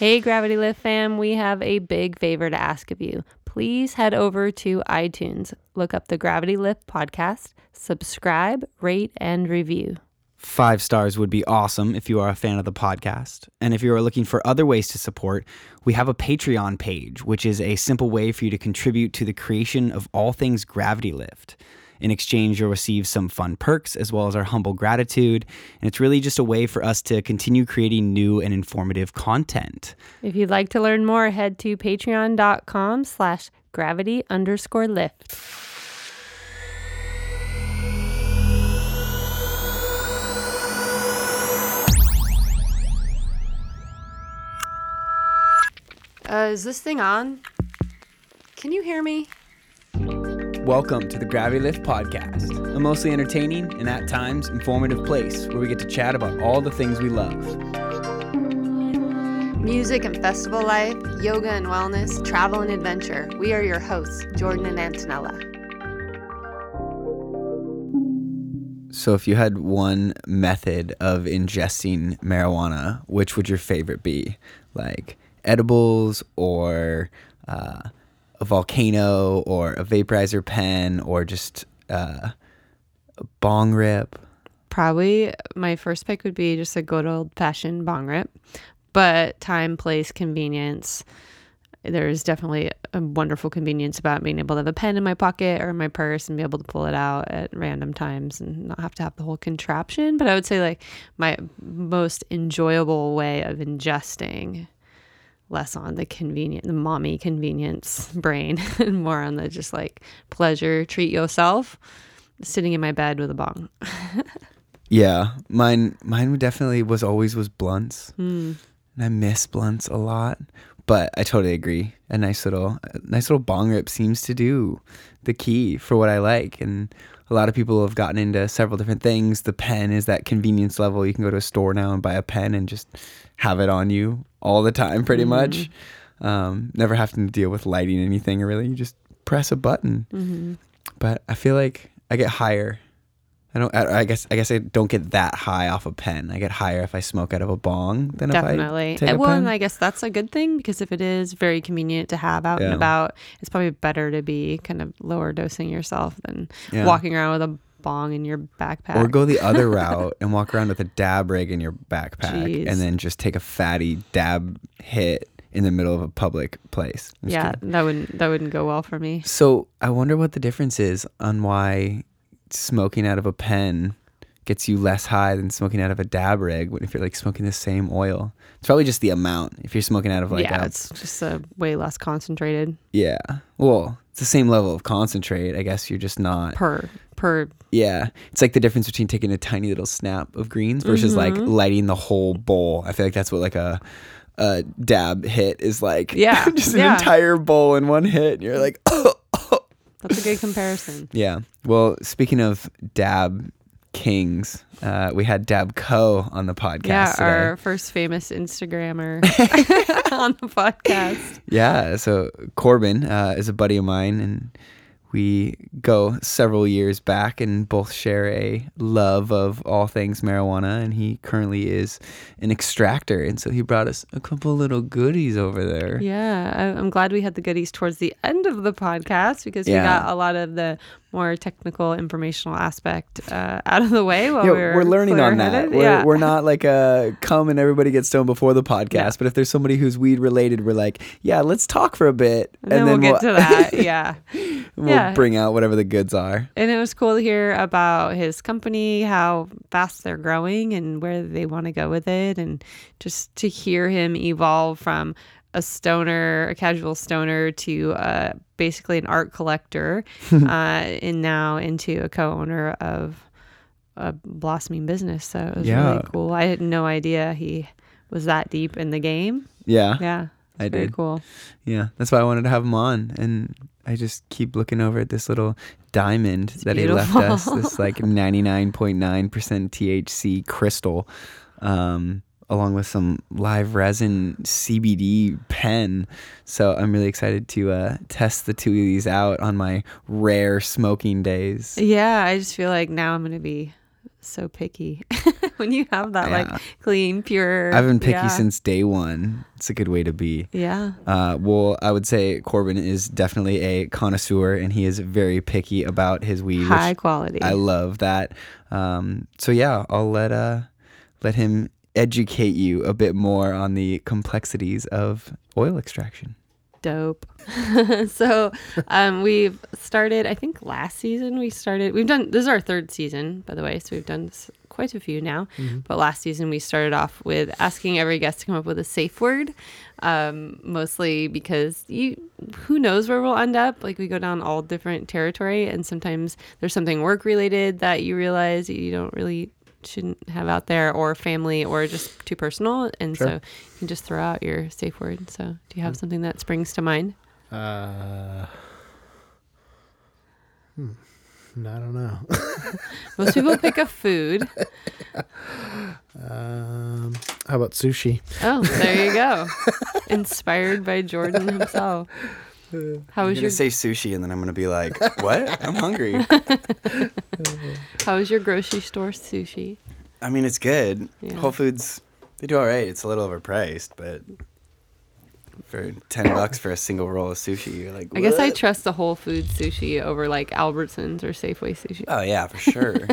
Hey, Gravity Lift fam, we have a big favor to ask of you. Please head over to iTunes, look up the Gravity Lift podcast, subscribe, rate, and review. Five stars would be awesome if you are a fan of the podcast. And if you are looking for other ways to support, we have a Patreon page, which is a simple way for you to contribute to the creation of all things Gravity Lift. In exchange, you'll receive some fun perks as well as our humble gratitude. And it's really just a way for us to continue creating new and informative content. If you'd like to learn more, head to patreon.com slash gravity underscore lift. Uh, is this thing on? Can you hear me? Welcome to the Gravity Lift Podcast, a mostly entertaining and at times informative place where we get to chat about all the things we love. Music and festival life, yoga and wellness, travel and adventure. We are your hosts, Jordan and Antonella. So, if you had one method of ingesting marijuana, which would your favorite be? Like edibles or uh, a volcano or a vaporizer pen or just uh, a bong rip? Probably my first pick would be just a good old fashioned bong rip, but time, place, convenience. There's definitely a wonderful convenience about being able to have a pen in my pocket or in my purse and be able to pull it out at random times and not have to have the whole contraption. But I would say, like, my most enjoyable way of ingesting less on the convenient, the mommy convenience brain, and more on the just like pleasure, treat yourself, sitting in my bed with a bong. Yeah, mine mine definitely was always was blunts, Hmm. and I miss blunts a lot. But I totally agree. A nice little a nice little bong rip seems to do the key for what I like, and a lot of people have gotten into several different things. The pen is that convenience level. You can go to a store now and buy a pen and just have it on you all the time, pretty much. Um, never having to deal with lighting anything or really. You just press a button. Mm-hmm. But I feel like I get higher. I don't. I I guess. I guess I don't get that high off a pen. I get higher if I smoke out of a bong than Definitely. if I take And a well, pen. and I guess that's a good thing because if it is very convenient to have out and about, it's probably better to be kind of lower dosing yourself than Yeah. walking around with a bong in your backpack. or go the other route and walk around with a dab rig in your backpack, Jeez. and then just take a fatty dab hit in the middle of a public place. I'm yeah, that wouldn't that wouldn't go well for me. So I wonder what the difference is on why smoking out of a pen gets you less high than smoking out of a dab rig when if you're like smoking the same oil. It's probably just the amount. If you're smoking out of like yeah, a it's just a way less concentrated Yeah. Well, it's the same level of concentrate. I guess you're just not. per per. Yeah. It's like the difference between taking a tiny little snap of greens versus like Mm-hmm. lighting the whole bowl. I feel like that's what like a a dab hit is like. Yeah, just yeah. an entire bowl in one hit. And you're like, oh, That's a good comparison. yeah. Well, speaking of dab kings, uh, we had Dabco on the podcast Yeah, today. our first famous Instagrammer on the podcast. Yeah, so Corbin uh, is a buddy of mine, and we go several years back and both share a love of all things marijuana. And he currently is an extractor, and so he brought us a couple little goodies over there. Yeah, I'm glad we had the goodies towards the end of the podcast because we got a lot of the more technical, informational aspect uh, out of the way while Yeah, we were we're learning on that. We're, yeah. we're not like a come and everybody gets stoned before the podcast, Yeah. but if there's somebody who's weed related, we're like, yeah, let's talk for a bit, and then, we'll get to that. Yeah. we'll yeah. bring out whatever the goods are. And it was cool to hear about his company, how fast they're growing and where they want to go with it. And just to hear him evolve from a stoner, a casual stoner, to uh, basically an art collector, uh, and now into a co owner of a blossoming business. So it was Yeah. really cool. I had no idea he was that deep in the game. Yeah, Yeah. I Very did. cool. Yeah, that's why I wanted to have him on, and I just keep looking over at this little diamond that he left us. This like ninety nine point nine percent THC crystal, um, along with some live resin CBD pen. So I'm really excited to uh, test the two of these out on my rare smoking days. Yeah, I just feel like now I'm going to be so picky when you have that Yeah. like clean, pure. I've been picky yeah. since day one. It's a good way to be. Yeah. Uh, well, I would say Corbin is definitely a connoisseur, and he is very picky about his weed. High quality. I love that. Um, so yeah, I'll let uh let him educate you a bit more on the complexities of oil extraction. Dope. so um, we've started. I think last season we started. We've done. This is our third season, by the way. So we've done quite a few now. But last season we started off with asking every guest to come up with a safe word. Um, mostly because you, who knows where we'll end up. Like we go down all different territory, and sometimes there's something work related that you realize you don't really shouldn't have out there or family or just too personal and so you can just throw out your safe word so do you have something that springs to mind Uh, hmm. I don't know. Most people pick a food. um, how about sushi? Oh, there you go. Inspired by Jordan himself. How was You're your gonna say sushi, and then I'm gonna be like, "What? I'm hungry." How was your grocery store sushi? I mean, it's good. Yeah. Whole Foods, they do all right. It's a little overpriced, but for ten bucks for a single roll of sushi, you're like, I guess I trust the Whole Foods sushi over like Albertsons or Safeway sushi. Oh yeah, for sure.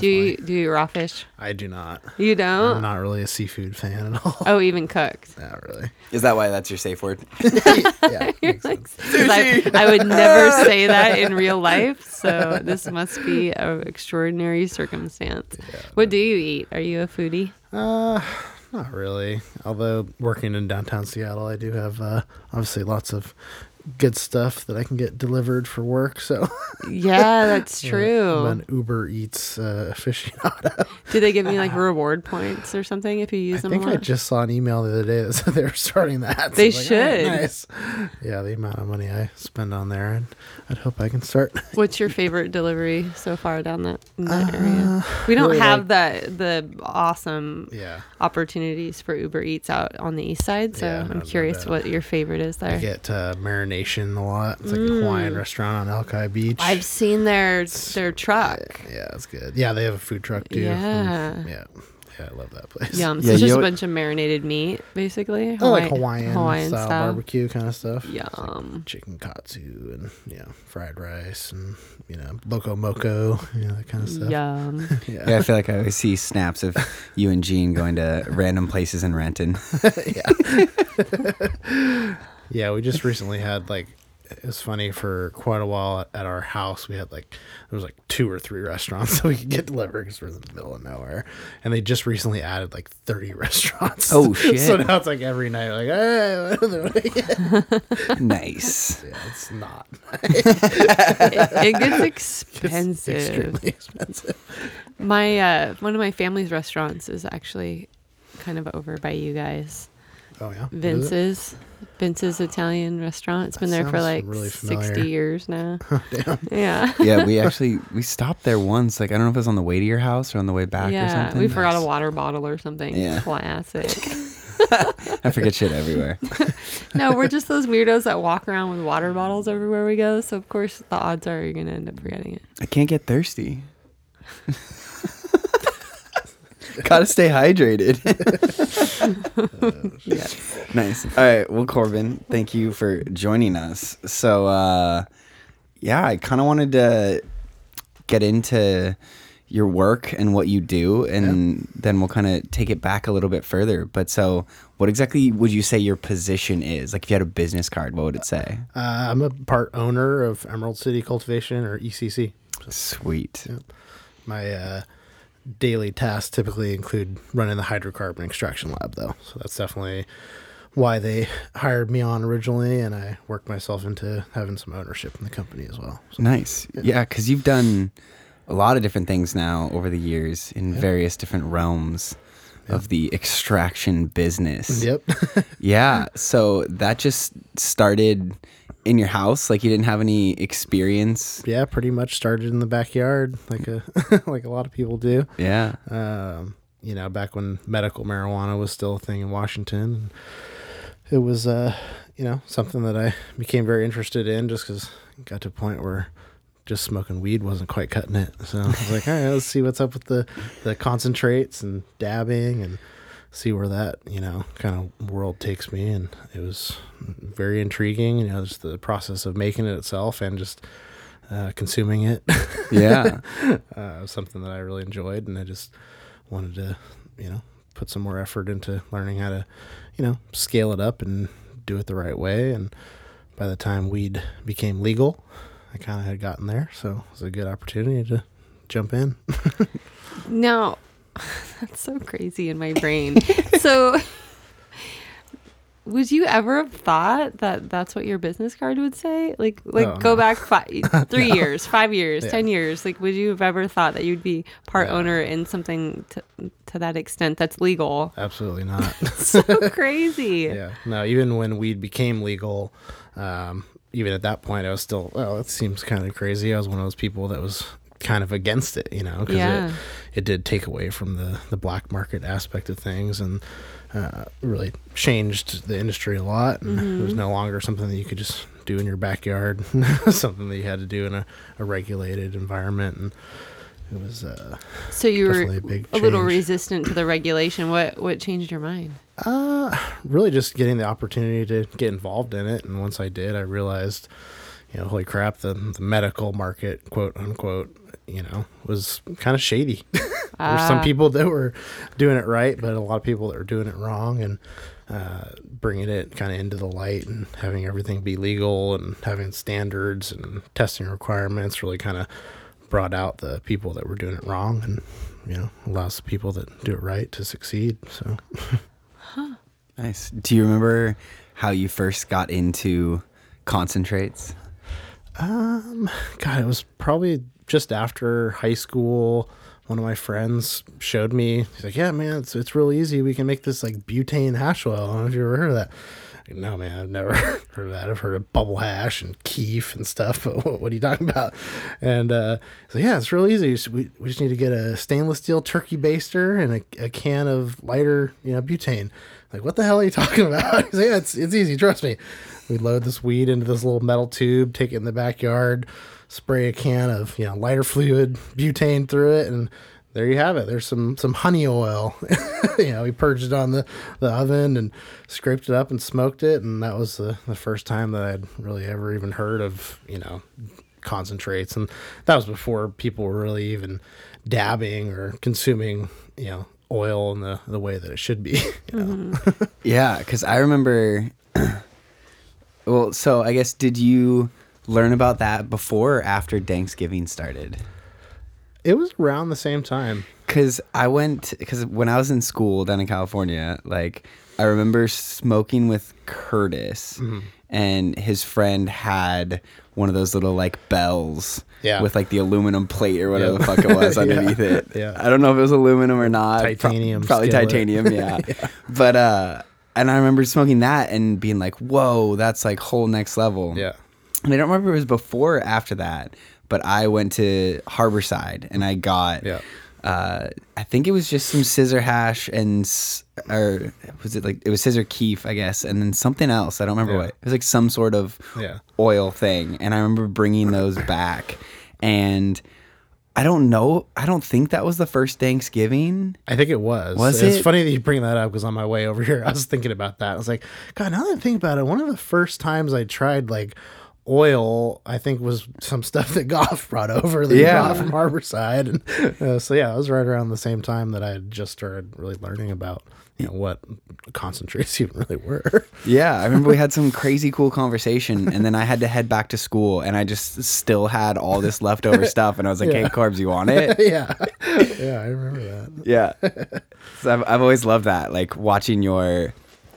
do you do you raw fish? I do not. You don't? I'm don't? really a seafood fan at all. Oh, even cooked. Not really. Is that why that's your safe word? yeah. You're like, sense. 'cause I, I would never say that in real life, so this must be an extraordinary circumstance. What do you eat? Are you a foodie? Uh, not really. Although working in downtown Seattle, I do have uh, obviously lots of good stuff that I can get delivered for work. So Yeah, that's true. I'm an Uber Eats uh, aficionado. Do they give me like reward points or something if you I use them? I think I just saw an email the other day that said they were starting that. They I was like, "Oh, should." nice. Yeah, the amount of money I spend on there, and I'd hope I can start. What's your favorite delivery so far down that, in that Uh, area? We don't really have the the awesome Yeah. opportunities for Uber Eats out on the east side, so Yeah, I'm no curious what your favorite is there. I get uh, marination a lot. It's like a Hawaiian restaurant on Alki Beach. Mm. I've seen their their truck. yeah, it's good. Yeah, they have a food truck too. Yeah. Mm, yeah, yeah, I love that place. Yum. So Yeah, it's just a know what- bunch of marinated meat, basically. I like Hawaii- Hawaiian, style, barbecue kind of stuff. Yum. Chicken katsu and you know fried rice and you know loco moco, you know that kind of stuff. Yum. Yeah, yeah, I feel like I always see snaps of you and Gene going to random places in Renton. yeah. Yeah, we just recently had like it was funny for quite a while at, at our house. We had like there was like two or three restaurants that we could get delivered because we're in the middle of nowhere, and they just recently added like thirty restaurants. Oh, shit. so now it's like every night, like hey, nice. yeah, it's not. it, it gets It's expensive. extremely expensive. My uh, one of my family's restaurants is actually kind of over by you guys. Oh yeah, What is it? Vince's Vince's Italian restaurant. It's been That there for like really sixty years now. Damn. Yeah. Yeah, we actually we stopped there once. Like I don't know if it was on the way to your house or on the way back or yeah, something. we forgot a water bottle or something. Yeah. Classic. I forget shit everywhere. no, we're just those weirdos that walk around with water bottles everywhere we go. So of course the odds are you're gonna end up forgetting it. I can't get thirsty. Gotta stay hydrated. Yes. nice. All right. Well, Corbin, thank you for joining us. So, uh, yeah, I kind of wanted to get into your work and what you do, and then we'll kind of take it back a little bit further. But so, what exactly would you say your position is? Like, if you had a business card, what would it say? Uh, I'm a part owner of Emerald City Cultivation or ECC. Sweet. My uh, daily tasks typically include running the hydrocarbon extraction lab, though. So that's definitely why they hired me on originally, and I worked myself into having some ownership in the company as well. So, Nice. Yeah, because you've done a lot of different things now over the years in various different realms of the extraction business. yep. Yeah. So that just started in your house. Like you didn't have any experience. yeah, pretty much started in the backyard, like a like a lot of people do. Yeah. um, you know, back when medical marijuana was still a thing in Washington. It was, uh, you know, something that I became very interested in just because got to a point where just smoking weed wasn't quite cutting it. So I was like, all right, let's see what's up with the the concentrates and dabbing and see where that you know kind of world takes me. And it was very intriguing. You know, just the process of making it itself and just uh, consuming it. Yeah. uh, was something that I really enjoyed, and I just wanted to, you know, put some more effort into learning how to, you know, scale it up and do it the right way. And by the time weed became legal, I kind of had gotten there, so it was a good opportunity to jump in. Now, that's so crazy in my brain. so, would you ever have thought that that's what your business card would say? Like, like Oh, go no. back five, three years, five years, Yeah. ten years. Like, would you have ever thought that you'd be part No. owner in something to, to that extent that's legal? Absolutely not. so crazy. yeah. No, even when weed became legal, um, even at that point, I was still, well, it seems kind of crazy. I was one of those people that was kind of against it, you know, because Yeah. it, it did take away from the, the black market aspect of things and uh, really changed the industry a lot. And it was no longer something that you could just do in your backyard, something that you had to do in a, a regulated environment. And it was, uh, So you were a big a little resistant to the regulation. What what changed your mind? Uh, really just getting the opportunity to get involved in it. And once I did, I realized, you know, holy crap, the, the medical market, quote unquote, you know, was kind of shady. there There's some Ah. people that were doing it right, but a lot of people that were doing it wrong and uh, bringing it kind of into the light and having everything be legal and having standards and testing requirements really kind of brought out the people that were doing it wrong and, you know, allows the people that do it right to succeed. So. Nice. Do you remember how you first got into concentrates? Um, God, it was probably just after high school. One of my friends showed me. He's like, "Yeah, man, it's it's real easy. We can make this like butane hash oil. I don't know if you ever heard of that." Like, no, man, I've never heard of that. I've heard of bubble hash and keef and stuff. But what, what are you talking about? And uh, so yeah, it's real easy. We, we just need to get a stainless steel turkey baster and a, a can of lighter, you know, butane. Like, what the hell are you talking about? He's like, yeah, it's it's easy. Trust me. We load this weed into this little metal tube, take it in the backyard, spray a can of you know lighter fluid, butane through it, and there you have it. There's some some honey oil. you know, we purged it on the, the oven and scraped it up and smoked it, and that was the, the first time that I'd really ever even heard of you know concentrates, and that was before people were really even dabbing or consuming you know oil in the the way that it should be. you know? Yeah, because I remember. well, so I guess did you learn about that before or after Thanksgiving started? It was around the same time. Because I went, because when I was in school down in California, like I remember smoking with Curtis, Mm-hmm. And his friend had one of those little like bells. Yeah. With like the aluminum plate or whatever Yeah. the fuck it was Yeah. underneath it. Yeah. I don't know if it was aluminum or not. Pro- Titanium probably skillet. titanium, yeah. But uh and I remember smoking that and being like, whoa, that's like whole next level. Yeah. And I don't remember if it was before or after that, but I went to Harborside and I got, Yeah. Uh, I think it was just some scissor hash and, or was it like, it was scissor keef, I guess, and then something else. I don't remember Yeah. what. It was like some sort of Yeah. oil thing. And I remember bringing those back. And I don't know, I don't think that was the first Thanksgiving. I think it was. Was it's it? funny that you bring that up because on my way over here, I was thinking about that. I was like, God, now that I think about it, one of the first times I tried like oil, I think was some stuff that Goff brought over that Yeah. he brought from Harborside. And uh, so, yeah, it was right around the same time that I had just started really learning about, you know, what concentrates even really were. Yeah, I remember we had some crazy cool conversation, and then I had to head back to school, and I just still had all this leftover stuff, and I was like, "Hey, Yeah. Corbs, you want it?" yeah. Yeah, I remember that. yeah. So I've, I've always loved that, like watching your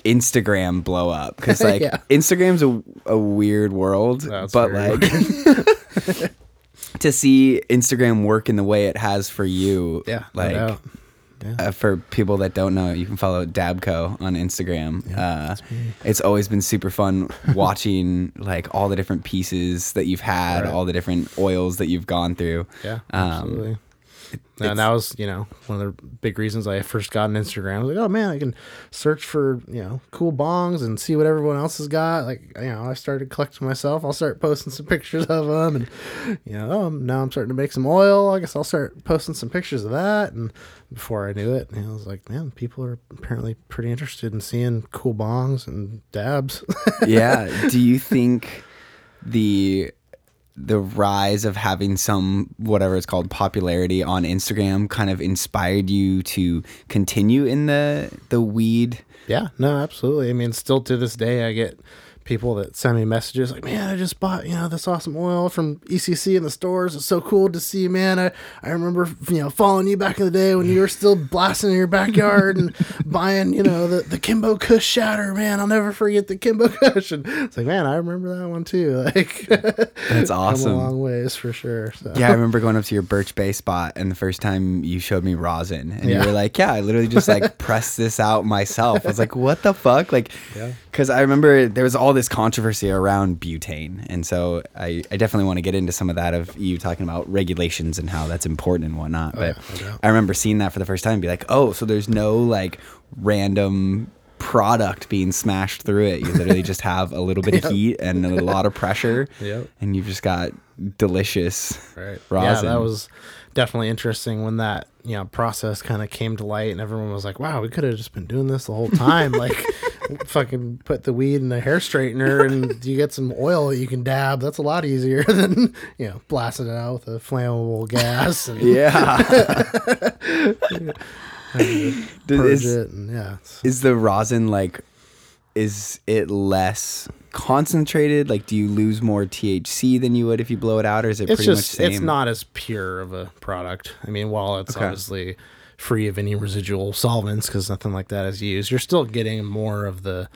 Instagram blow up, because like Yeah. Instagram's a, a weird world, That's but very like to see Instagram work in the way it has for you, Yeah. no like. Uh, for people that don't know, you can follow Dabco on Instagram. uh, it's always been super fun watching like all the different pieces that you've had, Right. all the different oils that you've gone through. Yeah, Um, absolutely. And that was, you know, one of the big reasons I first got on Instagram. I was like, oh man, I can search for, you know, cool bongs and see what everyone else has got. Like, you know, I started collecting myself. I'll start posting some pictures of them. And, you know, oh, now I'm starting to make some oil. I guess I'll start posting some pictures of that. And before I knew it, you know, I was like, man, people are apparently pretty interested in seeing cool bongs and dabs. yeah. Do you think the the rise of having some whatever it's called popularity on Instagram kind of inspired you to continue in the the weed? Yeah no absolutely. I mean still to this day i get people that send me messages like, man, I just bought, you know, this awesome oil from ECC in the stores. It's so cool to see, man. I, I remember, you know, following you back in the day when you were still blasting in your backyard and buying, you know, the, the Kimbo Kush shatter, man. I'll never forget the Kimbo Kush. And it's like, man, I remember that one too. Like, that's awesome. a long ways for sure. So. Yeah, I remember going up to your Birch Bay spot and the first time you showed me rosin and yeah. you were like, yeah, I literally just like pressed this out myself. I was like, what the fuck? Like, because. I remember there was all this controversy around butane, and so I, I definitely want to get into some of that of you talking about regulations and how that's important and whatnot. Oh, but yeah, I remember seeing that for the first time, and be like, oh, so there's no like random product being smashed through it. You literally just have a little bit of heat and a lot of pressure, yep. and you've just got delicious right. rosin. Yeah, that was definitely interesting when that you know process kind of came to light, and everyone was like, "Wow, we could have just been doing this the whole time." like fucking put the weed in a hair straightener and you get some oil that you can dab. That's a lot easier than you know blasting it out with a flammable gas. And yeah. is, it and yeah. Is the rosin like? Is it less concentrated? Like, do you lose more THC than you would if you blow it out, or is it it's pretty just, much same? It's not as pure of a product. I mean, while it's okay. obviously free of any residual solvents because nothing like that is used. You're still getting more of the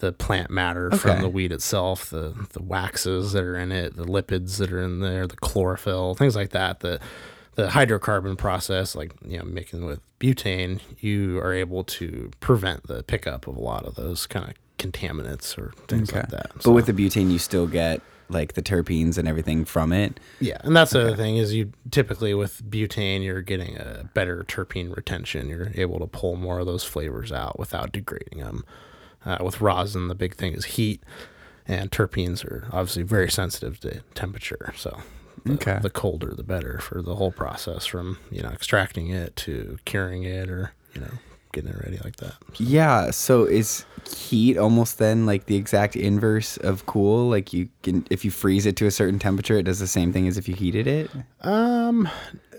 the plant matter okay. from the weed itself, the the waxes that are in it, the lipids that are in there, the chlorophyll, things like that. The the hydrocarbon process, like you know, making with butane, you are able to prevent the pickup of a lot of those kind of contaminants or things okay. like that. But so, with the butane, you still get like the terpenes and everything from it. Yeah, and that's okay. the other thing is you typically with butane you're getting a better terpene retention. You're able to pull more of those flavors out without degrading them. Uh, with rosin, the big thing is heat, and terpenes are obviously very sensitive to temperature. So the, okay. the colder the better for the whole process from you know extracting it to curing it or you know getting it ready like that. So. Yeah. So is heat almost then like the exact inverse of cool? Like you can, if you freeze it to a certain temperature, it does the same thing as if you heated it. Um,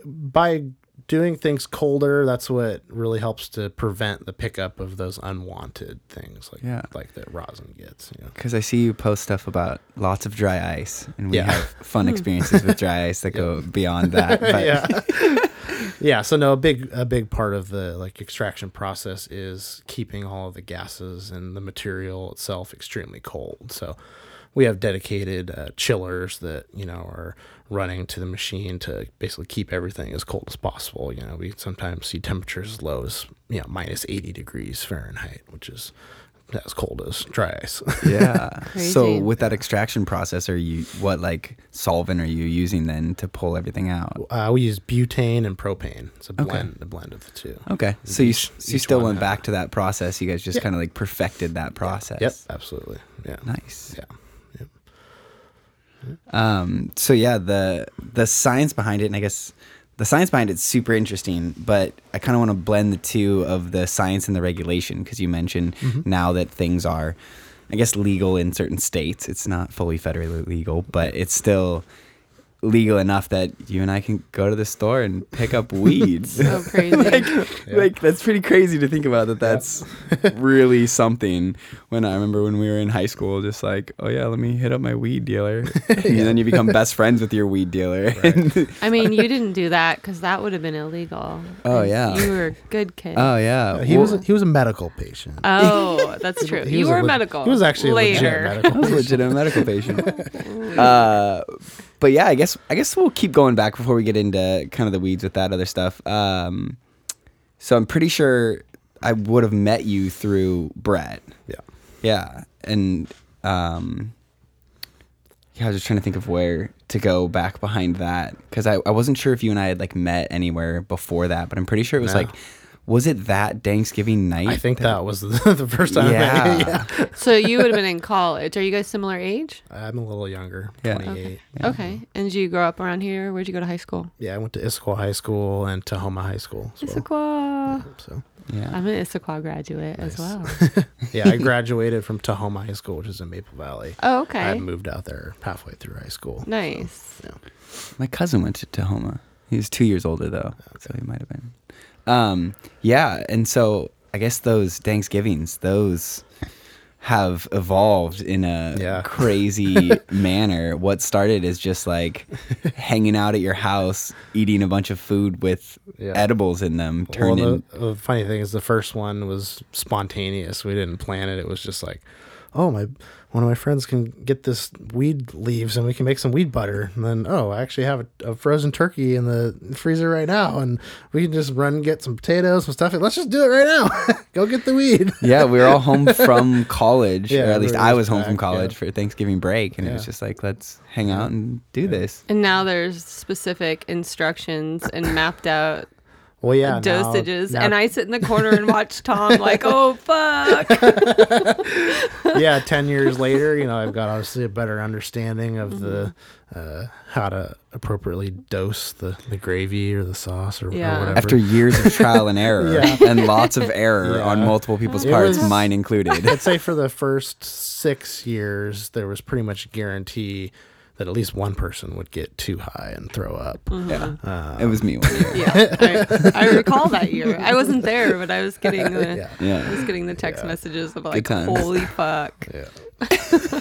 by doing things colder, that's what really helps to prevent the pickup of those unwanted things like yeah. like that rosin gets. Because you know? I see you post stuff about lots of dry ice, and we yeah. have fun experiences with dry ice that go beyond that. But. yeah. yeah. So no, a big a big part of the like extraction process is keeping all of the gases and the material itself extremely cold. So we have dedicated uh, chillers that you know are running to the machine to basically keep everything as cold as possible. You know, we sometimes see temperatures as low as you know minus eighty degrees Fahrenheit, which is as cold as dry ice. yeah. so with that extraction process, are you what like solvent are you using then to pull everything out? Uh, we use butane and propane. It's a blend, okay. a blend of the two. Okay. So each, you so you still went back to that process. You guys just yeah. kind of like perfected that process. Yep. Absolutely. Yeah. Nice. Yeah. Um, so yeah, the the science behind it, and I guess the science behind it's super interesting, but I kind of want to blend the two of the science and the regulation because you mentioned mm-hmm. now that things are, I guess, legal in certain states. It's not fully federally legal, but it's still legal enough that you and I can go to the store and pick up weeds. so crazy. like, yeah. like, that's pretty crazy to think about that that's yeah. really something. When I remember when we were in high school, just like, oh yeah, let me hit up my weed dealer. and then you become best friends with your weed dealer. Right. I mean, you didn't do that because that would have been illegal. Oh yeah. You were a good kid. Oh yeah. he well, was a, he was a medical patient. Oh, that's true. you were a medical. He was actually later. a legit medical patient. legitimate medical patient. uh, but yeah, I guess I guess we'll keep going back before we get into kind of the weeds with that other stuff. Um, so I'm pretty sure I would have met you through Brett. Yeah. Yeah, and um, yeah, I was just trying to think of where to go back behind that because I, I wasn't sure if you and I had like met anywhere before that, but I'm pretty sure it was No. like, was it that Thanksgiving night? I think that was the, the first time. Yeah. met yeah. So you would have been in college. Are you guys similar age? I'm a little younger, Yeah. 28. Okay. And did you grow up around here? Where'd you go to high school? Yeah, I went to Issaquah High School and Tahoma High School. as well. Issaquah. So yeah. I'm an Issaquah graduate as Nice. well. yeah, I graduated from Tahoma High School, which is in Maple Valley. Oh, I okay. had moved out there halfway through high school. Nice. My cousin went to Tahoma. He was two years older though, so he might have been. Um, yeah, and so I guess those Thanksgivings, those have evolved in a Yeah. crazy manner. What started as just like hanging out at your house, eating a bunch of food with Yeah. edibles in them, Well, turned in. the, the funny thing is, the first one was spontaneous. We didn't plan it. It was just like, oh my, one of my friends can get this weed leaves and we can make some weed butter. And then, oh, I actually have a, a frozen turkey in the freezer right now, and we can just run and get some potatoes, some stuff. Let's just do it right now. Go get the weed. Yeah, we were all home from college, Yeah, or at least I was was home from college yeah. for Thanksgiving break, and it was just like, let's hang out and do this. And now there's specific instructions and mapped out Well, yeah, dosages. now- and I sit in the corner and watch Tom like, oh fuck. yeah, ten years later, you know, I've got obviously a better understanding of the Mm-hmm. uh, how to appropriately dose the, the gravy or the sauce or, or Yeah. whatever. After years of trial and error Yeah. and lots of error Yeah. on multiple people's It parts, was- mine included. I'd say for the first six years, there was pretty much a guarantee that at least one person would get too high and throw up. yeah, Uh, it was me one year. yeah. I, I recall that year. I wasn't there, but I was getting the yeah. I Yeah. was getting the text messages of like, holy fuck. Yeah.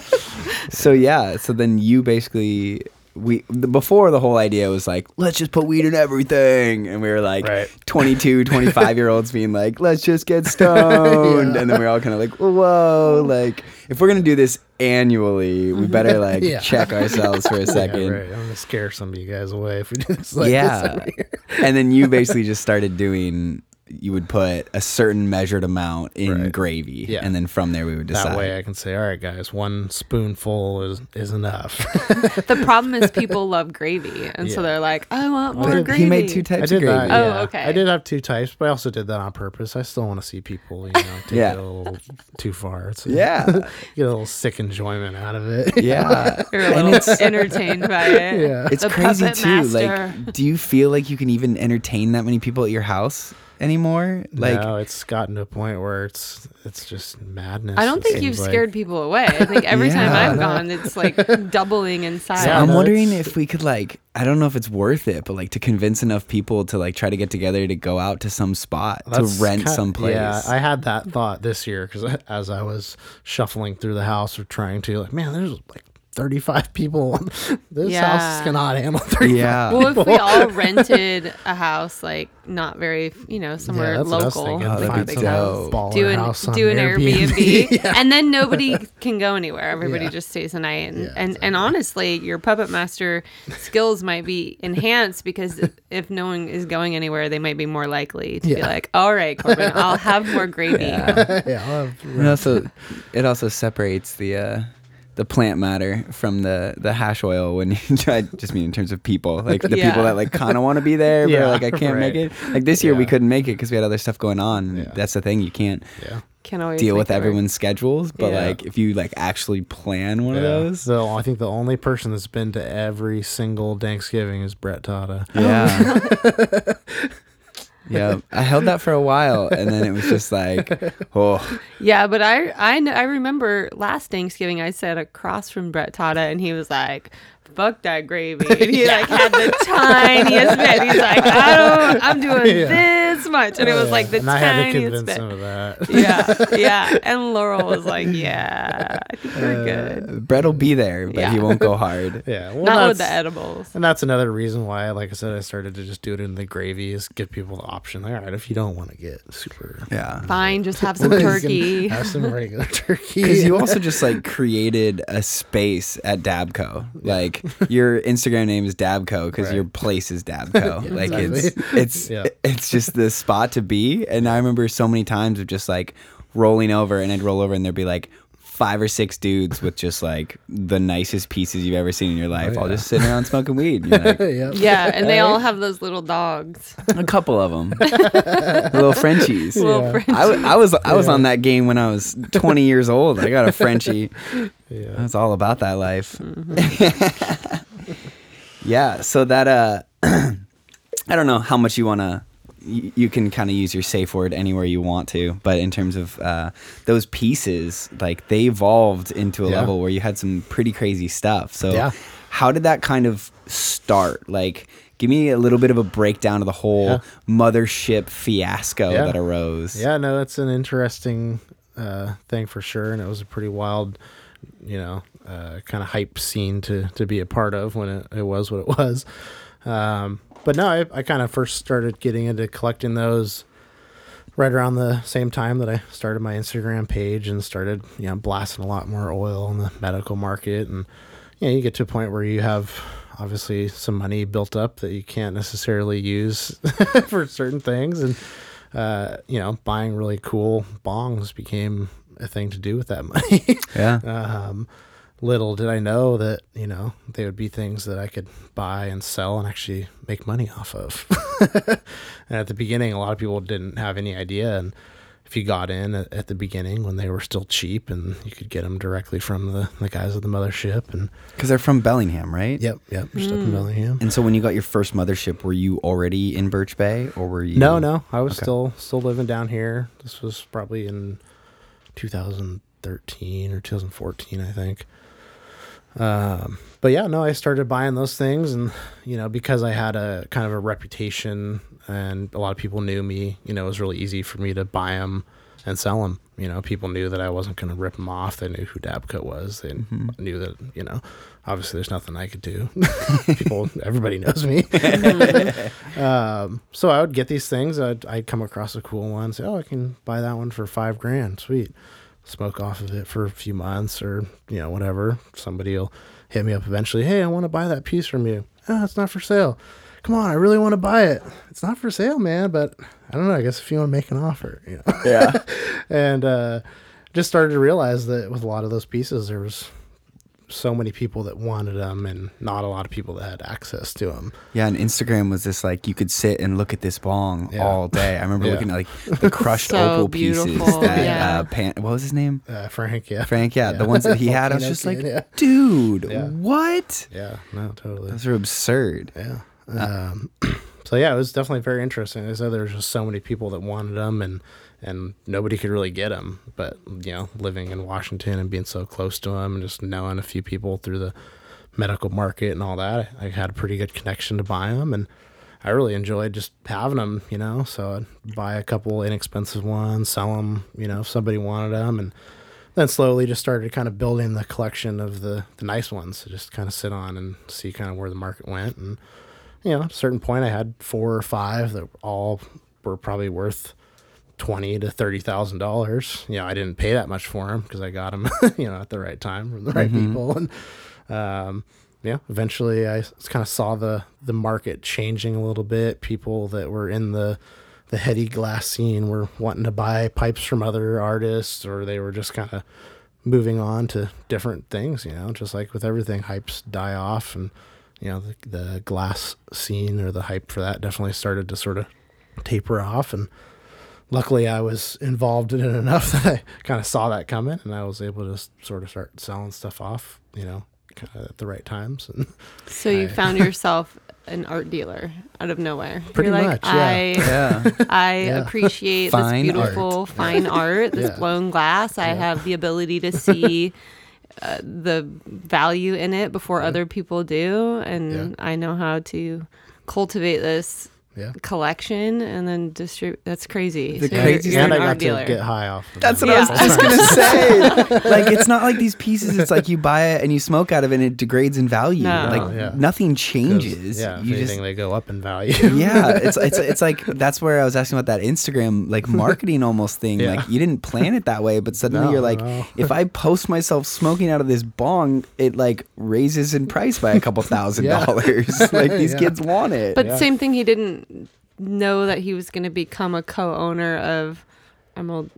So yeah, so then you basically we the, before the whole idea was like let's just put weed in everything and we were like Right. 22 25 year olds being like let's just get stoned Yeah. and then we are all kind of like whoa like if we're gonna do this annually we better like Yeah. check ourselves for a second Yeah, right. I'm gonna scare some of you guys away if we do this like yeah this and then you basically just started doing you would put a certain measured amount in Right. gravy Yeah. and then from there we would decide That way I can say, all right, guys, one spoonful is, is enough. The problem is people love gravy. And so they're like, I want oh, more he- gravy. he made two I types of did gravy that. Oh, okay. I did have two types, but I also did that on purpose. I still want to see people, you know, take Yeah. it a little too far. It's yeah get a little sick enjoyment out of it. yeah You're a And little it's- entertained by it. Yeah. It's The crazy too. master. Like, do you feel like you can even entertain that many people at your house anymore? Like, no, it's gotten to a point where it's it's just madness. I don't think you've like. scared people away. I think every time I've gone, it's like doubling in size. so I'm wondering if we could like, I don't know if it's worth it, but like to convince enough people to like try to get together to go out to some spot That's to rent ki- some place. Yeah, I had that thought this year because as I was shuffling through the house or trying to, like, man, there's like 35 people. this Yeah. house cannot handle 35. yeah. Well, if we all rented a house, like not very, you know, somewhere that's what I was local, thinking. Oh, like a big house, do an house do an Airbnb, Airbnb. Yeah. and then nobody can go anywhere. Everybody Yeah. just stays the night, and Yeah, and, and honestly, your puppet master skills might be enhanced because if no one is going anywhere, they might be more likely to be like, "All right, Corbin, I'll have more gravy." yeah, I'll have- It also, it also separates the uh, the plant matter from the the hash oil when you try. Just mean in terms of people, like the Yeah. people that like kind of want to be there, but Yeah, like I can't make it. Like this year we couldn't make it because we had other stuff going on. Yeah. That's the thing, you can't yeah. Can always deal with it work. everyone's schedules. But Yeah. like if you like actually plan one of those, So I think the only person that's been to every single Thanksgiving is Brett Tata. yeah. yeah, I held that for a while, and then it was just like, oh, Yeah, but I, I I remember last Thanksgiving I sat across from Brett Tata and he was like, "Fuck that gravy," and he like had the tiniest bit. He's like, "I don't, I'm doing Yeah. this much," and it was like the and I had to tiniest convince bit. him of that. Yeah, yeah. And Laurel was like, "Yeah, I think we're Uh, good." Brett will be there, but he won't go hard. Yeah, well, Not with the edibles. And that's another reason why, like I said, I started to just do it in the gravy is give people the option. Like, all right, if you don't want to get super, Yeah. Fine, just have some turkey. have some regular turkey. Because you also just like created a space at Dabco. Like your Instagram name is Dabco because Right. your place is Dabco. Yeah, like exactly. it's it's Yeah. it's just the spot to be. And I remember so many times of just like rolling over and I'd roll over and there'd be like five or six dudes with just like the nicest pieces you've ever seen in your life, Oh, all just sitting around smoking weed. You're like, yep. Yeah, and they all have those little dogs. a couple of them, little Frenchies. Little Yeah. Frenchies. I, w- I was I was Yeah. on that game when I was 20 years old. I got a Frenchie. Yeah. That's all about that life. yeah. So that uh, I don't know how much you want to. You, you can kind of use your safe word anywhere you want to, but in terms of uh, those pieces, like they evolved into a Yeah. level where you had some pretty crazy stuff. So, Yeah. how did that kind of start? Like, give me a little bit of a breakdown of the whole Yeah. mothership fiasco that arose. Yeah, no, it's an interesting uh, thing for sure, and it was a pretty wild, you know, uh, kind of hype scene to to be a part of when it, it was what it was. Um, but no, I, I kind of first started getting into collecting those right around the same time that I started my Instagram page and started, you know, blasting a lot more oil in the medical market. And, you know, you get to a point where you have obviously some money built up that you can't necessarily use for certain things. And, uh, you know, buying really cool bongs became a thing to do with that money. Yeah. um, little did I know that you know they would be things that I could buy and sell and actually make money off of. and at the beginning, a lot of people didn't have any idea. And if you got in at, at the beginning when they were still cheap and you could get them directly from the, the guys at the mothership, and Because they're from Bellingham, right? yep, yep, just up in mm. Bellingham. And so when you got your first mothership, were you already in Birch Bay or were you? No, no, I was Okay. still still living down here. This was probably in 2013 or 2014, I think. Um, but yeah, no, I started buying those things, and you know, because I had a kind of a reputation, and a lot of people knew me. You know, it was really easy for me to buy them and sell them. You know, people knew that I wasn't going to rip them off. They knew who Dabco was. They knew that. You know, obviously, there's nothing I could do. people, everybody knows me. Um, so I would get these things. I'd, I'd come across a cool one. Say, oh, I can buy that one for five grand. Sweet. Smoke off of it for a few months or, you know, whatever. Somebody will hit me up eventually. Hey, I want to buy that piece from you. Oh, it's not for sale. Come on, I really want to buy it. It's not for sale, man, but I don't know. I guess if you want to make an offer, you know. Yeah. and uh, just started to realize that with a lot of those pieces, there was so many people that wanted them and not a lot of people that had access to them. Yeah, and Instagram was just like you could sit and look at this bong Yeah. all day. I remember Yeah. looking at like the crushed So opal pieces that yeah. uh, Pan, what was his name? Uh, Frank, yeah. Frank, yeah, the ones that he had. I was Volcano just like, Kid, yeah. dude, Yeah. what? Yeah, no, totally. Those are absurd. Yeah. Um, so yeah, it was definitely very interesting. I said there was just so many people that wanted them, and and nobody could really get them. But you know, living in Washington and being so close to them, and just knowing a few people through the medical market and all that, I had a pretty good connection to buy them, and I really enjoyed just having them. You know, so I'd buy a couple inexpensive ones, sell them. You know, if somebody wanted them, and then slowly just started kind of building the collection of the the nice ones to just kind of sit on and see kind of where the market went and you know, at a certain point I had four or five that all were probably worth twenty to thirty thousand dollars. You know, I didn't pay that much for them because I got them, you know, at the right time from the right people, and um, yeah, eventually I kind of saw the the market changing a little bit. People that were in the the heady glass scene were wanting to buy pipes from other artists, or they were just kind of moving on to different things. You know, just like with everything, hypes die off, and you know the, the glass scene or the hype for that definitely started to sort of taper off and luckily i was involved in it enough that i kind of saw that coming and i was able to sort of start selling stuff off you know kind of at the right times and So you I- found yourself an art dealer out of nowhere. Pretty You're like, much, yeah. I Yeah. I Yeah. appreciate Fine this beautiful fine art, this Yeah. blown glass. I Yeah. have the ability to see uh, the value in it before other people do, and Yeah. I know how to cultivate this yeah collection and then distribute. That's crazy. The So you're- craziest you're and i got art dealer. to get high off of That's them. what I was just gonna say. like, it's not like these pieces. It's like you buy it and you smoke out of it, and it degrades in value. No. Like No, yeah. nothing 'Cause, changes. yeah if you just they go up in value yeah, it's it's it's like that's where I was asking about that Instagram like marketing almost thing. Yeah. Like you didn't plan it that way, but suddenly No, you're like, no. if I post myself smoking out of this bong, it like raises in price by a couple thousand Yeah. dollars. like these Yeah. kids want it. But Yeah. same thing, he didn't know that he was going to become a co-owner of Emerald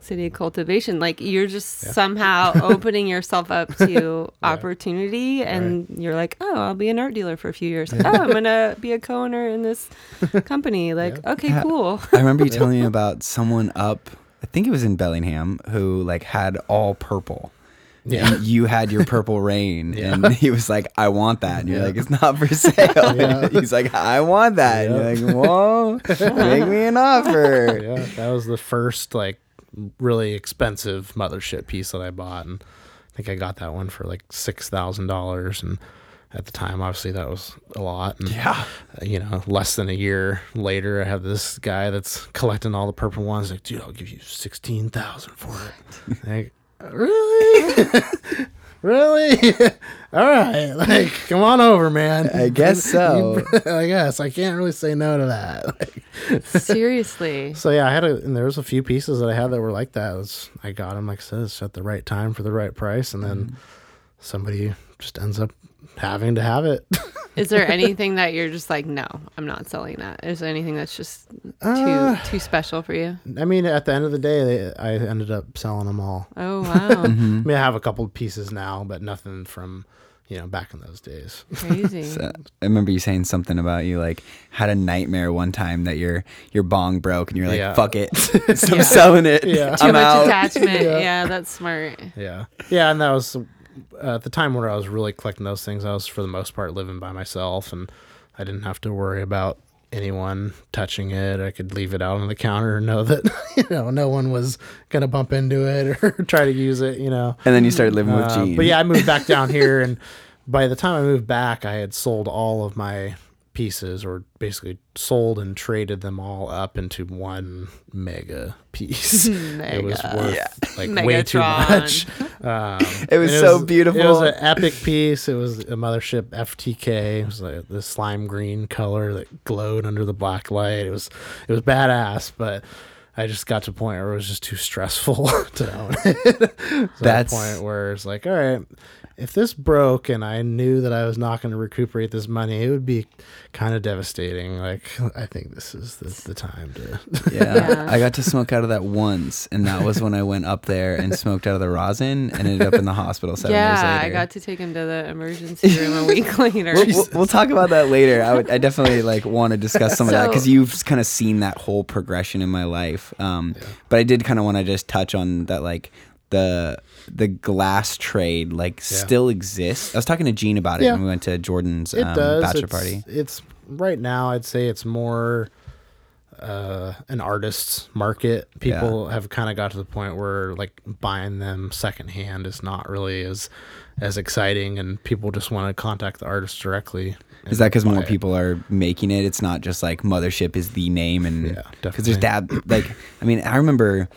city cultivation. Like you're just somehow opening yourself up to opportunity, and you're like, oh, I'll be an art dealer for a few years. oh, I'm gonna be a co-owner in this company. Like, okay, cool. I remember you telling me about someone up, I think it was in Bellingham, who like had all purple. Yeah. You had your purple rain, Yeah. and he was like, "I want that." And you're Yeah. like, "It's not for sale." He's like, "I want that." And you're like, "Whoa, make me an offer." yeah, that was the first like really expensive mothership piece that I bought, and I think I got that one for like six thousand dollars. And at the time, obviously, that was a lot. And, Yeah. uh, you know, less than a year later, I have this guy that's collecting all the purple ones. Like, dude, I'll give you sixteen thousand for it. Like, really? really? all right. Like, come on over, man. I guess so. I guess I can't really say no to that. Like, Seriously. so yeah, I had a and there was a few pieces that I had that were like that. Was, I got them like I said, it's at the right time for the right price, and then mm-hmm. somebody just ends up having to have it. Is there anything that you're just like, no, I'm not selling that? Is there anything that's just too Uh, too special for you? I mean, at the end of the day, they, I ended up selling them all. Oh wow, I mean, I have a couple pieces now, but nothing from you know back in those days. crazy. So, I remember you saying something about you like had a nightmare one time that your your bong broke, and you're like, Yeah. "Fuck it, I'm selling it. Yeah. Too I'm much out." attachment. Yeah. Yeah. that's smart. yeah, yeah, and that was uh, at the time where I was really collecting those things. I was for the most part living by myself, and I didn't have to worry about anyone touching it. I could leave it out on the counter and know that you know no one was gonna bump into it or try to use it. You know. And then you started living with Uh, Gene. but yeah, I moved back down here, and by the time I moved back, I had sold all of my pieces, or basically sold and traded them all up into one mega piece. It was worth Yeah. like way too much. Um, It was and so It was beautiful. an epic piece. It was a mothership FTK. It was like the slime green color that glowed under the black light. It was it was badass, but. I just got to a point where it was just too stressful to own it. So That's- a point where it's like, all right, if this broke and I knew that I was not going to recuperate this money, it would be kind of devastating. Like, I think this is the, the time to. Yeah. Yeah. I got to smoke out of that once, and that was when I went up there and smoked out of the rosin and ended up in the hospital seven yeah, days later. I got to take him to the emergency room a week later. We'll, we'll, we'll talk about that later. I would, I definitely like want to discuss some of that because you've kind of seen that whole progression in my life. Um, but I did kind of want to just touch on that, like the the glass trade, like still exists. I was talking to Gene about it Yeah. when we went to Jordan's um, bachelor it's, party. It's right now. I'd say it's more uh, an artist's market. People have kind of got to the point where like buying them secondhand is not really as as exciting, and people just want to contact the artist directly. Is that because more it. people are making it? It's not just like Mothership is the name, and Yeah, because there's dad. Like, I mean, I remember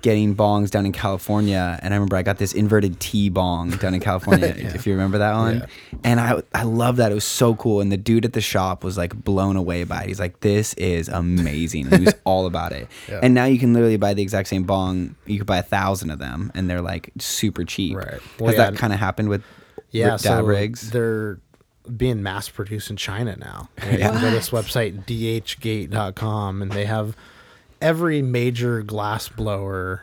getting bongs down in California, and I remember I got this inverted T bong down in California. Yeah. If you remember that one, Yeah. and I I love that. It was so cool, and the dude at the shop was like blown away by it. He's like, "This is amazing." And he was all about it. Yeah. And now you can literally buy the exact same bong. You could buy a thousand of them, and they're like super cheap. Right. Has Well, that kind of happened with yeah, dab so rigs? they're being mass produced in China now. And You can go to this website dhgate.com and they have every major glass blower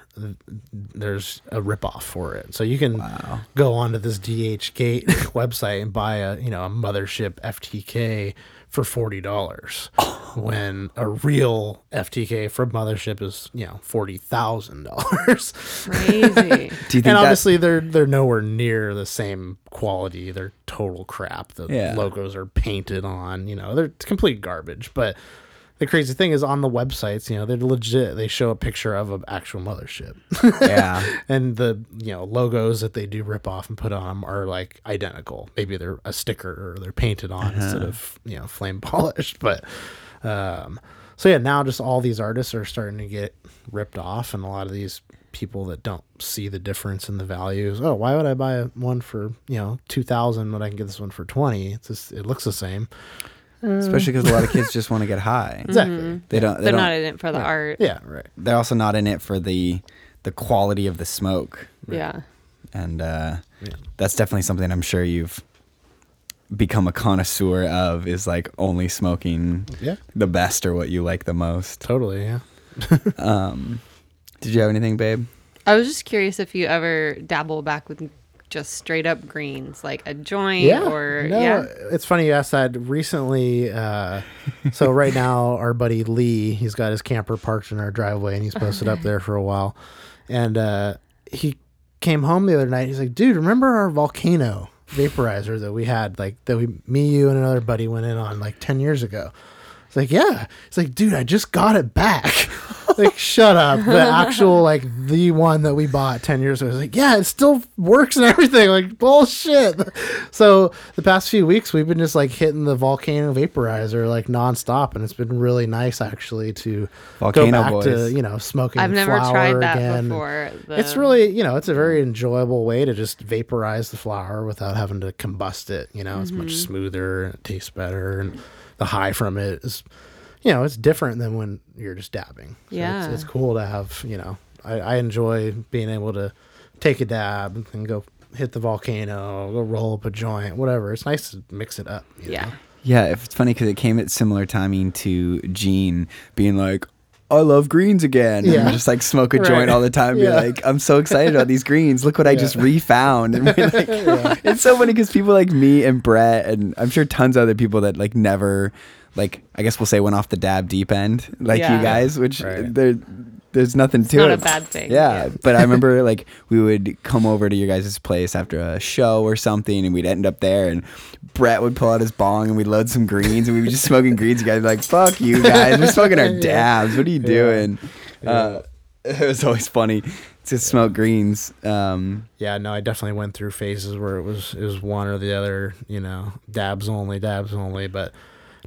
there's a ripoff for it. So you can Wow. go onto this DHgate website and buy a, you know, a mothership FTK for $40 when a real FTK from mothership is, you know, $40,000. Crazy. Do you think and that? obviously they're they're nowhere near the same quality. They're total crap. The Yeah. logos are painted on. You know, they're complete garbage. But the crazy thing is on the websites, you know, they're legit. They show a picture of an actual mothership, yeah. and the you know logos that they do rip off and put on them are like identical. Maybe they're a sticker or they're painted on instead of you know flame polished. But um, so yeah, now just all these artists are starting to get ripped off, and a lot of these people that don't see the difference in the values. Oh, why would I buy one for you know two thousand when I can get this one for twenty? It's just it looks the same. Especially because a lot of kids just want to get high. Exactly. They don't. They They're don't. not in it for the art. Yeah. Right. they're also not in it for the the quality of the smoke, Yeah. and uh, Yeah. that's definitely something I'm sure you've become a connoisseur of. Is like only smoking Yeah. the best or what you like the most. Totally. Yeah. Um, Did you have anything, babe? I was just curious if you ever dabble back with just straight up greens, like a joint or no, yeah. It's funny you asked that. Recently, uh, so right now, our buddy Lee, he's got his camper parked in our driveway, and he's posted up there for a while. And uh, he came home the other night. He's like, "Dude, remember our volcano vaporizer that we had? Like that we, me, you, and another buddy went in on like ten years ago." It's like, "Yeah." It's like, "Dude, I just got it back." like, shut up. The actual like the one that we bought ten years ago. It's like, yeah, it still works and everything. Like bullshit. So the past few weeks we've been just like hitting the volcano vaporizer like nonstop, and it's been really nice actually to Volcano go back boys. to you know smoking. I've never flower tried that again. before. It's really, you know, it's a very enjoyable way to just vaporize the flower without having to combust it. You know, it's much Mm-hmm. smoother and it tastes better, and the high from it is, you know, it's different than when you're just dabbing. So Yeah. it's, it's cool to have. You know, I, I enjoy being able to take a dab and go hit the volcano, go roll up a joint, whatever. It's nice to mix it up. you yeah. know? Yeah, it's funny because it came at similar timing to Gene being like, I love greens again. Yeah. And just like smoke a Right. joint all the time. Be Yeah. like, I'm so excited about these greens. Look what I just refound. And we're like, it's so funny because people like me and Brett, and I'm sure tons of other people that like never, like, I guess we'll say went off the dab deep end, like Yeah. you guys, which Right. there, there's nothing to not it. Not a bad thing, Yeah, yeah. but I remember like we would come over to your guys' place after a show or something, and we'd end up there, and Brett would pull out his bong, and we'd load some greens, and we'd be just smoking greens. You guys like, "Fuck you guys, we're smoking our dabs. What are you doing?" Uh, it was always funny to smoke greens. Um, yeah, no, I definitely went through phases where it was it was one or the other, you know, dabs only, dabs only, but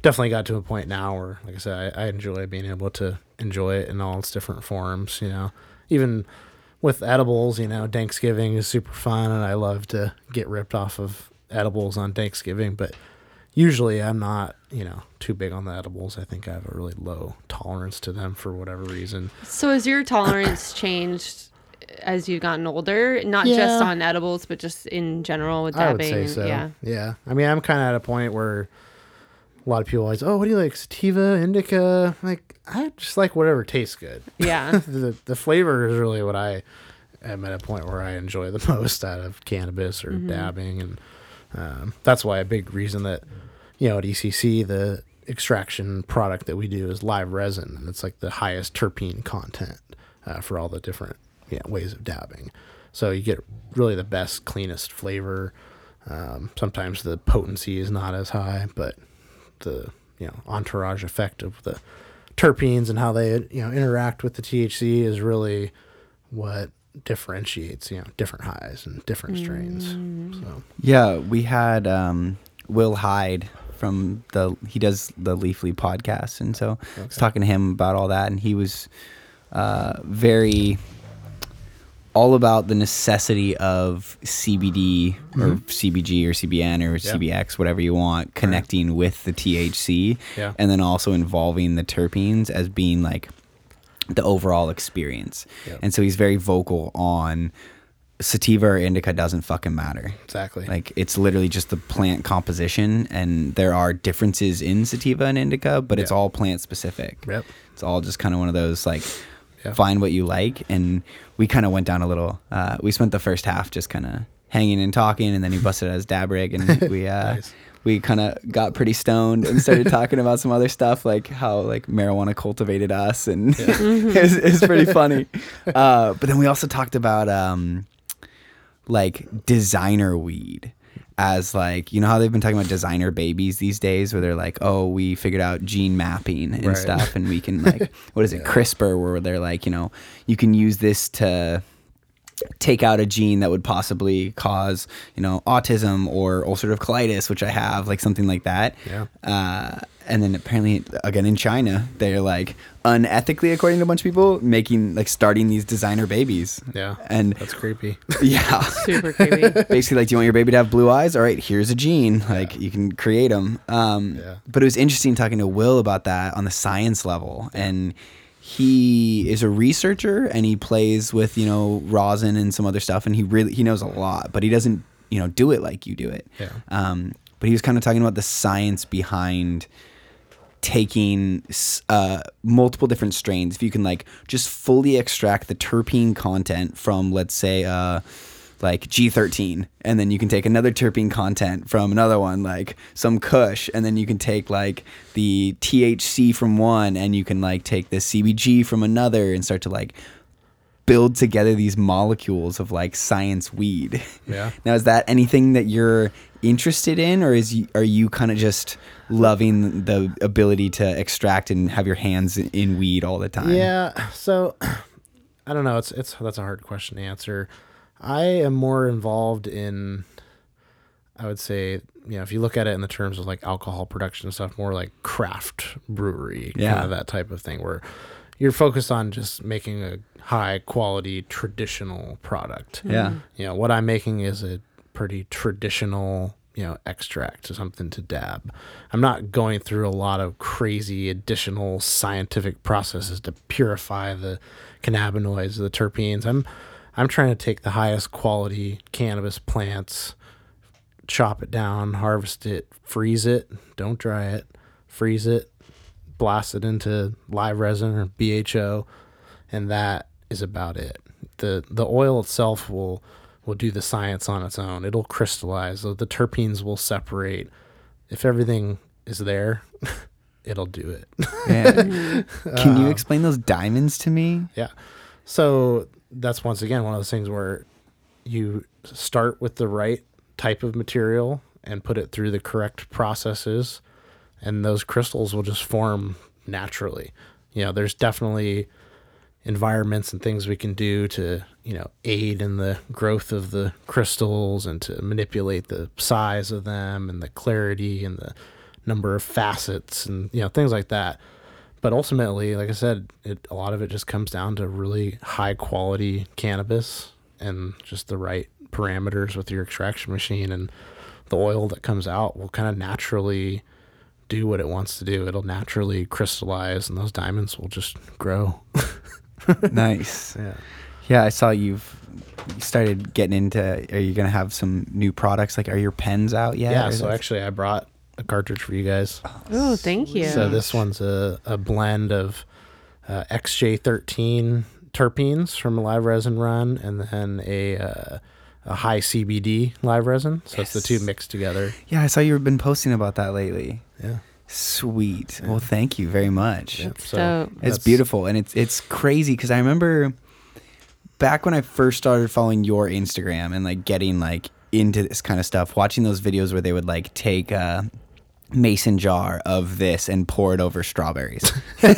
definitely got to a point now where, like I said, I, I enjoy being able to enjoy it in all its different forms, you know, even with edibles, you know, Thanksgiving is super fun and I love to get ripped off of edibles on Thanksgiving, but usually I'm not, you know, too big on the edibles. I think I have a really low tolerance to them for whatever reason. So has your tolerance changed as you've gotten older? Not just on edibles, but just in general with dabbing. I would say so. Yeah. Yeah. I mean, I'm kind of at a point where a lot of people always, oh, what do you like? Sativa, indica? Like, I just like whatever tastes good. Yeah. the the flavor is really what I am at a point where I enjoy the most out of cannabis or Mm-hmm. dabbing, and um, that's why a big reason that you know at ECC the extraction product that we do is live resin, and it's like the highest terpene content uh, for all the different you know, ways of dabbing. So you get really the best, cleanest flavor. Um, sometimes the potency is not as high, but the you know entourage effect of the terpenes and how they you know interact with the THC is really what differentiates you know different highs and different strains. So. Yeah, we had um, Will Hyde from the he does the Leafly podcast, and so I was talking to him about all that, and he was uh, very all about the necessity of CBD or mm-hmm. CBG or CBN or CBX, whatever you want, connecting with the THC, Yeah. and then also involving the terpenes as being like the overall experience. Yep. And so he's very vocal on sativa or indica doesn't fucking matter. exactly. Like it's literally just the plant composition, and there are differences in sativa and indica, but it's all plant specific. Yep. It's all just kind of one of those like Yeah. find what you like, and we kind of went down a little. Uh, we spent the first half just kind of hanging and talking, and then he busted out his dab rig, and we uh, Nice. we kind of got pretty stoned and started talking about some other stuff, like how like marijuana cultivated us, and it, was, it was pretty funny. Uh, but then we also talked about um, like designer weed as like you know how they've been talking about designer babies these days where they're like oh we figured out gene mapping and Right. stuff and we can like what is it CRISPR where they're like you know you can use this to take out a gene that would possibly cause you know autism or ulcerative colitis which I have like something like that Yeah. uh, and then apparently again in China they're like unethically according to a bunch of people making like starting these designer babies yeah. and that's creepy. yeah Super creepy. basically like do you want your baby to have blue eyes all right here's a gene like you can create them um, Yeah. but it was interesting talking to will about that on the science level and he is a researcher and he plays with you know rosin and some other stuff and he really he knows a lot but he doesn't you know do it like you do it Yeah. um, but he was kind of talking about the science behind taking uh, multiple different strains, if you can like just fully extract the terpene content from, let's say, uh, like G13, and then you can take another terpene content from another one, like some Kush, and then you can take like the THC from one, and you can like take the CBG from another, and start to like build together these molecules of like science weed. Yeah. Now, is that anything that you're interested in, or is you, are you kind of just loving the ability to extract and have your hands in- weed all the time? Yeah. So I don't know. It's it's that's a hard question to answer. I am more involved in I would say, you know, if you look at it in the terms of like alcohol production and stuff, more like craft brewery, Yeah. kind of that type of thing where you're focused on just making a high quality traditional product. Yeah. You know, what I'm making is a pretty traditional, you know, extract, or something to dab. I'm not going through a lot of crazy additional scientific processes to purify the cannabinoids, the terpenes. I'm I'm trying to take the highest quality cannabis plants, chop it down, harvest it, freeze it, don't dry it, freeze it, blast it into live resin or BHO, and that is about it. the The oil itself will will do the science on its own. It'll crystallize. The, the terpenes will separate. If everything is there, it'll do it. Yeah. Can you uh, explain those diamonds to me? Yeah. So that's once again one of those things where you start with the right type of material and put it through the correct processes, and those crystals will just form naturally. You know, there's definitely environments and things we can do to, you know, aid in the growth of the crystals and to manipulate the size of them and the clarity and the number of facets and, you know, things like that. But ultimately like i said it, a lot of it just comes down to really high quality cannabis and just the right parameters with your extraction machine and the oil that comes out will kind of naturally do what it wants to do. It'll naturally crystallize and those diamonds will just grow nice. yeah Yeah, I saw you've started getting into. Are you gonna have some new products? Like, are your pens out yet? yeah so actually i brought a cartridge for you guys Oh, thank you. So this one's a, a blend of uh, XJ13 terpenes from a live resin run, and then a uh, a high CBD live resin. So it's the two mixed together. yeah, I saw you've been posting about that lately. Yeah. Sweet. Well, thank you very much. Yep. It's So dope. It's beautiful and it's it's crazy because I remember back when I first started following your Instagram and like getting like into this kind of stuff, watching those videos where they would like take a mason jar of this and pour it over strawberries. you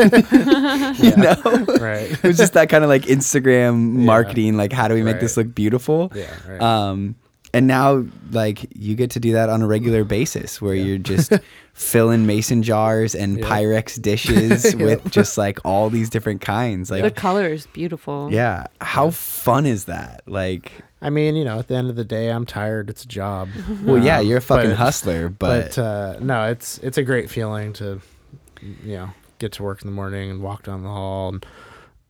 know? Right. it was just that kind of like Instagram marketing, like how do we make this look beautiful? Yeah. Right. Um, and now, like, you get to do that on a regular basis where you're just filling mason jars and Yeah. Pyrex dishes with just like all these different kinds. Like the Like, color is beautiful. yeah. How fun is that? Like, I mean, you know, at the end of the day, I'm tired. It's a job. well, yeah, you're a fucking but- hustler, but, But uh, no, it's it's a great feeling to, you know, get to work in the morning and walk down the hall and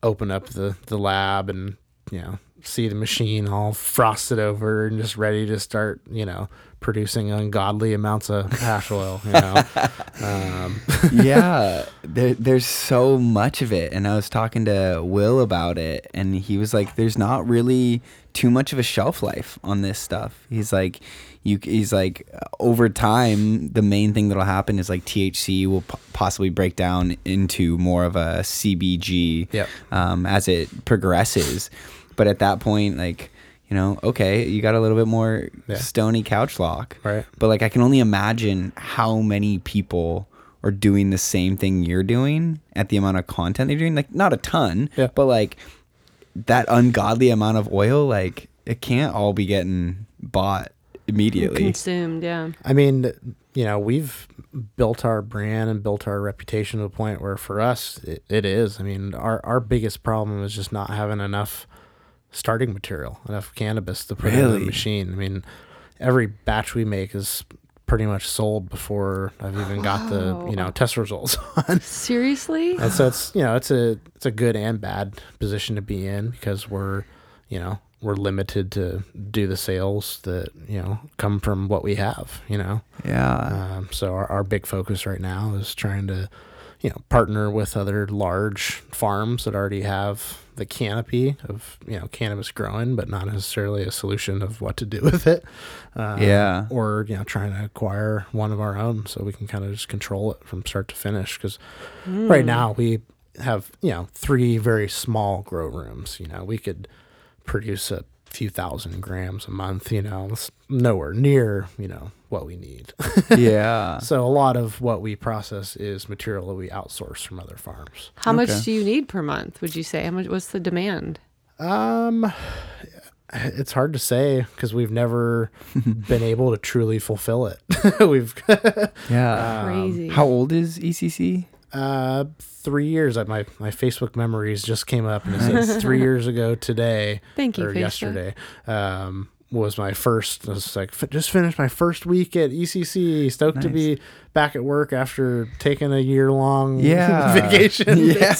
open up the the lab and you know see the machine all frosted over and just ready to start you know producing ungodly amounts of hash oil. You know, um, yeah, there, there's so much of it. And I was talking to Will about it, and he was like, "There's not really too much of a shelf life on this stuff." He's like, "You," he's like, over time, the main thing that'll happen is like THC will p- possibly break down into more of a CBG Yep. um, as it progresses. But at that point, like. You know, okay, you got a little bit more Yeah. stony couch lock, Right. but like I can only imagine how many people are doing the same thing you're doing at the amount of content they're doing. Like not a ton, Yeah. but like that ungodly amount of oil, like it can't all be getting bought immediately. Consumed, yeah. I mean, you know, we've built our brand and built our reputation to a point where for us it, it is. I mean, our our biggest problem is just not having enough starting material, enough cannabis to put in the machine. I mean, every batch we make is pretty much sold before I've even got the you know test results on. Seriously? And so it's you know it's a it's a good and bad position to be in because we're you know we're limited to do the sales that you know come from what we have. You know, Yeah. um, so our, our big focus right now is trying to, you know, partner with other large farms that already have the canopy of you know cannabis growing, but not necessarily a solution of what to do with it. Um, Yeah. Or you know, trying to acquire one of our own so we can kind of just control it from start to finish. Because right now we have you know three very small grow rooms. You know, we could produce a few thousand grams a month. You know, it's nowhere near you know what we need. yeah. So a lot of what we process is material that we outsource from other farms. How much do you need per month? Would you say? How much? What's the demand? Um, it's hard to say because we've never been able to truly fulfill it. we've Yeah. Crazy. How old is ECC? Uh three years. My my Facebook memories just came up and it says three years ago today Thank you, or Facebook. yesterday. Um, was my first. I was like, "F- just finished my first week at ECC. Stoked to be back at work after taking a year long Yeah. vacation. Yeah.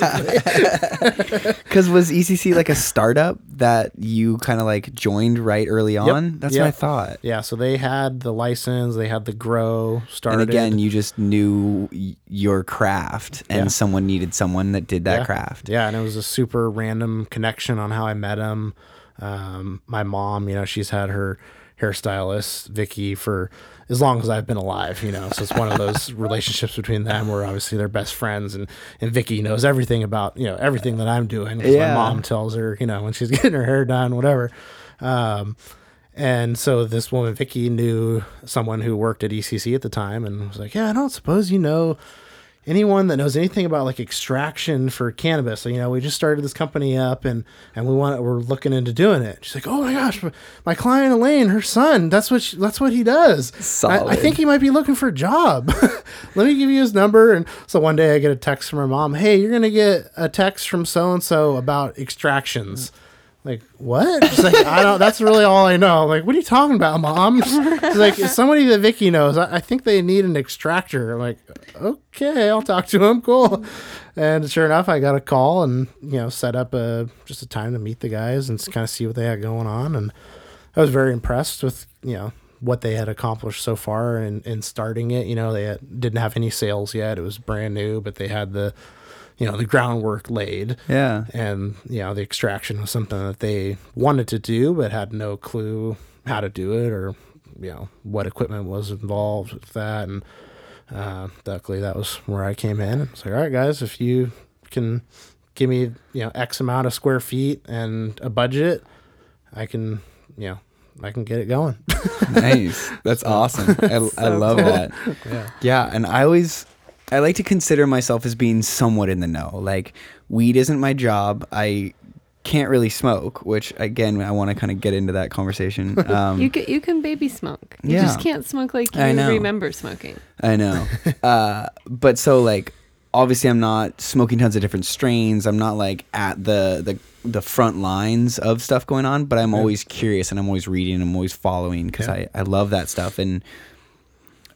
Because was ECC like a startup that you kind of like joined right early on? That's what I thought. Yeah, so they had the license, they had the grow started. And again, you just knew y- your craft, and Yeah. someone needed someone that did that yeah. craft. Yeah, and it was a super random connection on how I met him. Um, my mom, you know, she's had her hairstylist Vicky for as long as I've been alive, you know. So it's one of those relationships between them where obviously they're best friends, and and Vicky knows everything about you know everything that I'm doing. Yeah. My mom tells her, you know, when she's getting her hair done, whatever. Um, and so this woman Vicky knew someone who worked at ECC at the time, and was like, "Yeah, I don't suppose you know." Anyone that knows anything about like extraction for cannabis. So, you know, we just started this company up and and we want we're looking into doing it. She's like, oh my gosh, my client Elaine, her son, that's what she, that's what he does. I, I think he might be looking for a job. Let me give you his number. And so one day I get a text from her mom. Hey, you're gonna get a text from so and so about extractions. Like what? She's like, I don't. That's really all I know. I'm like, what are you talking about, mom? She's like, somebody that Vicky knows. I, I think they need an extractor. I'm like, okay, I'll talk to him. Cool. And sure enough, I got a call and you know set up a just a time to meet the guys and kind of see what they had going on. And I was very impressed with you know what they had accomplished so far in, in starting it. You know, they had, didn't have any sales yet; it was brand new, but they had the you know the groundwork laid Yeah. and you know the extraction was something that they wanted to do but had no clue how to do it or you know what equipment was involved with that and uh, luckily that was where I came in and was like all right guys if you can give me you know X amount of square feet and a budget I can you know I can get it going nice. That's awesome. I, I love that. yeah Yeah, and I always I like to consider myself as being somewhat in the know. Like weed isn't my job. I can't really smoke, which again I want to kind of get into that conversation. Um, You can you can baby smoke. You Yeah. just can't smoke like you remember smoking. I know. uh, but so like obviously I'm not smoking tons of different strains. I'm not like at the the the front lines of stuff going on, but I'm always curious and I'm always reading and I'm always following because Yeah. I, I love that stuff. And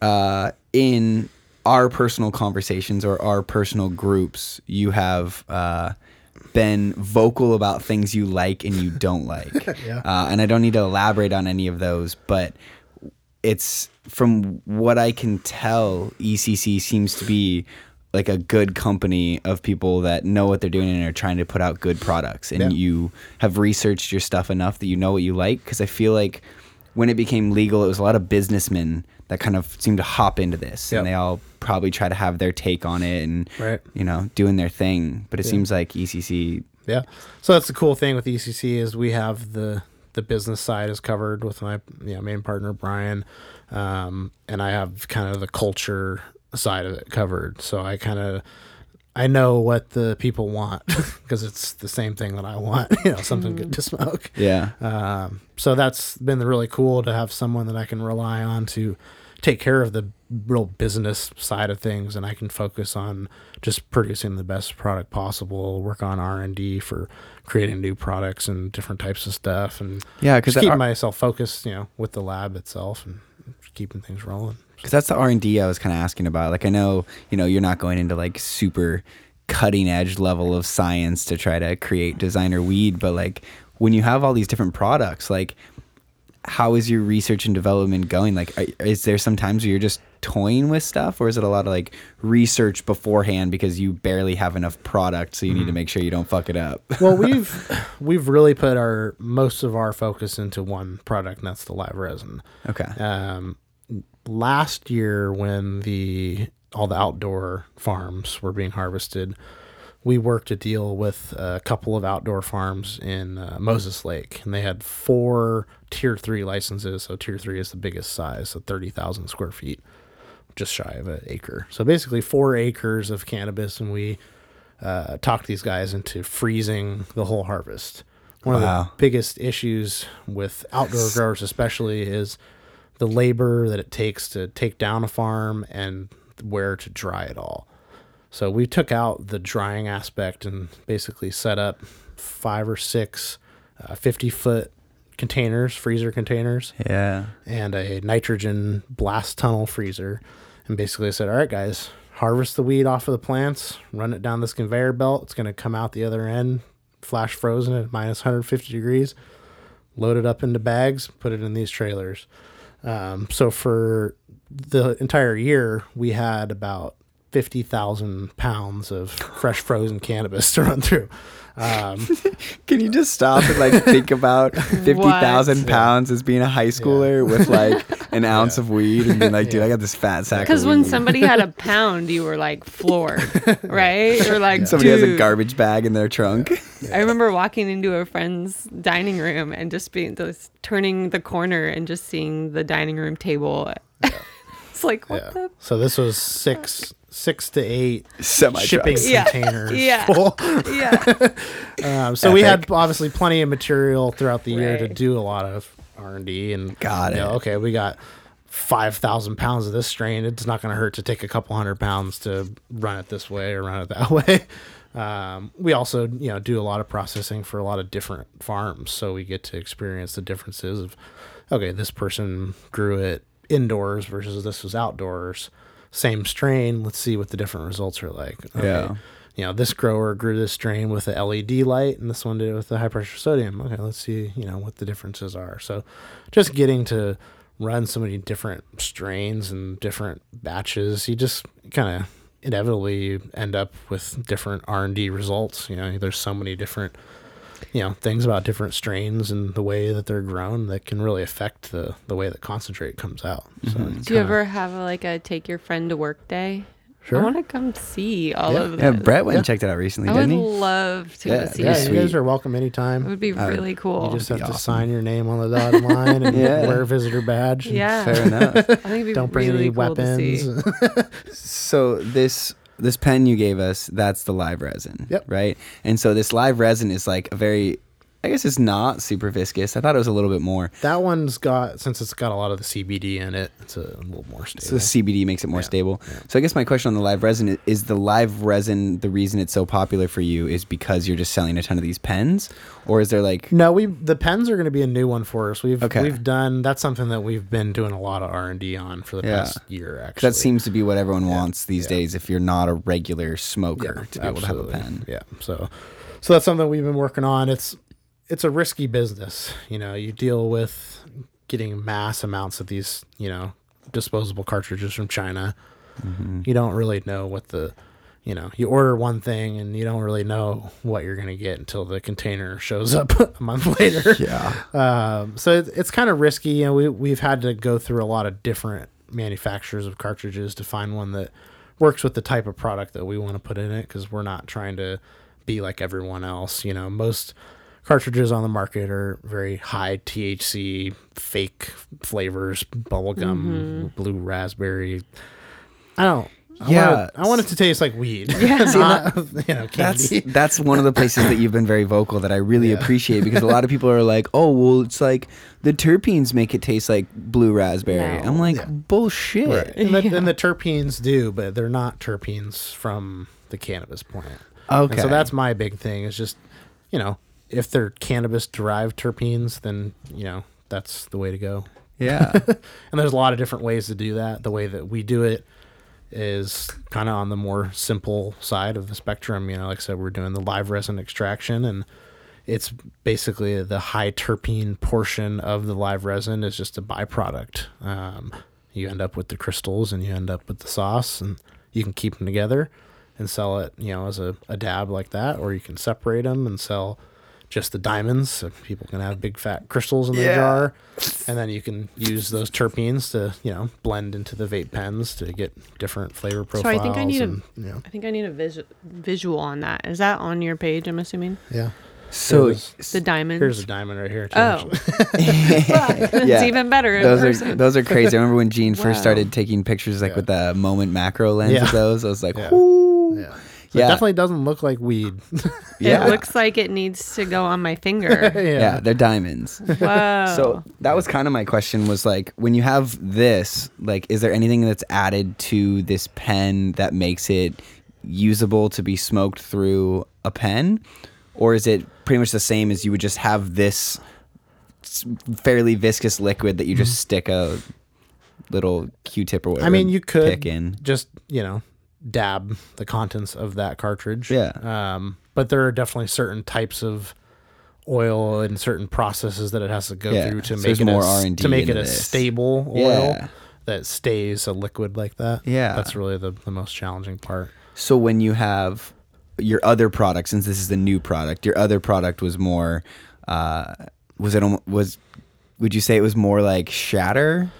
uh, in our personal conversations or our personal groups, you have uh, been vocal about things you like and you don't like. Yeah. Uh, and I don't need to elaborate on any of those, but it's from what I can tell, ECC seems to be like a good company of people that know what they're doing and are trying to put out good products. And Yeah. you have researched your stuff enough that you know what you like. Because I feel like when it became legal, it was a lot of businessmen that kind of seem to hop into this, Yep. and they all probably try to have their take on it and Right. you know doing their thing. But it Yeah. seems like ECC. Yeah. So that's the cool thing with ECC is we have the the business side is covered with my you know, main partner Brian, um, and I have kind of the culture side of it covered. So I kind of I know what the people want because it's the same thing that I want. You know, something good to smoke. Yeah. Um, so that's been really cool to have someone that I can rely on to take care of the real business side of things, and I can focus on just producing the best product possible. Work on R and D for creating new products and different types of stuff, and Yeah, just because keeping myself focused, you know, with the lab itself and keeping things rolling. Because that's the R and D I was kind of asking about. Like I know, you know, you're not going into like super cutting edge level of science to try to create designer weed, but like when you have all these different products, like how is your research and development going? Like, are- is there some times where you're just toying with stuff, or is it a lot of like research beforehand because you barely have enough product, so you need to make sure you don't fuck it up? well, we've we've really put our most of our focus into one product, and that's the live resin. okay. Um, last year, when the all the outdoor farms were being harvested, we worked a deal with a couple of outdoor farms in uh, Moses Lake, and they had four tier three licenses. So tier three is the biggest size, so thirty thousand square feet, just shy of an acre. So basically, four acres of cannabis, and we uh, talked these guys into freezing the whole harvest. One of the biggest issues with outdoor growers, especially, is the labor that it takes to take down a farm and where to dry it all. So we took out the drying aspect and basically set up five or six uh, 50 foot containers, freezer containers, Yeah. and a nitrogen blast tunnel freezer. And basically I said, all right, guys, harvest the weed off of the plants, run it down this conveyor belt. It's going to come out the other end, flash frozen at minus 150 degrees, load it up into bags, put it in these trailers. Um, so for the entire year, we had about 50,000 pounds of fresh frozen cannabis to run through. Um, Can you just stop and like think about fifty thousand pounds as being a high schooler with like an ounce of weed and being like, dude, I got this fat sack. Because when somebody had a pound, you were like floored, right? You're like, somebody has a garbage bag in their trunk. I remember walking into a friend's dining room and just being just turning the corner and just seeing the dining room table. it's like what yeah. the So this was six, six to eight Semi shipping. Yeah. containers Yeah. full. yeah. Um, so we had obviously plenty of material throughout the year to do a lot of R and D. And Got you know, it. okay, we got five thousand pounds of this strain. It's not going to hurt to take a couple hundred pounds to run it this way or run it that way. Um, we also, you know, do a lot of processing for a lot of different farms, so we get to experience the differences of, okay, this person grew it indoors versus this was outdoors. Same strain. Let's see what the different results are like. Okay, Yeah. you know, this grower grew this strain with a LED light, and this one did it with the high pressure sodium. Okay, let's see, you know, what the differences are. So, just getting to run so many different strains and different batches, you just kind of inevitably end up with different R and D results. You know, there's so many different, you know, things about different strains and the way that they're grown that can really affect the the way the concentrate comes out. So, Mm-hmm. it's Do you ever have like a take your friend to work day? Sure. I want to come see all Yeah. of this. Yeah, Brett went and checked it out recently, I would didn't he? love to Yeah, go see Yeah, Pretty you guys are welcome anytime. It would be Uh, really cool. You just have be to sign your name on the dotted line and Yeah. wear a visitor badge. yeah. Fair enough. I think it'd be Don't bring really any cool to see. weapons. So this this pen you gave us, that's the live resin. Yep. Right? And so this live resin is like a very I guess it's not super viscous. I thought it was a little bit more. that one's got since it's got a lot of the CBD in it. It's a little more So stable. the CBD makes it more Yeah, stable. So I guess my question on the live resin is, is the live resin the reason it's so popular for you is because you're just selling a ton of these pens, or is there like no, we the pens are going to be a new one for us. We've Okay. we've done that's something that we've been doing a lot of R and D on for the Yeah. past year. Actually, that seems to be what everyone wants these yeah. days if you're not a regular smoker to be able to have a pen. Yeah. So so that's something we've been working on. It's it's a risky business. You know, you deal with getting mass amounts of these, you know, disposable cartridges from China. Mm-hmm. You don't really know what the you know, you order one thing and you don't really know what you're going to get until the container shows up a month later. Yeah. Um, so it's, it's kind of risky. You know, we we've had to go through a lot of different manufacturers of cartridges to find one that works with the type of product that we want to put in it because we're not trying to be like everyone else. You know, most cartridges on the market are very high THC, fake flavors, bubblegum, mm-hmm. blue raspberry. I don't. I Yeah. want, it, I want it to taste like weed. Yeah, not, you know, That's candy. that's one of the places that you've been very vocal that I really appreciate because a lot of people are like, "Oh, well, it's like the terpenes make it taste like blue raspberry." No. I'm like, "Bullshit." Right. And, the, and the terpenes do, but they're not terpenes from the cannabis plant. Okay. And so that's my big thing is just, you know, if they're cannabis derived terpenes, then, you know, that's the way to go. Yeah. And there's a lot of different ways to do that. The way that we do it is kind of on the more simple side of the spectrum. You know, like I said, we're doing the live resin extraction and it's basically the high terpene portion of the live resin is just a byproduct. Um, you end up with the crystals and you end up with the sauce, and you can keep them together and sell it, you know, as a, a dab like that, or you can separate them and sell just the diamonds so people can have big fat crystals in their Yeah. jar and then you can use those terpenes to you know blend into the vape pens to get different flavor profiles. So profiles I think I need a- you know, I think I need a vis- visual on that. Is that on your page? I'm assuming yeah So Here's- the diamonds. here's a diamond right here too, oh, actually. it's Yeah. even better. those person. are those are crazy. I remember when Gene Wow. first started taking pictures like Yeah. with the moment macro lens Yeah. of those. I was like, Yeah. "Whoo." yeah so Yeah. it definitely doesn't look like weed yeah. It looks like it needs to go on my finger. yeah, they're diamonds. Whoa. So that was kind of my question was like when you have this, like is there anything that's added to this pen that makes it usable to be smoked through a pen or is it pretty much the same as you would just have this fairly viscous liquid that you just stick a little q-tip or whatever Mm-hmm. i mean you could pick in just you know dab the contents of that cartridge Yeah. um but there are definitely certain types of oil and certain processes that it has to go Yeah, through to so make it more a, to make it into a this. stable oil Yeah. that stays a liquid like that Yeah. that's really the, the most challenging part So when you have your other product, since this is the new product, your other product was more, uh, was it was, would you say it was more like shatter,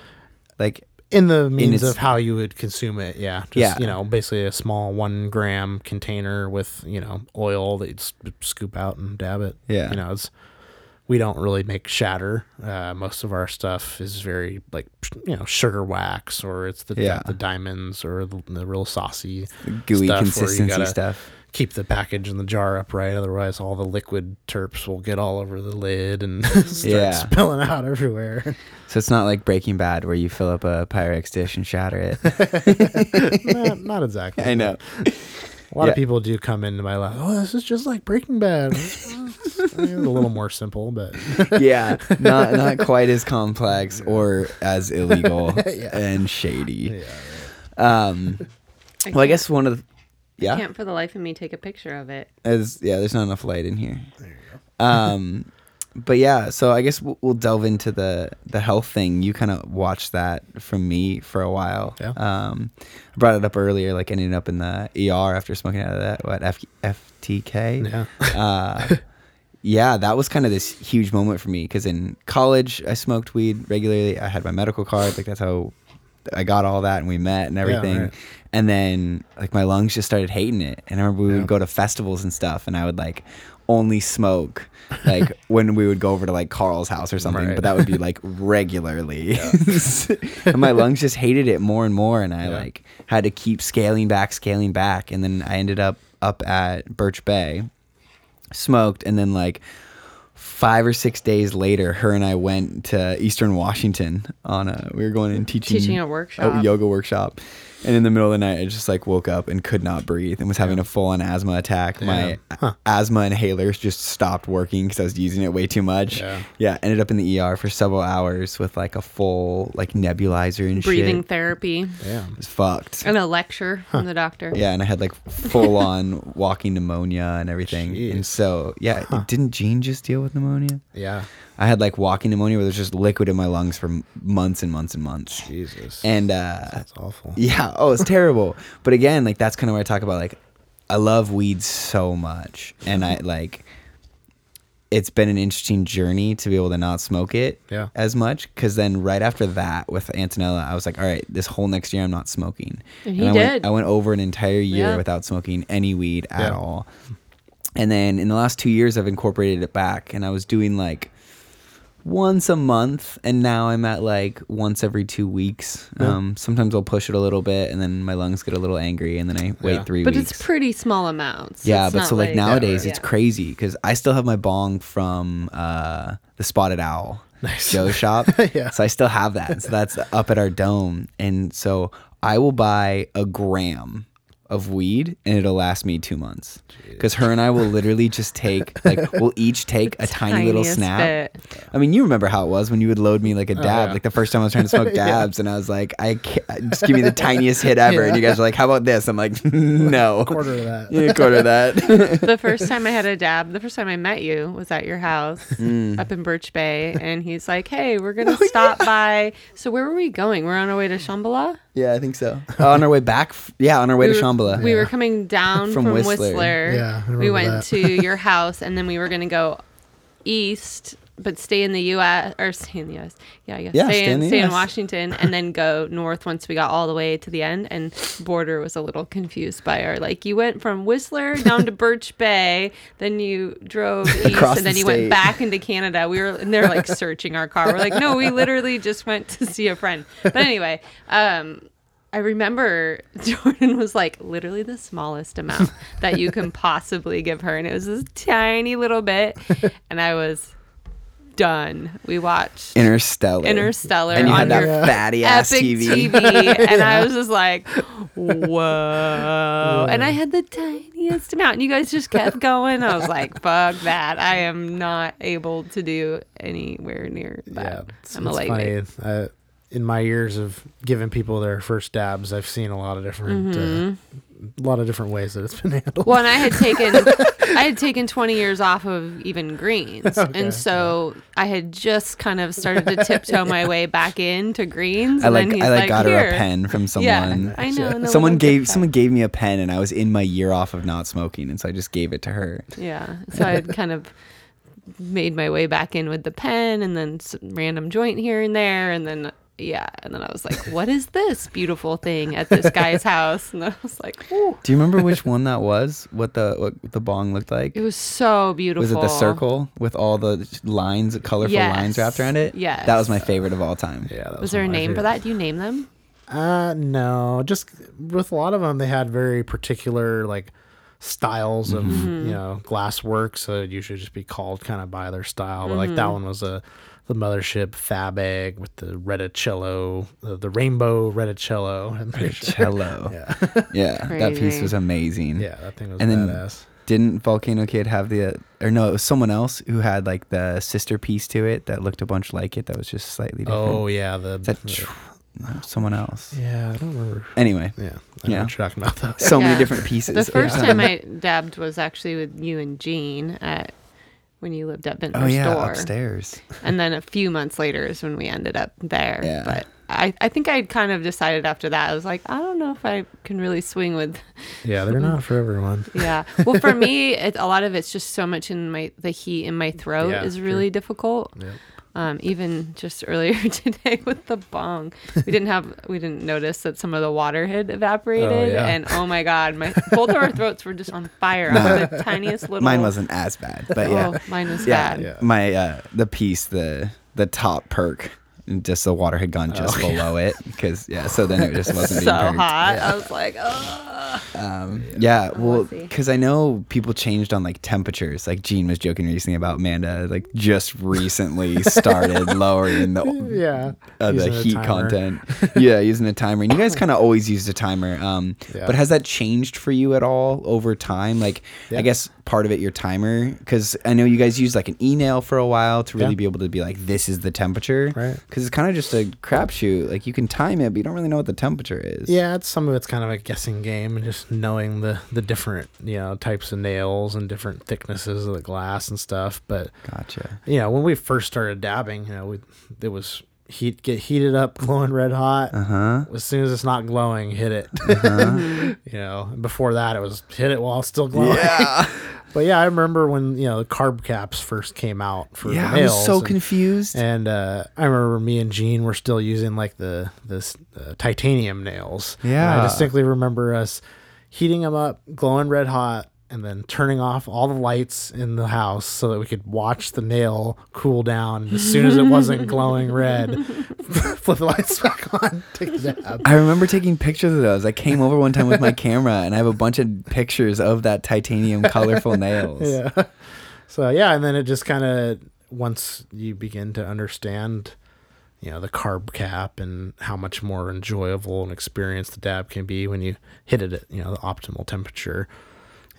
like in the means its- of how you would consume it yeah just Yeah. you know basically a small one gram container with you know oil that you scoop out and dab it Yeah. you know it's we don't really make shatter uh, most of our stuff is very like you know sugar wax or it's the Yeah. the diamonds or the, the real saucy gooey stuff consistency gotta stuff. Keep the package and the jar upright otherwise all the liquid terps will get all over the lid and start Yeah. spilling out everywhere So it's not like Breaking Bad where you fill up a Pyrex dish and shatter it. not, not exactly I know. A lot Yeah. of people do come into my life. Oh, this is just like Breaking Bad. It's a little more simple, but Yeah, not not quite as complex or as illegal and shady. Um, well, I guess one of the I can't for the life of me take a picture of it. as yeah, there's not enough light in here. There you Um, but yeah, so I guess we'll, we'll delve into the the health thing. You kind of watched that from me for a while. Yeah. Um, I brought it up earlier, like ending up in the ER after smoking out of that what F, FTK. yeah, uh, yeah, that was kind of this huge moment for me because in college I smoked weed regularly. I had my medical card, like that's how I got all that, and we met and everything. right. And then like my lungs just started hating it, and I remember we Yeah. would go to festivals and stuff, and I would like only smoke like when we would go over to like Carl's house or something, Right. but that would be like regularly. and my lungs just hated it more and more, and I Yeah. like had to keep scaling back, scaling back, and then I ended up up at Birch Bay smoked and then like five or six days later her and i went to eastern washington on a we were going and teaching Teaching a workshop. yoga workshop and in the middle of the night i just like woke up and could not breathe and was having a full-on asthma attack my Huh. asthma inhalers just stopped working because i was using it way too much Yeah. yeah ended up in the er for several hours with like a full like nebulizer and Breathing shit therapy yeah. it was fucked and a lecture from the doctor. yeah, and I had like full on walking pneumonia and everything. And so, yeah, didn't Gene just deal with pneumonia? Yeah. I had like walking pneumonia where there's just liquid in my lungs for m- months and months and months. Jesus. And uh, that's awful. yeah, oh, it's terrible. But again, like that's kind of where I talk about like I love weed so much, and I like it's been an interesting journey to be able to not smoke it Yeah. as much because then right after that with Antonella, I was like, all right, this whole next year I'm not smoking. And he I did. Went, I went over an entire year Yeah. without smoking any weed at Yeah. all. And then in the last two years, I've incorporated it back, and I was doing like once a month, and now I'm at like once every two weeks. Yeah. Um, sometimes I'll push it a little bit, and then my lungs get a little angry, and then I wait Yeah. three But weeks. it's pretty small amounts. yeah, It's but not so like, nowadays Yeah. it's crazy because I still have my bong from uh, the Spotted Owl Nice. Joe shop. Yeah. So I still have that. So that's up at our dome, and so I will buy a gram of weed and it'll last me two months. Because her and I will literally just take like we'll each take a tiny little snap. bit. I mean, you remember how it was when you would load me like a dab, yeah. like the first time I was trying to smoke dabs, and I was like, I can't, just give me the tiniest hit ever, and you guys were like, how about this? I'm like, no, A Quarter of that. yeah, quarter of that. the first time I had a dab, the first time I met you was at your house Mm. up in Birch Bay, and he's like, "Hey, we're gonna Oh, stop by." So where were we going? We're on our way to Shambhala. Yeah, I think so. Oh, on our way back, f- yeah, on our way we to were, Shambhala. We were coming down From from, Whistler. Whistler. Yeah, I we went that. to your house, and then we were gonna go east, but stay in the U.S. or stay in the U.S. Yeah, I guess Yeah, stay, stay in in, stay in Washington, and then go north once we got all the way to the end. And Border was a little confused by our like, you went from Whistler down to Birch Bay, then you drove east, and then the you state. went back into Canada. We were and they're like searching our car. We're like, no, we literally just went to see a friend. But anyway, um. I remember Jordan was like literally the smallest amount that you can possibly give her, and it was this tiny little bit, and I was done. We watched Interstellar. Interstellar and you on had that your fatty ass epic TV. TV, and I was just like, whoa. And I had the tiniest amount, and you guys just kept going. I was like, fuck that. I am not able to do anywhere near that. Yeah, it's, I'm a it's lightweight. funny. Uh, in my years of giving people their first dabs, I've seen a lot of different, uh, a lot of different ways that it's been handled. Well, and I had taken I had taken 20 years off of even greens. and so I had just kind of started to tiptoe my way back into greens. I And like then he's I like got her a pen from someone. Yeah, someone. I know. and Someone gave someone gave me a pen and I was in my year off of not smoking and so I just gave it to her. Yeah. So I kind of made my way back in with the pen and then s random joint here and there. And then, yeah. And then I was like, what is this beautiful thing at this guy's house? And I was like, ooh. Do you remember which one that was? What the what the bong looked like? It was so beautiful. Was it the circle with all the lines, colorful lines wrapped around it? Yes. That was my favorite of all time. yeah, that Was there a one of name for that? Do you name them? Uh, no, just with a lot of them, they had very particular like styles of Mm-hmm. you know glass work, so it usually just be called kind of by their style. But like that Mm-hmm. one was a the mothership fab egg with the reticello, the, the rainbow reticello, and Cello. yeah, Yeah, that piece was amazing. yeah, that thing was And then- badass. Didn't Volcano Kid have the or no, it was someone else who had like the sister piece to it that looked a bunch like it that was just slightly different. Oh yeah, the, that the- tr- no, someone else. yeah, I don't remember. Anyway, Yeah, I know Yeah. talking about though. so many different pieces. The first Yeah. time I dabbed was actually with you and Jean at when you lived at Vintner's Oh yeah, store. upstairs. And then a few months later is when we ended up there. Yeah. But I, I think I kind of decided after that, I was like, I don't know if I can really swing with Yeah, they're not for everyone. yeah. Well, for me, it, a lot of it's just so much in my the heat in my throat Yeah, is sure. really difficult. Yep. Um, even just earlier today with the bong, we didn't have we didn't notice that some of the water had evaporated, yeah. and oh my god, my both of our throats were just on fire. Was the tiniest little. Mine wasn't as bad, but yeah. Oh, mine was yeah, bad. Yeah. my uh the piece the the top perk just the water had gone just below it because yeah so then it just wasn't Oh, So being hot. I was like, oh. um yeah, well because i know people changed on like temperatures. Like gene was joking recently about amanda like just recently started lowering the Yeah, uh, the heat content. Yeah using a timer. And you guys kind of always used a timer um Yeah. but has that changed for you at all over time? Like i guess part of it your timer because i know you guys used like an e-nail for a while to really Yeah. be able to be like this is the temperature. Right. Because it's kind of just a crapshoot like you can time it but you don't really know what the temperature is Yeah, it's some of it's kind of a guessing game and just knowing the the different you know types of nails and different thicknesses of the glass and stuff. But gotcha you know, when we first started dabbing, you know, we it was heat get heated up, glowing red hot. uh-huh As soon as it's not glowing, hit it. Mm-hmm. you know, before that, it was hit it while it's still glowing. yeah But yeah, I remember when you know the carb caps first came out for yeah the i was so and- confused and uh, I remember me and Gene were still using like the this uh, titanium nails. And Yeah. I distinctly remember us heating them up, glowing red hot, and then turning off all the lights in the house so that we could watch the nail cool down. And as soon as it wasn't glowing red, flip the lights back on, take the dab. I remember taking pictures of those. I came over one time with my camera and I have a bunch of pictures of that titanium colorful nails. Yeah. So yeah, and then it just kind of once you begin to understand, you know the carb cap and how much more enjoyable and experienced the dab can be when you hit it at you know the optimal temperature.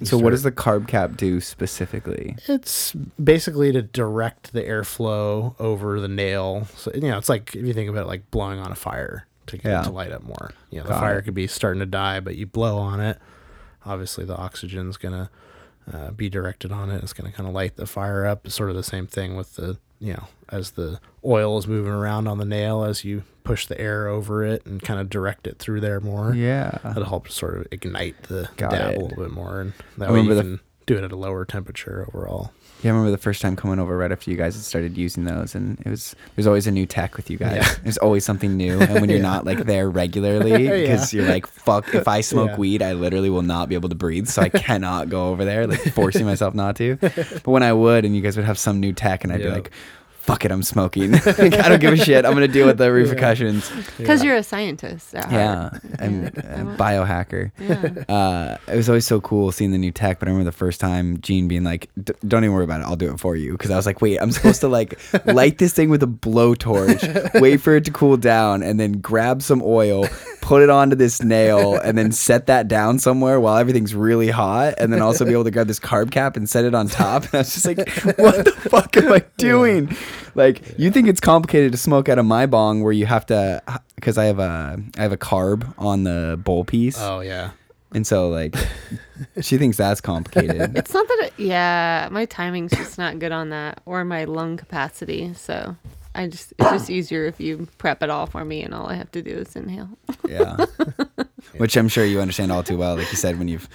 So what does the carb cap do specifically? It's basically to direct the airflow over the nail. So you know, it's like if you think about it, like blowing on a fire to get Yeah. it to light up more. You know, the Got fire it. could be starting to die, but you blow on it. Obviously, the oxygen's gonna uh, be directed on it. It's gonna kind of light the fire up. It's sort of the same thing with the you know as the oil is moving around on the nail as you push the air over it and kind of direct it through there more. Yeah. It'll help sort of ignite the Got dab it. a little bit more, and that I way you the- can do it at a lower temperature overall. Yeah, I remember the first time coming over right after you guys had started using those, and it was there's always a new tech with you guys. Yeah. There's always something new, and when you're Yeah. not like there regularly, because you're like, fuck, if I smoke Yeah. weed, I literally will not be able to breathe, so I cannot go over there, like forcing myself not to. But when I would, and you guys would have some new tech, and I'd be like, fuck it, I'm smoking. like, I don't give a shit. I'm gonna deal with the repercussions. Because you're a scientist. At Yeah. I'm a biohacker. Yeah. uh, it was always so cool seeing the new tech. But I remember the first time Gene being like, D- "Don't even worry about it. I'll do it for you." Because I was like, "Wait, I'm supposed to like light this thing with a blowtorch, wait for it to cool down, and then grab some oil, put it onto this nail, and then set that down somewhere while everything's really hot, and then also be able to grab this carb cap and set it on top." And I was just like, "What the fuck am I doing?" Like, you think it's complicated to smoke out of my bong where you have to, because I have a I have a carb on the bowl piece. Oh yeah. And so like she thinks that's complicated. It's not that. It, yeah, my timing's just not good on that, or my lung capacity. So I just it's just easier if you prep it all for me, and all I have to do is inhale. yeah. Which I'm sure you understand all too well. Like you said, when you've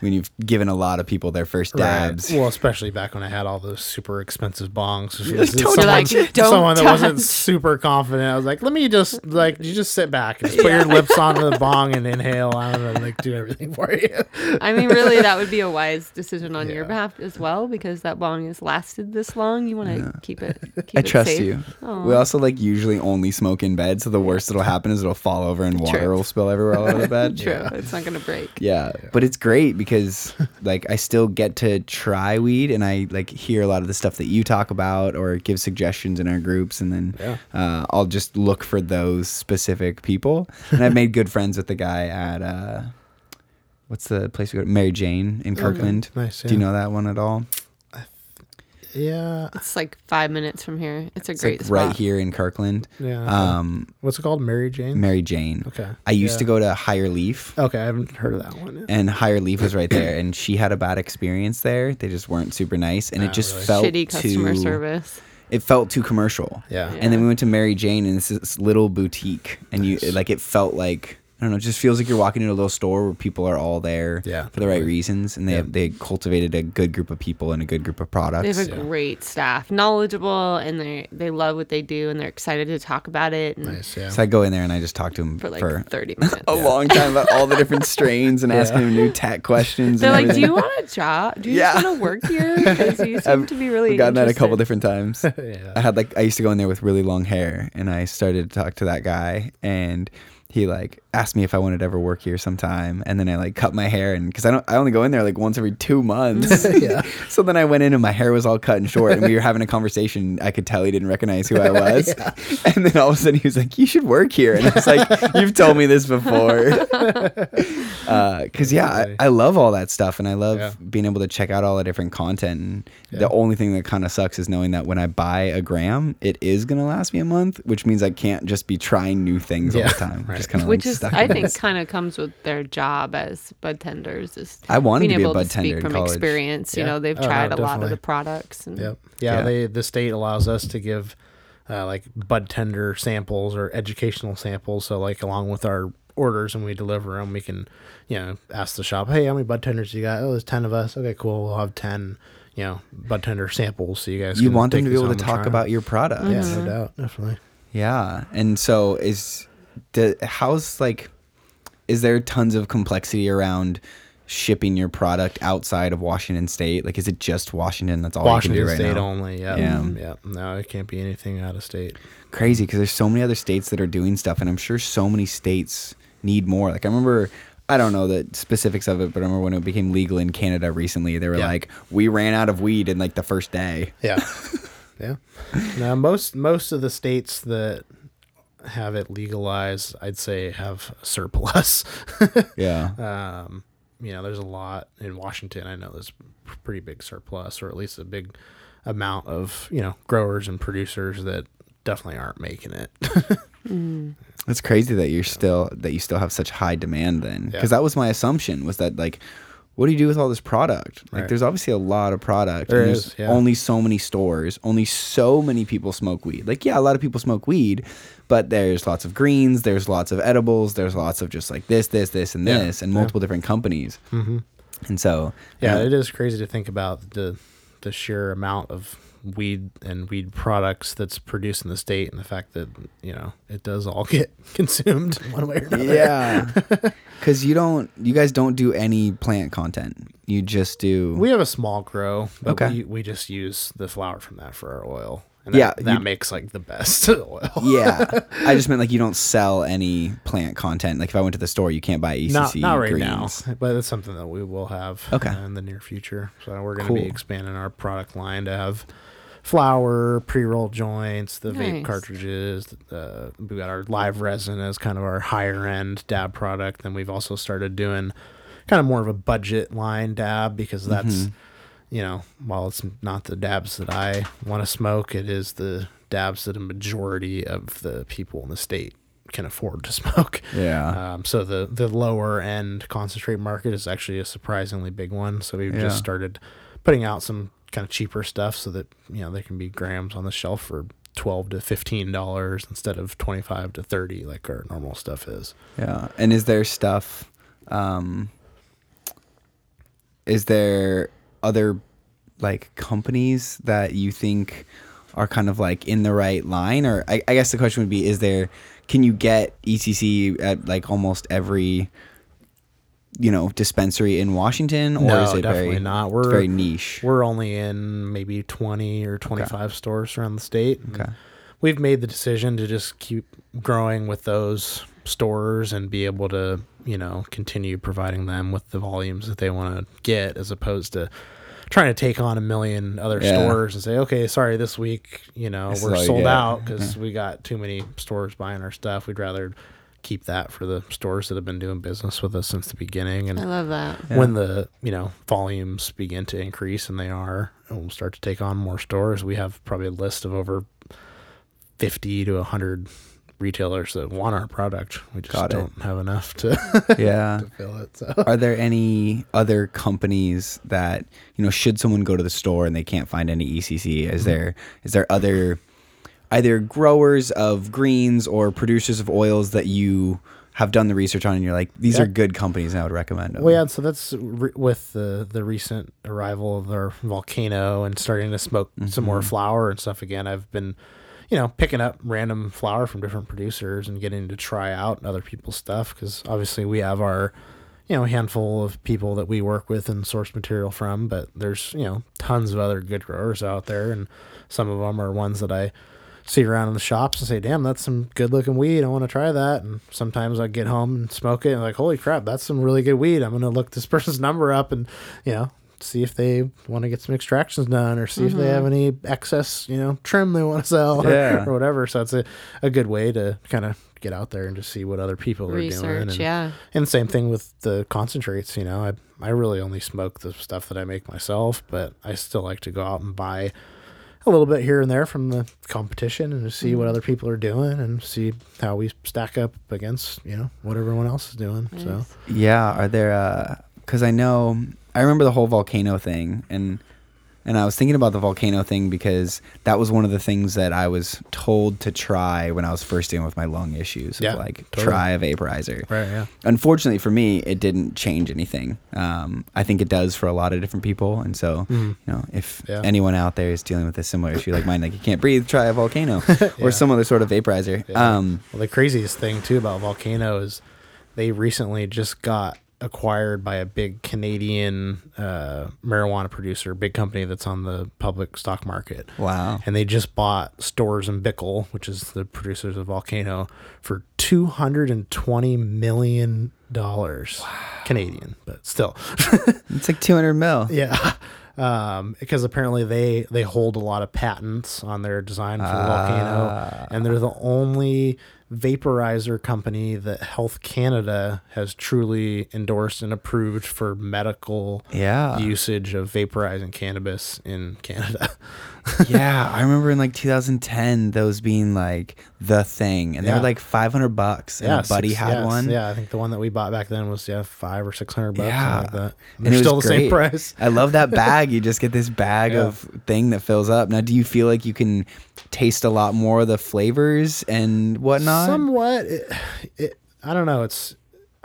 when you've given a lot of people their first dabs. Right. Well, especially back when I had all those super expensive bongs. If You're it like, was "Don't someone, touch." Don't someone that wasn't super confident, I was like, "Let me just like you just sit back and just put your lips onto the bong and inhale. I'm gonna like do everything for you." I mean, really, that would be a wise decision on your behalf as well, because that bong has lasted this long. You want to keep it. Keep I it trust safe. you. Aw. We also like usually only smoke in bed, so the worst that'll happen is it'll fall over and water True. will spill everywhere all over the bed. True, Yeah. it's not gonna break. Yeah, but it's great because like I still get to try weed and I like hear a lot of the stuff that you talk about or give suggestions in our groups and then Yeah. uh, I'll just look for those specific people. And I've made good friends with the guy at uh, what's the place we go to? Mary Jane in Kirkland. Nice. Do you know that one at all? Yeah. It's like five minutes from here. It's a It's great like spot. right here in Kirkland. Yeah. Um, What's it called? Mary Jane. Mary Jane. Okay. I used Yeah. to go to Higher Leaf. Okay, I haven't heard of that one. Yet. and Higher Leaf was right there, and she had a bad experience there. They just weren't super nice, and Ah, it just really? felt Shitty customer too, service. It felt too commercial. Yeah. Yeah. And then we went to Mary Jane, and it's this little boutique, and you like it felt like I don't know, it just feels like you're walking into a little store where people are all there Yeah, for the right reasons, and they Yeah. have, they cultivated a good group of people and a good group of products. They have a Yeah. great staff, knowledgeable, and they they love what they do, and they're excited to talk about it. And Nice. Yeah. so I go in there and I just talk to them For like for thirty minutes. a long time about all the different strains and Yeah. asking them new tech questions. They're and like, "Do you want a job? Do you Yeah. want to work here? Because you seem I've- to be really." I've gotten that a couple different times. yeah. I had like I used to go in there with really long hair, and I started to talk to that guy, and he like asked me if I wanted to ever work here sometime, and then I like cut my hair, and because I don't, I only go in there like once every two months. yeah. so then I went in, and my hair was all cut and short, and we were having a conversation. I could tell he didn't recognize who I was, and then all of a sudden he was like, "You should work here," and I was like, "You've told me this before." Uh, because yeah, I, I love all that stuff, and I love Yeah. being able to check out all the different content. And Yeah. the only thing that kind of sucks is knowing that when I buy a gram, it is gonna last me a month, which means I can't just be trying new things all the time. right. Just kind of Which like is, stuck I think, kind of comes with their job as bud tenders. Is I wanted being to be a able bud to tender speak from college. experience. You know, they've Oh, no, tried a lot of the products. And Yep. Yeah, Yeah. They the state allows us to give uh, like bud tender samples or educational samples. So like along with our orders and we deliver them, we can you know ask the shop, hey, how many bud tenders you got? Oh, there's ten of us. Okay, cool. We'll have ten. You know, bud tender samples, so you guys. You can want them to be able to talk about your product. Yeah, Mhm. no doubt, definitely. Yeah. And so is the how's like is there tons of complexity around shipping your product outside of Washington state? Like is it just Washington that's all Washington you can do right State now? only. Yeah, Yeah. yeah. No, it can't be anything out of state. Crazy because there's so many other states that are doing stuff and I'm sure so many states need more. Like I remember I don't know the specifics of it, but I remember when it became legal in Canada recently, they were Yeah. like, We ran out of weed in like the first day. Yeah, yeah. Now most most of the states that have it legalized, I'd say have surplus. Yeah. um, you know, there's a lot in Washington. I know there's a pretty big surplus, or at least a big amount of you know growers and producers that definitely aren't making it. It's crazy that you're still that you still have such high demand then Yeah. because that was my assumption was that like what do you do with all this product like Right. there's obviously a lot of product There and is, there's yeah. only so many stores only so many people smoke weed like yeah a lot of people smoke weed but there's lots of greens there's lots of edibles there's lots of just like this this this and Yeah, this and yeah. multiple different companies mm-hmm. and so Yeah, uh, it is crazy to think about the the sheer amount of weed and weed products that's produced in the state, and the fact that you know it does all get consumed one way or another. yeah because you don't you guys don't do any plant content you just do we have a small grow, but Okay. we, we just use the flower from that for our oil. And Yeah, that, that you- makes like the best oil. yeah, I just meant like you don't sell any plant content. Like if I went to the store, you can't buy ECC not not right greens. now, but it's something that we will have Okay. in the near future. So we're going to be expanding our product line to have flower, pre-roll joints, the vape cartridges. Uh, we got our live resin as kind of our higher end dab product. Then we've also started doing kind of more of a budget line dab because that's Mhm. you know while it's not the dabs that I want to smoke, it is the dabs that a majority of the people in the state can afford to smoke. Yeah, Um, so the the lower end concentrate market is actually a surprisingly big one. So we've Yeah. just started putting out some kind of cheaper stuff so that you know they can be grams on the shelf for twelve to fifteen dollars instead of twenty five to thirty like our normal stuff is. yeah. And is there stuff? Um, is there other like companies that you think are kind of like in the right line, or I, I guess the question would be: Is there? Can you get ECC at like almost every? You know, dispensary in Washington, or No, is it definitely very not. We're- very niche? We're only in maybe twenty or twenty five stores around the state. Okay. We've made the decision to just keep growing with those stores and be able to, you know, continue providing them with the volumes that they want to get as opposed to trying to take on a million other Yeah. stores and say, okay, sorry, this week, you know, This we're sold out because mm-hmm. we got too many stores buying our stuff. We'd rather keep that for the stores that have been doing business with us since the beginning. And I love that. Yeah. when the you know volumes begin to increase and they are and we'll start to take on more stores we have probably a list of over 50 to 100 retailers that want our product we just Got don't have enough to, yeah. to fill it so Are there any other companies that you know? Should someone go to the store and they can't find any ECC? Mm-hmm. Is there is there other either growers of greens or producers of oils that you have done the research on and you're like these Yeah. are good companies and I would recommend them? well yeah so that's re- with the the recent arrival of our volcano and starting to smoke some more Mhm. flower and stuff again i've been you know picking up random flower from different producers and getting to try out other people's stuff because obviously we have our you know handful of people that we work with and source material from but there's you know tons of other good growers out there and some of them are ones that i see around in the shops and say damn that's some good looking weed i want to try that and sometimes i get home and smoke it and like holy crap that's some really good weed i'm going to look this person's number up and you know see if they want to get some extractions done or see if they mm-hmm. have any excess you know trim they want to sell or, Yeah. or whatever so it's a, a good way to kind of get out there and just see what other people are doing Research, and, yeah. and same thing with the concentrates, you know. I I really only smoke the stuff that I make myself, but I still like to go out and buy a little bit here and there from the competition and to see what mm-hmm. other people are doing and see how we stack up against, you know, what everyone else is doing. So Yeah, are there? Uh, because I know I remember the whole volcano thing, and and I was thinking about the volcano thing because that was one of the things that I was told to try when I was first dealing with my lung issues. Yeah, like totally. try a vaporizer. Right, yeah. Unfortunately for me, it didn't change anything. Um, I think it does for a lot of different people, and so Mhm. you know, if Yeah. anyone out there is dealing with a similar issue like mine, like you can't breathe, try a volcano Yeah. or some other sort of vaporizer. Yeah. Um, Well, the craziest thing too about Volcano is they recently just got acquired by a big Canadian uh, marijuana producer, big company that's on the public stock market. wow. and they just bought Storz and Bickel, which is the producers of Volcano, for two hundred and twenty million dollars wow. Canadian, but still, It's like 200 mil. yeah. Um, because apparently they they hold a lot of patents on their design for Ah. volcano, and they're the only vaporizer company that Health Canada has truly endorsed and approved for medical Yeah. usage of vaporizing cannabis in Canada. yeah, I remember in like 2010 those being like the thing, and they were like 500 bucks. And a buddy six- had yes, one. Yeah, I think the one that we bought back then was yeah five or six hundred bucks, Yeah. like that. And They're it was still the same price. I love that bag. You just get this bag Yeah. of thing that fills up. Now, do you feel like you can taste a lot more of the flavors and whatnot? Somewhat. It, it, I don't know. It's.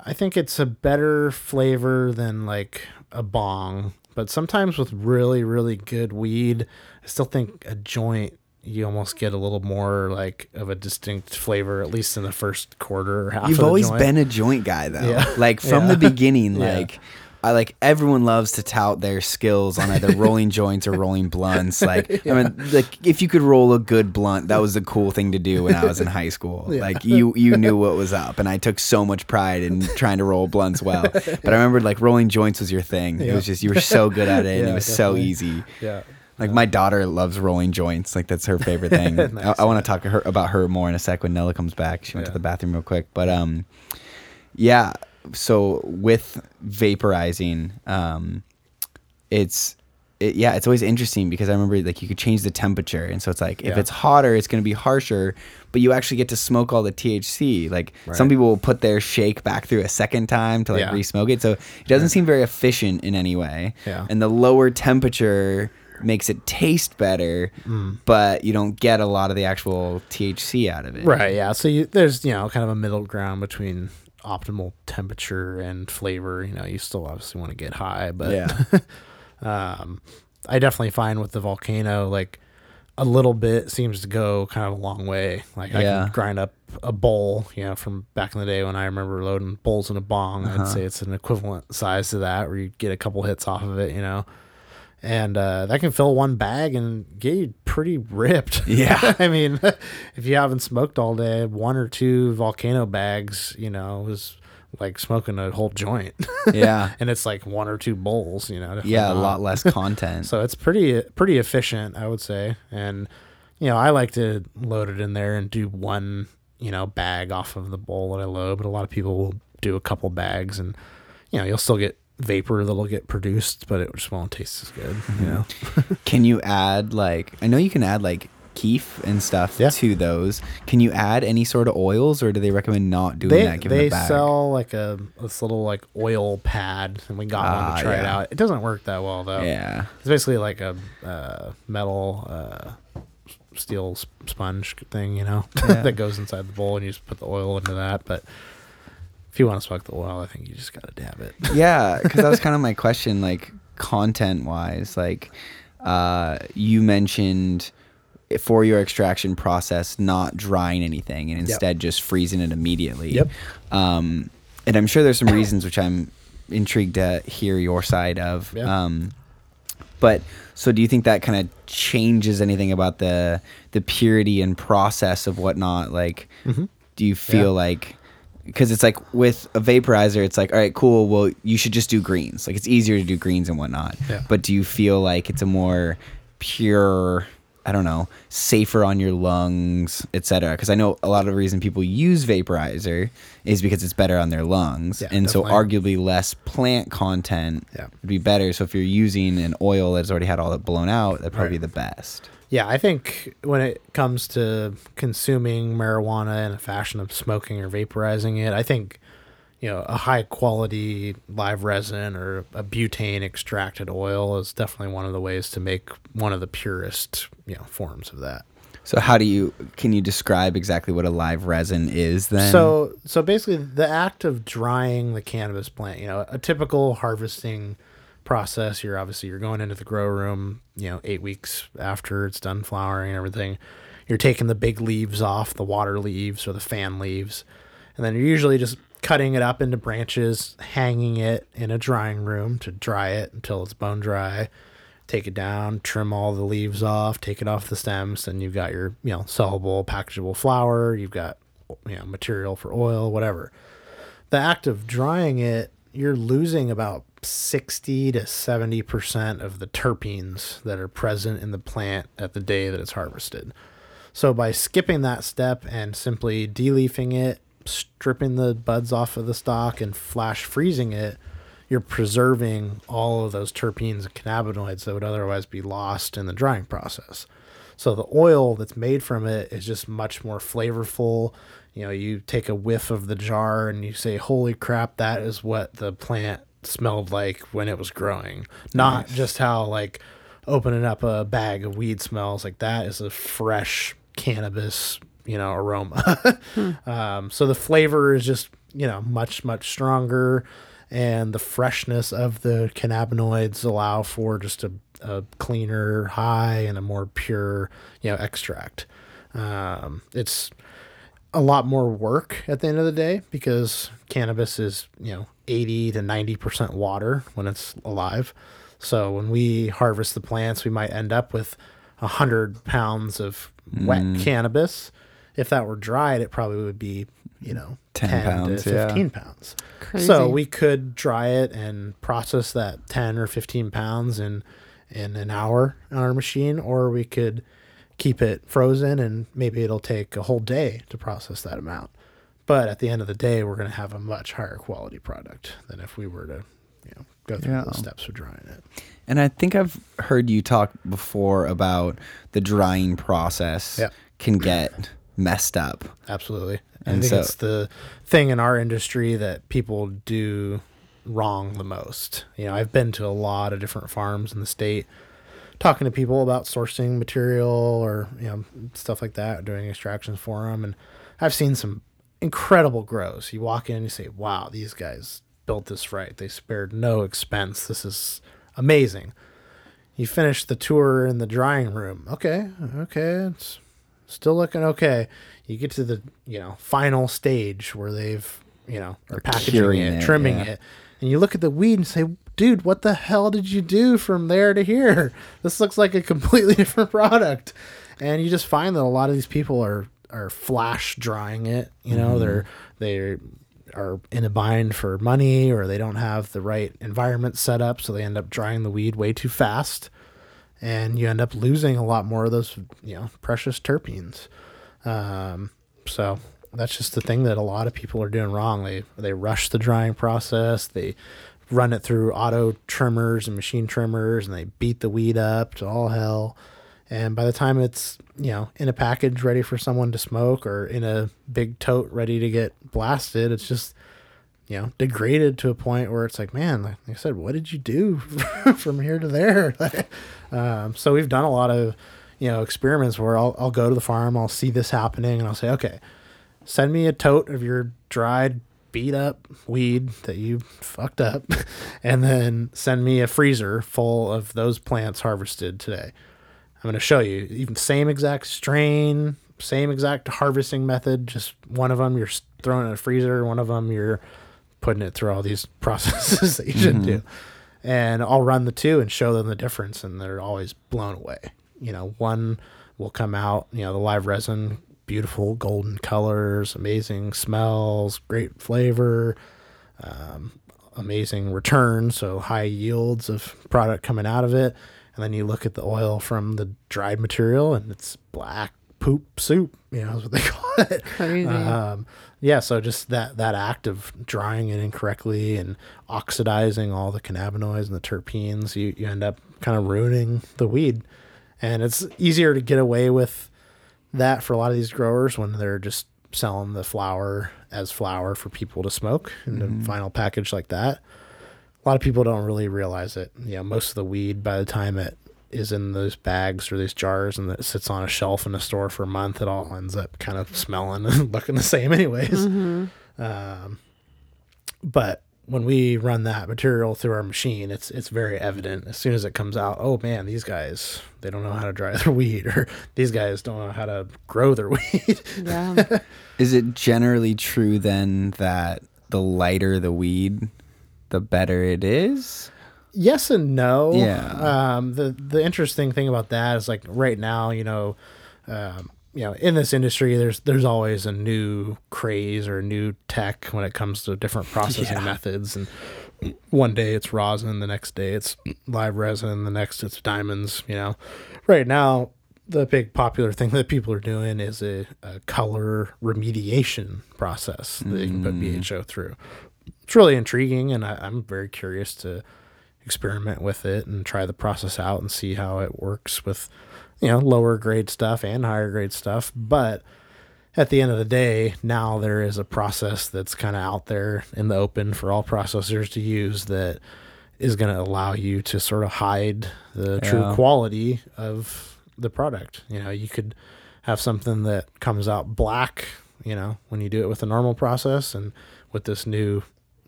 I think it's a better flavor than like a bong, but sometimes with really really good weed, I still think a joint. You almost get a little more like of a distinct flavor, at least in the first quarter or half. You've of the always joint. been a joint guy though. Yeah. Like from Yeah. the beginning, Yeah. like I like everyone loves to tout their skills on either rolling joints or rolling blunts. Like I mean, like if you could roll a good blunt, that was the cool thing to do when I was in high school. Like you you knew what was up, and I took so much pride in trying to roll blunts well. But I remember like rolling joints was your thing. It was just you were so good at it, and it was so easy. Yeah. Like my daughter loves rolling joints. Like that's her favorite thing. Nice, I, want to talk to her about her more in a sec when Nella comes back. She went to the bathroom real quick, but um, yeah. So with vaporizing, um, it's it, yeah, it's always interesting because I remember like you could change the temperature, and so it's like if Yeah. it's hotter, it's going to be harsher, but you actually get to smoke all the THC. Like some people will put their shake back through a second time to like Yeah. re-smoke it, so it doesn't seem very efficient in any way. Yeah. And the lower temperature makes it taste better, but you don't get a lot of the actual THC out of it. Right. Yeah. So you, there's you know kind of a middle ground between optimal temperature and flavor. You know, you still obviously want to get high, but Yeah. um, I definitely find with the volcano like a little bit seems to go kind of a long way. Like I can grind up a bowl, you know, from back in the day when I remember loading bowls in a bong. Uh-huh. I'd say it's an equivalent size to that, where you get a couple hits off of it, you know. And uh, that can fill one bag and get you pretty ripped. Yeah. I mean, if you haven't smoked all day, one or two volcano bags, you know, is like smoking a whole joint. Yeah. and it's like one or two bowls, you know. Yeah, a lot less content. So it's pretty pretty efficient, I would say. And you know, I like to load it in there and do one, you know, bag off of the bowl that I load, but a lot of people will do a couple bags and you know, you'll still get vapor that'll get produced, but it just won't taste as good, you know. Can you add like I know you can add like kief and stuff Yeah. to those. Can you add any sort of oils or do they recommend not doing They that given they the bag? sell like a this little like oil pad and we got one Ah, to try it out. It doesn't work that well though. Yeah. It's basically like a uh, metal uh, steel sponge thing, you know, Yeah. that goes inside the bowl, and you just put the oil into that. But if you want to smoke the oil, I think you just got to dab it. Yeah, because that was kind of my question, like content wise. Like, uh, you mentioned for your extraction process, not drying anything and instead just freezing it immediately. Yep. Um, and I'm sure there's some reasons which I'm intrigued to hear your side of. Yeah. Um, but so do you think that kind of changes anything about the the purity and process of whatnot? Like, do you feel Mm-hmm. Yeah. like because it's like with a vaporizer, it's like, all right, cool. Well, you should just do greens. Like it's easier to do greens and whatnot. Yeah. But do you feel like it's a more pure, I don't know, safer on your lungs, etc.? Because I know a lot of the reason people use vaporizer is because it's better on their lungs, Yeah, and so arguably less plant content Yeah. would be better. So if you're using an oil that's already had all that blown out, that'd probably Right. be the best. Yeah, I think when it comes to consuming marijuana in a fashion of smoking or vaporizing it, I think you know a high quality live resin or a butane extracted oil is definitely one of the ways to make one of the purest you know forms of that. So how do you can you describe exactly what a live resin is then? So so basically the act of drying the cannabis plant, you know, a typical harvesting process, you're obviously you're going into the grow room, you know, 8 weeks after it's done flowering and everything. You're taking the big leaves off, the water leaves or the fan leaves. And then you're usually just cutting it up into branches, hanging it in a drying room to dry it until it's bone dry. Take it down, trim all the leaves off, take it off the stems, and you've got your, you know, sellable, packageable flower. You've got, you know, material for oil, whatever. The act of drying it, you're losing about 60 to 70% of the terpenes that are present in the plant at the day that it's harvested. So by skipping that step and simply deleafing it, stripping the buds off of the stalk and flash freezing it, you're preserving all of those terpenes and cannabinoids that would otherwise be lost in the drying process. So the oil that's made from it is just much more flavorful. You know, you take a whiff of the jar and you say, "Holy crap, that is what the plant smelled like when it was growing." Not just how like opening up a bag of weed smells like that is a fresh cannabis, you know, aroma. um, so the flavor is just, you know, much much stronger and the freshness of the cannabinoids allow for just a, a cleaner high and a more pure you know extract um, it's a lot more work at the end of the day because cannabis is you know 80 to 90 percent water when it's alive so when we harvest the plants we might end up with 100 pounds of wet mm. cannabis if that were dried it probably would be you know 10 10, pounds, to yeah. 15 pounds Crazy. so we could dry it and process that 10 or 15 pounds in in an hour on our machine, or we could keep it frozen and maybe it'll take a whole day to process that amount. But at the end of the day, we're going to have a much higher quality product than if we were to, you know, go through Yeah. the steps of drying it. And I think I've heard you talk before about the drying process Yep. can get messed up. Absolutely. I And think so- it's the thing in our industry that people do wrong the most. You know, I've been to a lot of different farms in the state talking to people about sourcing material or, you know, stuff like that, doing extractions for them. And I've seen some incredible grows. You walk in and you say, wow, these guys built this right. They spared no expense. This is amazing. You finish the tour in the drying room. Okay, okay, it's still looking okay. You get to the you know final stage where they've you know are packaging it, it, trimming yeah. it, and you look at the weed and say, "Dude, what the hell did you do from there to here? This looks like a completely different product." And you just find that a lot of these people are are flash drying it. You know, they're they are in a bind for money or they don't have the right environment set up, so they end up drying the weed way too fast and you end up losing a lot more of those you know precious terpenes um, so that's just the thing that a lot of people are doing wrong they they rush the drying process they run it through auto trimmers and machine trimmers and they beat the weed up to all hell and by the time it's you know in a package ready for someone to smoke or in a big tote ready to get blasted it's just you know, degraded to a point where it's like, man, like I said, what did you do from here to there? um, so we've done a lot of, you know, experiments where I'll, I'll go to the farm, I'll see this happening, and I'll say, okay, send me a tote of your dried, beat up weed that you fucked up, and then send me a freezer full of those plants harvested today. I'm going to show you even same exact strain, same exact harvesting method. Just one of them you're throwing in a freezer, one of them you're putting it through all these processes that you shouldn't mm-hmm. do. And I'll run the two and show them the difference, and they're always blown away. You know, one will come out, you know, the live resin, beautiful golden colors, amazing smells, great flavor, um, amazing return, so high yields of product coming out of it. And then you look at the oil from the dried material, and it's black poop soup. You know, is what they call it. Crazy. Um, yeah, so just that that act of drying it incorrectly and oxidizing all the cannabinoids and the terpenes, you, you end up kind of ruining the weed. And it's easier to get away with that for a lot of these growers when they're just selling the flower as flower for people to smoke in a final package like that. A lot of people don't really realize it. You know, most of the weed by the time it is in those bags or these jars and it sits on a shelf in a store for a month, it all ends up kind of smelling and looking the same anyways. Um, but when we run that material through our machine, it's it's very evident as soon as it comes out. Oh man, these guys they don't know how to dry their weed, or these guys don't know how to grow their weed. yeah. Is it generally true then that the lighter the weed, the better it is? yes and no. Yeah. Um, the the interesting thing about that is like right now, you know, um, you know, in this industry, there's there's always a new craze or a new tech when it comes to different processing methods. And one day it's rosin, the next day it's live resin, the next it's diamonds. You know, right now the big popular thing that people are doing is a, a color remediation process that you can put mm. BHO through. It's really intriguing, and I, I'm very curious to experiment with it and try the process out and see how it works with, you know, lower grade stuff and higher grade stuff. But at the end of the day, now there is a process that's kind of out there in the open for all processors to use that is going to allow you to sort of hide the true quality of the product. You know, you could have something that comes out black, you know, when you do it with a normal process and with this new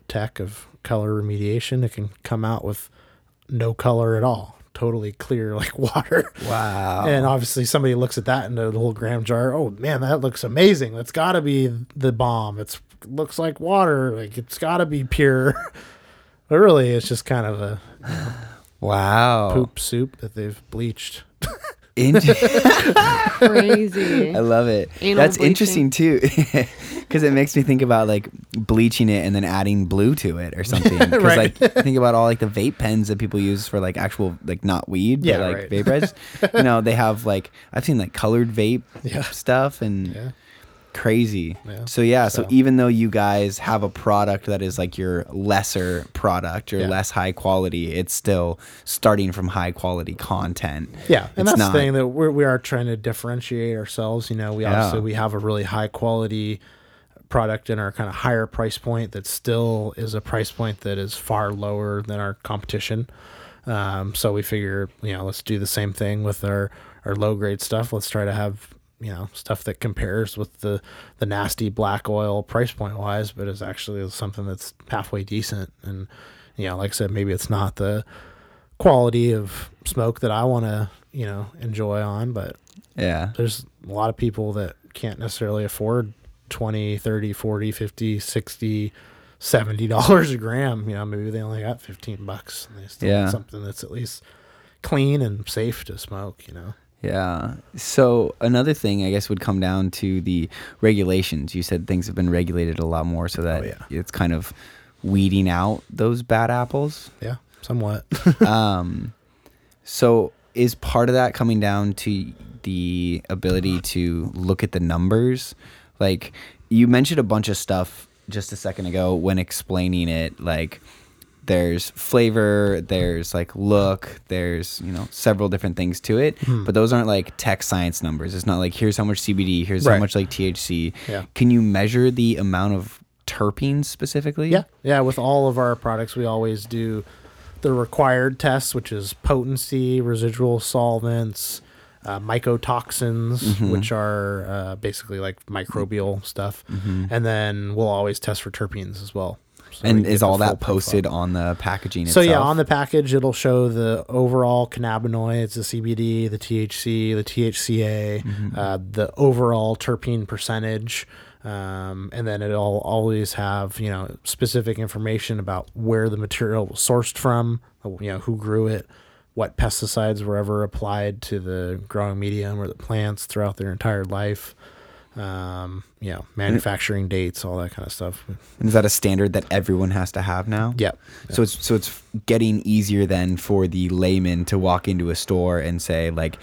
tech of color remediation, it can come out with no color at all. Totally clear like water. Wow. And obviously, somebody looks at that in a little gram jar. Oh man, that looks amazing. That's got to be the bomb. It's looks like water. Like it's got to be pure. but really, it's just kind of a wow. poop soup that they've bleached. In- Crazy. I love it. Anal That's bleaching. interesting too, because it makes me think about like bleaching it and then adding blue to it or something. Because Right. like think about all like the vape pens that people use for like actual like not weed, Yeah, but like right. vaporize. you know, they have like I've seen like colored vape Yeah. stuff and Yeah. Crazy. Yeah. So yeah, so. So- even though you guys have a product that is like your lesser product, your Yeah. less high quality, it's still starting from high quality content. Yeah, and It's that's not- the thing that we're, we are trying to differentiate ourselves. You know, we Yeah. obviously we have a really high quality product in our kind of higher price point that still is a price point that is far lower than our competition. Um, so we figure, you know, let's do the same thing with our our low grade stuff. Let's try to have you know stuff that compares with the the nasty black oil price point wise, but is actually something that's halfway decent. And you know, like I said, maybe it's not the quality of smoke that I want to, you know, enjoy on, but Yeah. there's a lot of people that can't necessarily afford 20, 30, 40, 50, 60, 70 dollars a gram, you know, maybe they only got 15 bucks and they still Yeah. something that's at least clean and safe to smoke, you know. Yeah. So another thing I guess would come down to the regulations. You said things have been regulated a lot more so that Oh, yeah. it's kind of weeding out those bad apples. Yeah, somewhat. um so is part of that coming down to the ability to look at the numbers? Like you mentioned a bunch of stuff just a second ago when explaining it like there's flavor, there's like look, there's, you know, several different things to it, Hmm. but those aren't like tech science numbers. It's not like here's how much CBD, here's how much like THC. Yeah. Can you measure the amount of terpenes specifically? Yeah, yeah. With all of our products, we always do the required tests, which is potency, residual solvents, uh, mycotoxins, Mm-hmm. which are uh, basically like microbial stuff, Mm-hmm. and then we'll always test for terpenes as well. So And is all that posted profile. on the packaging So itself? yeah, on the package it'll show the overall cannabinoids, the CBD, the THC, the THCA, Mm-hmm. uh, the overall terpene percentage, um, and then it'll always have you know specific information about where the material was sourced from, you know who grew it, what pesticides were ever applied to the growing medium or the plants throughout their entire life. Um, you know, manufacturing dates, all that kind of stuff. And is that a standard that everyone has to have now? Yep. So it's so it's getting easier then for the layman to walk into a store and say like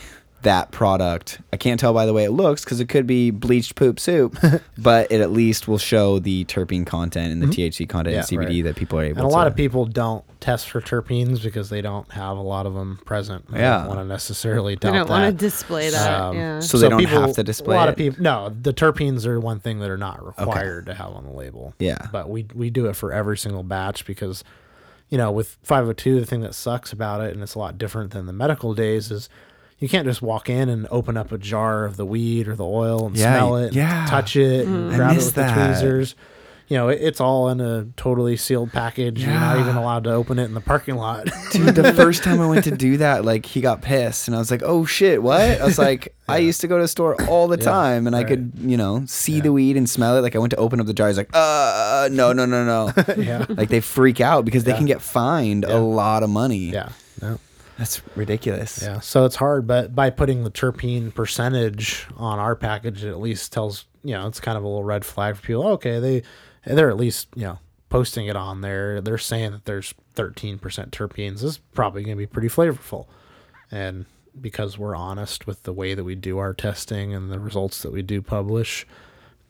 that product. I can't tell by the way it looks because it could be bleached poop soup, but it at least will show the terpene content and the THC content and Mm-hmm. CBD right. that people are able. And a lot of people don't test for terpenes because they don't have a lot of them present. They Yeah. don't want to necessarily They don't want to display that. Um, yeah. So they don't have to display A lot it? of people, no, the terpenes are one thing that are not required to have on the label. Yeah. but we we do it for every single batch because, you know, with 502, the thing that sucks about it, and it's a lot different than the medical days, is you can't just walk in and open up a jar of the weed or the oil and Yeah, smell it, and yeah. touch it, and grab it with that. the tweezers. You know, it, it's all in a totally sealed package. You're not even allowed to open it in the parking lot. Dude, the first time I went to do that, like he got pissed, and I was like, "Oh shit, what?" I was like, "I used to go to the store all the Yeah, time, and I could, you know, see the weed and smell it. Like I went to open up the jar, he's like, "Uh, no, no, no, no." yeah, like they freak out because they can get fined Yeah. a lot of money. yeah, no. That's ridiculous. Yeah, so it's hard, but by putting the terpene percentage on our package, it at least tells you know it's kind of a little red flag for people. Okay, they they're at least you know posting it on there. They're saying that there's 13% terpenes. This is probably going to be pretty flavorful, and because we're honest with the way that we do our testing and the results that we do publish,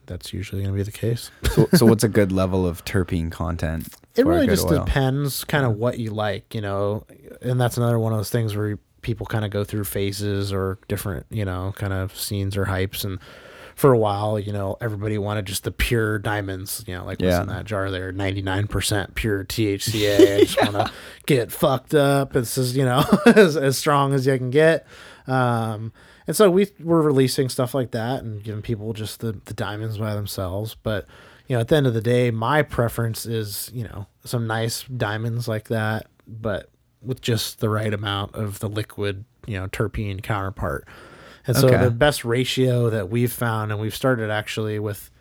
that's usually going to be the case. So, so what's a good level of terpene content? It really just oil? depends kind of what you like, you know, and that's another one of those things where people kind of go through phases or different, you know, kind of scenes or hypes. And for a while, you know, everybody wanted just the pure diamonds, you know, like what's in that jar there, 99% pure THCA. I just want to get fucked up. It's as, you know, as, as strong as you can get. Um, and so we were releasing stuff like that and giving people just the, the diamonds by themselves. But, you know, at the end of the day, my preference is, you know, some nice diamonds like that, but with just the right amount of the liquid, you know, terpene counterpart. And so Okay. the best ratio that we've found, and we've started actually with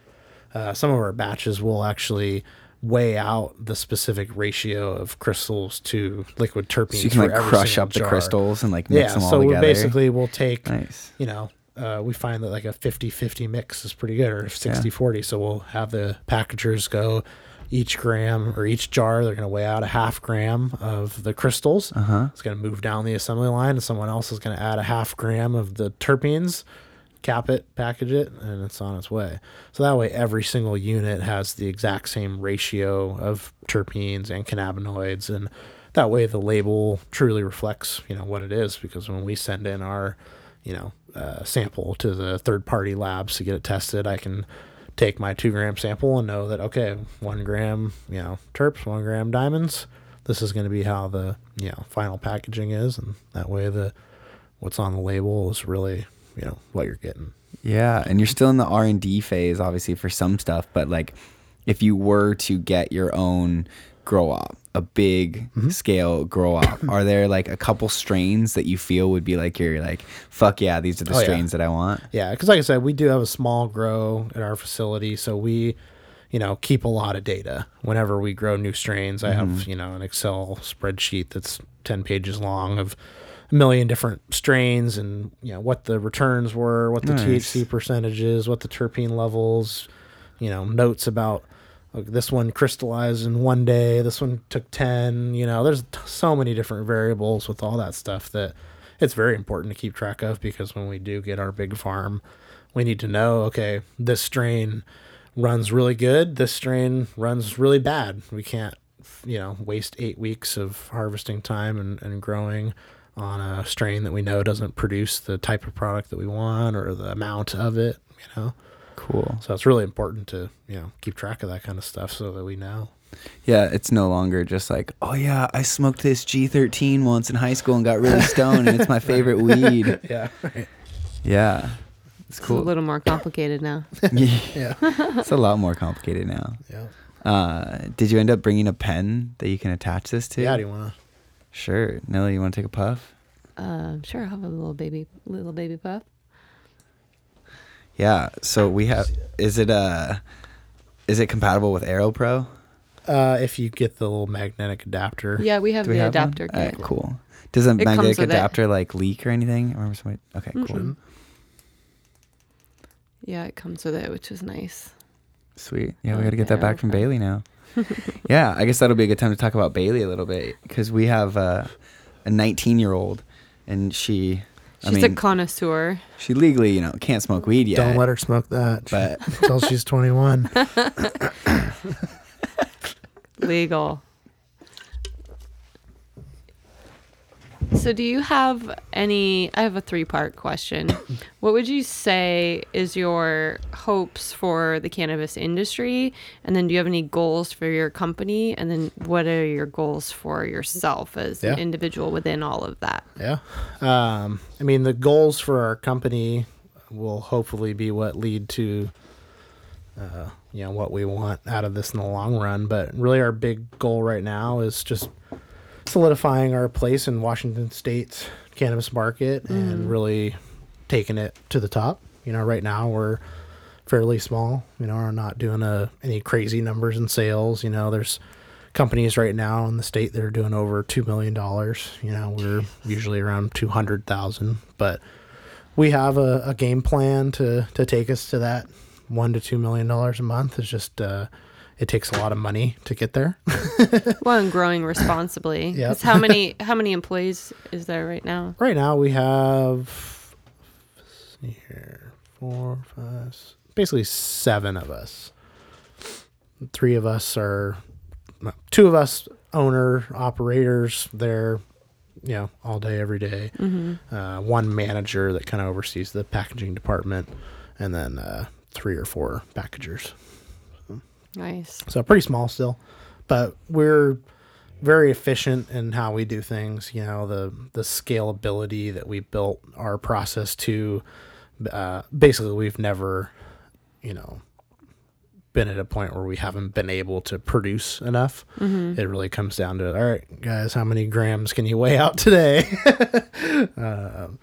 uh, some of our batches, will actually weigh out the specific ratio of crystals to liquid terpenes. So you can like crush up the crystals and like mix Yeah, them all so together. basically we'll take nice. you know, uh, we find that like a 50 50 mix is pretty good or 60 40. So we'll have the packagers go each gram or each jar, they're going to weigh out a half gram of the crystals. Uh huh. It's going to move down the assembly line, and someone else is going to add a half gram of the terpenes, cap it, package it, and it's on its way. So that way, every single unit has the exact same ratio of terpenes and cannabinoids, and that way the label truly reflects, you know, what it is. Because when we send in our, you know, uh, sample to the third-party labs to get it tested, I can take my two gram sample and know that okay, one gram, you know, terps, one gram diamonds this is going to be how the you know final packaging is and that way the what's on the label is really you know what you're getting Yeah, and you're still in the R and D phase, obviously for some stuff. But like, if you were to get your own grow op, a big Mm-hmm. scale grow up, are there like a couple strains that you feel would be like you're like, fuck yeah, these are the Oh, yeah. strains that I want? yeah because like i said we do have a small grow at our facility so we you know keep a lot of data whenever we grow new strains i have you know an excel spreadsheet that's 10 pages long of a million different strains and you know what the returns were what the Nice. thc percentages what the terpene levels you know notes about like this one crystallized in one day this one took 10 you know there's t- so many different variables with all that stuff that it's very important to keep track of because when we do get our big farm we need to know okay this strain runs really good this strain runs really bad. We can't you know waste eight weeks of harvesting time and, and growing on a strain that we know doesn't produce the type of product that we want or the amount of it you know Cool. so it's really important to you know keep track of that kind of stuff so that we know. Yeah, it's no longer just like, oh yeah, I smoked this G13 once in high school and got really stoned, and it's my favorite weed. Yeah. Yeah, it's cool. It's a little more complicated now. Yeah. it's a lot more complicated now. Yeah. Uh, did you end up bringing a pen that you can attach this to? Yeah. Do you want to? Sure. Nelly, you want to take a puff? Uh, sure, I'll have a little baby, little baby puff. Yeah. So we have. Is it uh, is it compatible with Airo Pro? Uh, if you get the little magnetic adapter. Yeah, we have Do we the have one? adapter All right, kit. cool. Does a comes magnetic with it. adapter like leak or anything? I remember somebody. Okay, cool. Mhm. Yeah, it comes with it, which is nice. Sweet. Yeah, we got to get that yeah, back from. Bailey now. yeah, I guess that'll be a good time to talk about Bailey a little bit because we have uh, a 19 year old, and she, I She's mean, a connoisseur. she legally, you know, can't smoke weed yet. Don't let her smoke that But until she's 21. Legal. So, do you have any? I have a three part question. what would you say is your hopes for the cannabis industry? And then, do you have any goals for your company? And then, what are your goals for yourself as Yeah. an individual within all of that? Yeah. Um, I mean, the goals for our company will hopefully be what lead to, uh, you know, what we want out of this in the long run. But really, our big goal right now is just solidifying our place in Washington State's cannabis market and really taking it to the top. You know, right now we're fairly small. You know, we're not doing a, any crazy numbers in sales. You know, there's companies right now in the state that are doing over two million dollars. You know, we're usually around two hundred thousand, but we have a, a game plan to to take us to that one to two million dollars a month. Is just uh, it takes a lot of money to get there. Well, and growing responsibly. 'Cause how many how many employees is there right now? right now we have see here four five basically seven of us three of us are two of us owner operators they're you know all day every day. Uh, one manager that kind of oversees the packaging department and then uh, three or four packagers Nice. so pretty small still, but we're very efficient in how we do things. You know, the the scalability that we built our process to. Uh, basically, we've never, you know, been at a point where we haven't been able to produce enough. It really comes down to, all right, guys, how many grams can you weigh out today? um,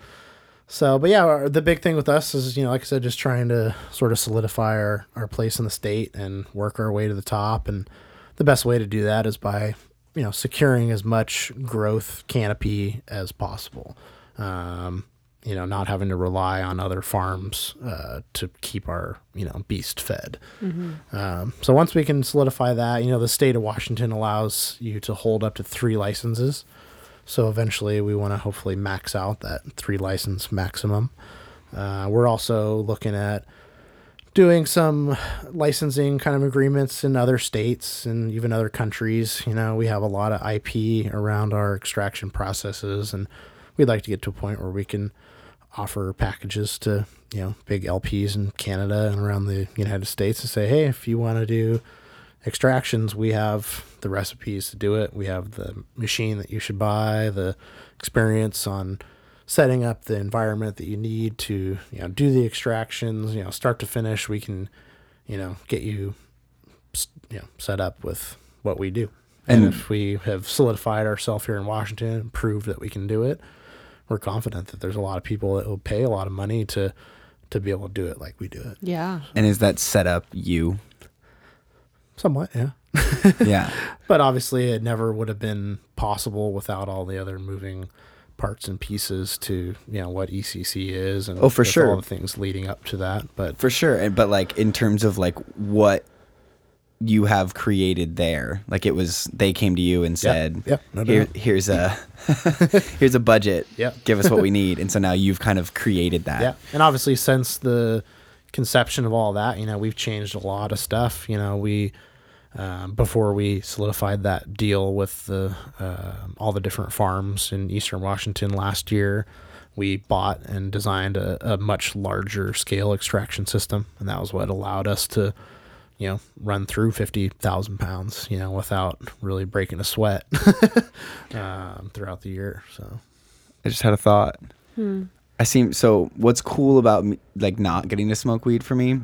so, but yeah, our, the big thing with us is, you know, like I said, just trying to sort of solidify our, our place in the state and work our way to the top. And the best way to do that is by, you know, securing as much growth canopy as possible. Um, you know, not having to rely on other farms uh, to keep our, you know, beast fed. Um, so once we can solidify that, you know, the state of Washington allows you to hold up to three licenses. So eventually, we want to hopefully max out that three license maximum. Uh, we're also looking at doing some licensing kind of agreements in other states and even other countries. You know, we have a lot of IP around our extraction processes, and we'd like to get to a point where we can offer packages to you know big LPs in Canada and around the United States and say, hey, if you want to do extractions, we have the recipes to do it. We have the machine that you should buy, the experience on setting up the environment that you need to, you know, do the extractions, you know, start to finish. We can, you know, get you, you know, set up with what we do. And, And- if we have solidified ourselves here in Washington and proved that we can do it, we're confident that there's a lot of people that will pay a lot of money to to be able to do it like we do it. Yeah. And is that set up you? Somewhat, yeah. Yeah. But obviously, it never would have been possible without all the other moving parts and pieces to you know what ECC is and Oh, for sure. all the things leading up to that. But For sure. And- But like in terms of like what you have created there, like it was they came to you and said, yeah, no Here, here's a here's a budget. Yeah. Give us what we need. And so now you've kind of created that. yeah, and obviously since the conception of all that, you know, we've changed a lot of stuff. You know, we um, before we solidified that deal with the uh, all the different farms in eastern Washington last year, we bought and designed a, a much larger scale extraction system, and that was what allowed us to, you know, run through fifty thousand pounds, you know, without really breaking a sweat um, throughout the year. So I just had a thought. I seem so. What's cool about me, like not getting to smoke weed for me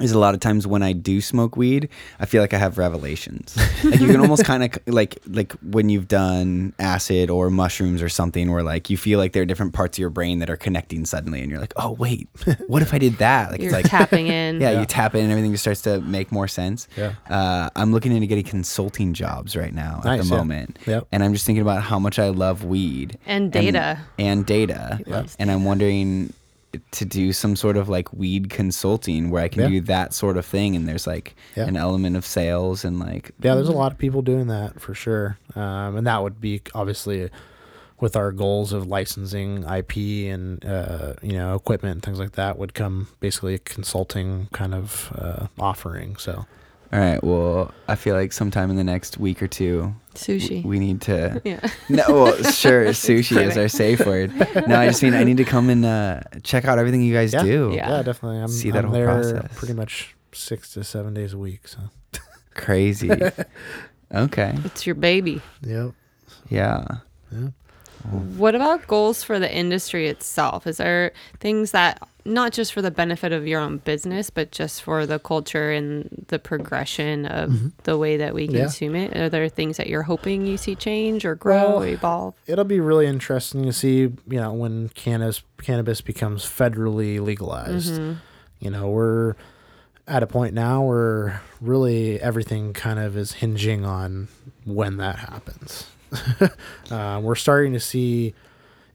is a lot of times when I do smoke weed, I feel like I have revelations. like you can almost kind of like like when you've done acid or mushrooms or something, where like you feel like there are different parts of your brain that are connecting suddenly, and you're like, oh wait, what if I did that? Like You're it's like tapping in. yeah, Yeah. you tap in and everything just starts to make more sense. Yeah. Uh, I'm looking into getting consulting jobs right now at Nice, the yeah. moment. Yep. And I'm just thinking about how much I love weed And data. And, data. He And I'm wondering to do some sort of like weed consulting where I can Yeah. do that sort of thing. And there's like Yeah. an element of sales and like, Yeah, there's a lot of people doing that for sure, um, and that would be obviously with our goals of licensing IP and uh, you know equipment and things like that would come basically a consulting kind of uh, offering. So all right, well, I feel like sometime in the next week or two, Sushi. we need to. yeah. No, well, sure, sushi is our safe word. No, I just mean I need to come and uh, check out everything you guys Yeah. do. Yeah. yeah, definitely. I'm, See that I'm whole there process. pretty much six to seven days a week. So Crazy. okay. It's your baby. yep, Yeah. yeah. What about goals for the industry itself? Is there things that not just for the benefit of your own business, but just for the culture and the progression of the way that we Mm-hmm. Yeah. consume it? Are there things that you're hoping you see change or grow Well, or evolve? It'll be really interesting to see, you know, when cannabis cannabis becomes federally legalized. You know, we're at a point now where really everything kind of is hinging on when that happens. uh, we're starting to see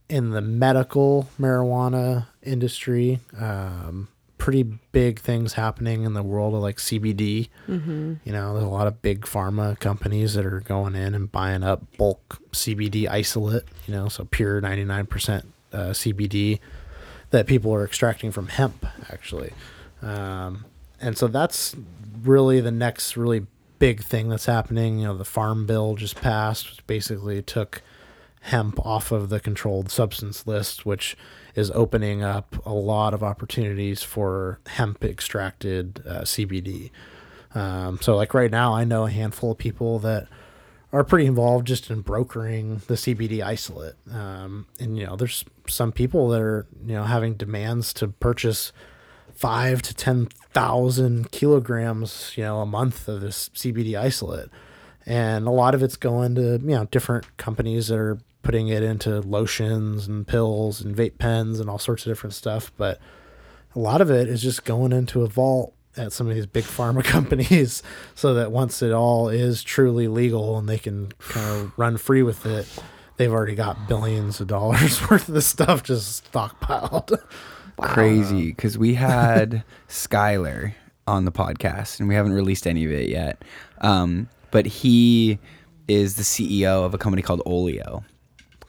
in the medical marijuana industry, um, pretty big things happening in the world of like CBD. Mm-hmm. You know, there's a lot of big pharma companies that are going in and buying up bulk CBD isolate, you know, so pure 99% uh, CBD that people are extracting from hemp, actually. Um, and so that's really the next really big thing that's happening. You know, the Farm Bill just passed, which basically took hemp off of the controlled substance list, which is opening up a lot of opportunities for hemp extracted uh, CBD. Um, so, like right now, I know a handful of people that are pretty involved just in brokering the CBD isolate. Um, and you know, there's some people that are you know having demands to purchase five to ten thousand kilograms, you know, a month of this CBD isolate, and a lot of it's going to you know different companies that are putting it into lotions and pills and vape pens and all sorts of different stuff. But a lot of it is just going into a vault at some of these big pharma companies so that once it all is truly legal and they can kind of run free with it, they've already got billions of dollars worth of this stuff just stockpiled. Crazy because we had Skyler on the podcast and we haven't released any of it yet. Um, but he is the CEO of a company called Oleo.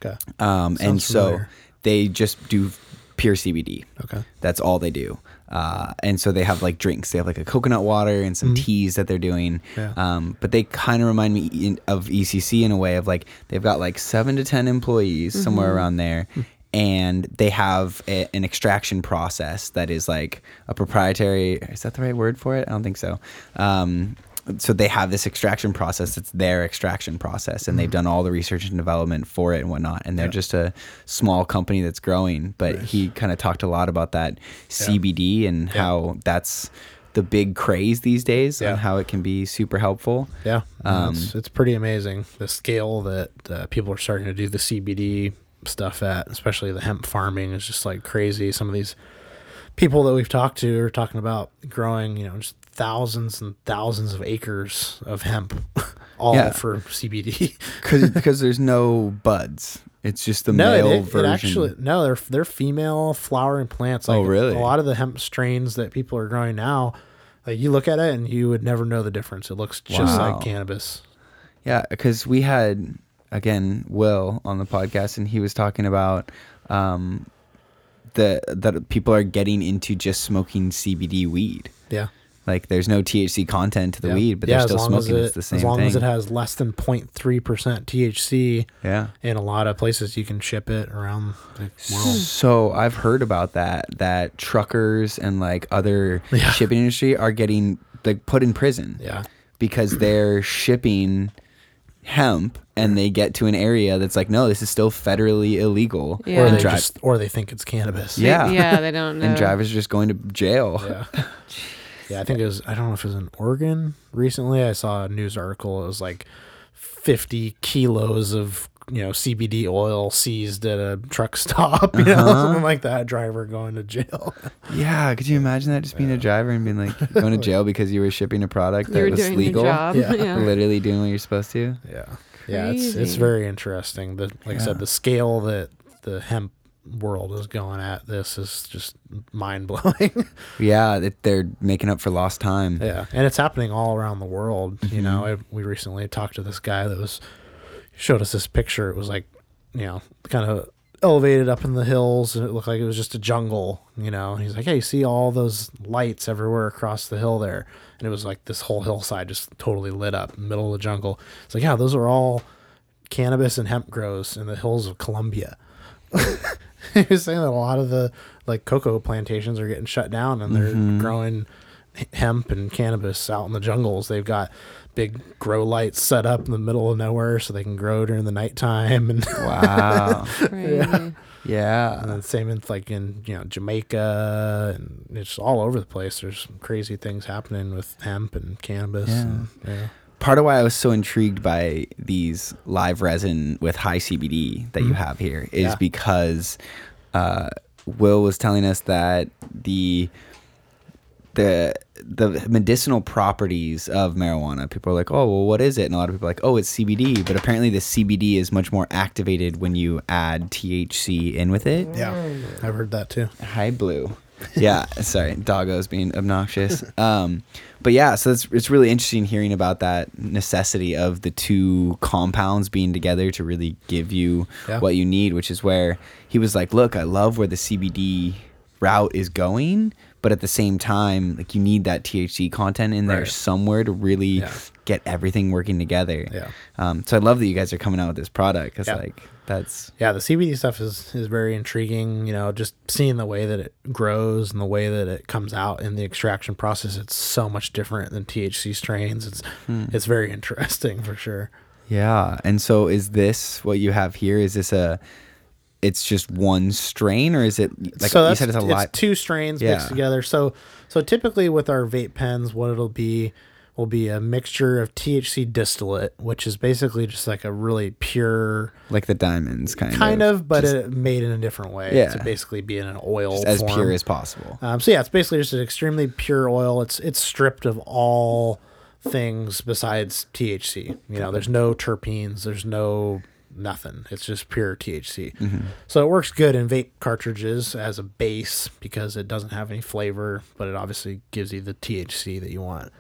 Okay. Um, and so familiar. they just do pure CBD. Okay. That's all they do. Uh, and so they have like drinks. They have like a coconut water and some teas that they're doing. Mm-hmm. Yeah. Um, but they kind of remind me in, of ECC in a way of like they've got like seven to 10 employees Mm-hmm. somewhere around there. Hmm. And they have a, an extraction process that is like a proprietary. Is that the right word for it? I don't think so. Um, so they have this extraction process it's their extraction process and they've done all the research and development for it and whatnot and they're Mm-hmm. Yeah. just a small company that's growing but he kind of talked a lot about that cbd and how that's the big craze these days Yeah. and how it can be super helpful Yeah, Um, it's, it's pretty amazing the scale that uh, people are starting to do the CBD stuff at, especially the hemp farming is just like crazy. Some of these people that we've talked to are talking about growing, you know, just thousands and thousands of acres of hemp, all Yeah. for CBD. because because there's no buds it's just the no, male it, version it actually no, they're they're female flowering plants. Oh, really? A lot of the hemp strains that people are growing now, like you look at it and you would never know the difference. It looks just Wow. like cannabis. Yeah, because we had again Will on the podcast, and he was talking about um, the that people are getting into just smoking CBD weed. Yeah. Like, there's no THC content to the Yeah. weed, but Yeah, they're as still long as smoking. it- it's the same As long thing. as it has less than 0.3% THC, yeah. in a lot of places you can ship it around the world. So I've heard about that. That truckers and like other Yeah. shipping industry are getting like put in prison. Yeah. because they're shipping hemp and they get to an area that's like, no, this is still federally illegal. Yeah. Or they drive- just or they think it's cannabis. Yeah. yeah, they don't know. and drivers are just going to jail. Yeah. Yeah, I think it was I don't know if it was in Oregon recently. I saw a news article. It was like 50 kilos of, you know, CBD oil seized at a truck stop, you know, Uh-huh. something like that. Driver going to jail. Yeah, could you imagine that? Just being a driver and being like going to jail because you were shipping a product you that were was doing legal, your job. Yeah. Yeah. literally doing what you're supposed to. Yeah. Yeah, it's it's very interesting. The like I said, the scale that the hemp world is going at this is just mind blowing. Yeah, that they're making up for lost time. yeah, and it's happening all around the world. You know, Mm-hmm. I, we recently talked to this guy that was showed us this picture. It was like, you know, kind of elevated up in the hills, and it looked like it was just a jungle. You know, and he's like, "Hey, see all those lights everywhere across the hill there?" And it was like this whole hillside just totally lit up, middle of the jungle. It's like, yeah, those are all cannabis and hemp grows in the hills of Colombia. he was saying that a lot of the like cocoa plantations are getting shut down and they're mm-hmm. growing hemp and cannabis out in the jungles. They've got big grow lights set up in the middle of nowhere so they can grow during the nighttime and Wow. Crazy. yeah. and then same in like in you know Jamaica and it's all over the place. There's some crazy things happening with hemp and cannabis. Yeah. And, yeah. Part of why I was so intrigued by these live resin with high CBD that you have here is Yeah. because uh, Will was telling us that the the the medicinal properties of marijuana. People are like, oh, well, what is it? And a lot of people are like, oh, it's CBD. But apparently, the CBD is much more activated when you add THC in with it. Yeah, I've heard that too. Hi, Blue. yeah, sorry, doggo's being obnoxious. Um, but yeah, so it's it's really interesting hearing about that necessity of the two compounds being together to really give you Yeah. what you need, which is where he was like, "Look, I love where the CBD route is going, but at the same time, like you need that THC content in there Right. somewhere to really Yeah. get everything working together." Yeah. Um, so I love that you guys are coming out with this product because Yeah. like that's Yeah, the CBD stuff is is very intriguing. You know, just seeing the way that it grows and the way that it comes out in the extraction process, it's so much different than THC strains. It's Hmm. it's very interesting for sure. Yeah. And so is this what you have here? Is this a it's just one strain or is it like so you said it's a lot two strains Yeah. mixed together. So so typically with our vape pens, what it'll be will be a mixture of THC distillate, which is basically just like a really pure like the diamonds kind, of kind of, of, but just it made in a different way. Yeah. To basically be in an oil as pure as possible. Um, so yeah, it's basically just an extremely pure oil. It's it's stripped of all things besides THC. You know, there's no terpenes. There's no nothing. It's just pure THC. So it works good in vape cartridges as a base because it doesn't have any flavor, but it obviously gives you the THC that you want.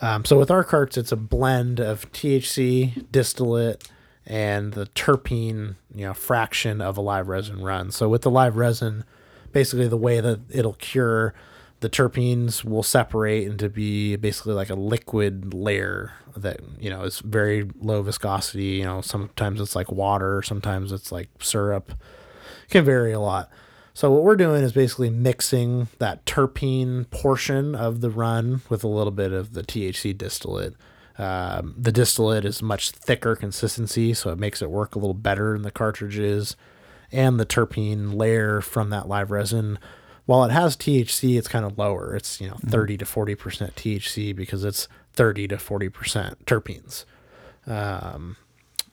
Um, so with our carts, it's a blend of THC, distillate, and the terpene, you know, fraction of a live resin run. So with the live resin, basically the way that it'll cure, the terpenes will separate into be basically like a liquid layer that you know is very low viscosity. You know, sometimes it's like water, sometimes it's like syrup. It can vary a lot. So what we're doing is basically mixing that terpene portion of the run with a little bit of the THC distillate. Um, the distillate is much thicker consistency, so it makes it work a little better in the cartridges. And the terpene layer from that live resin, while it has THC, it's kind of lower. It's you know 30 to 40 percent THC because it's 30 to 40 percent terpenes. Um,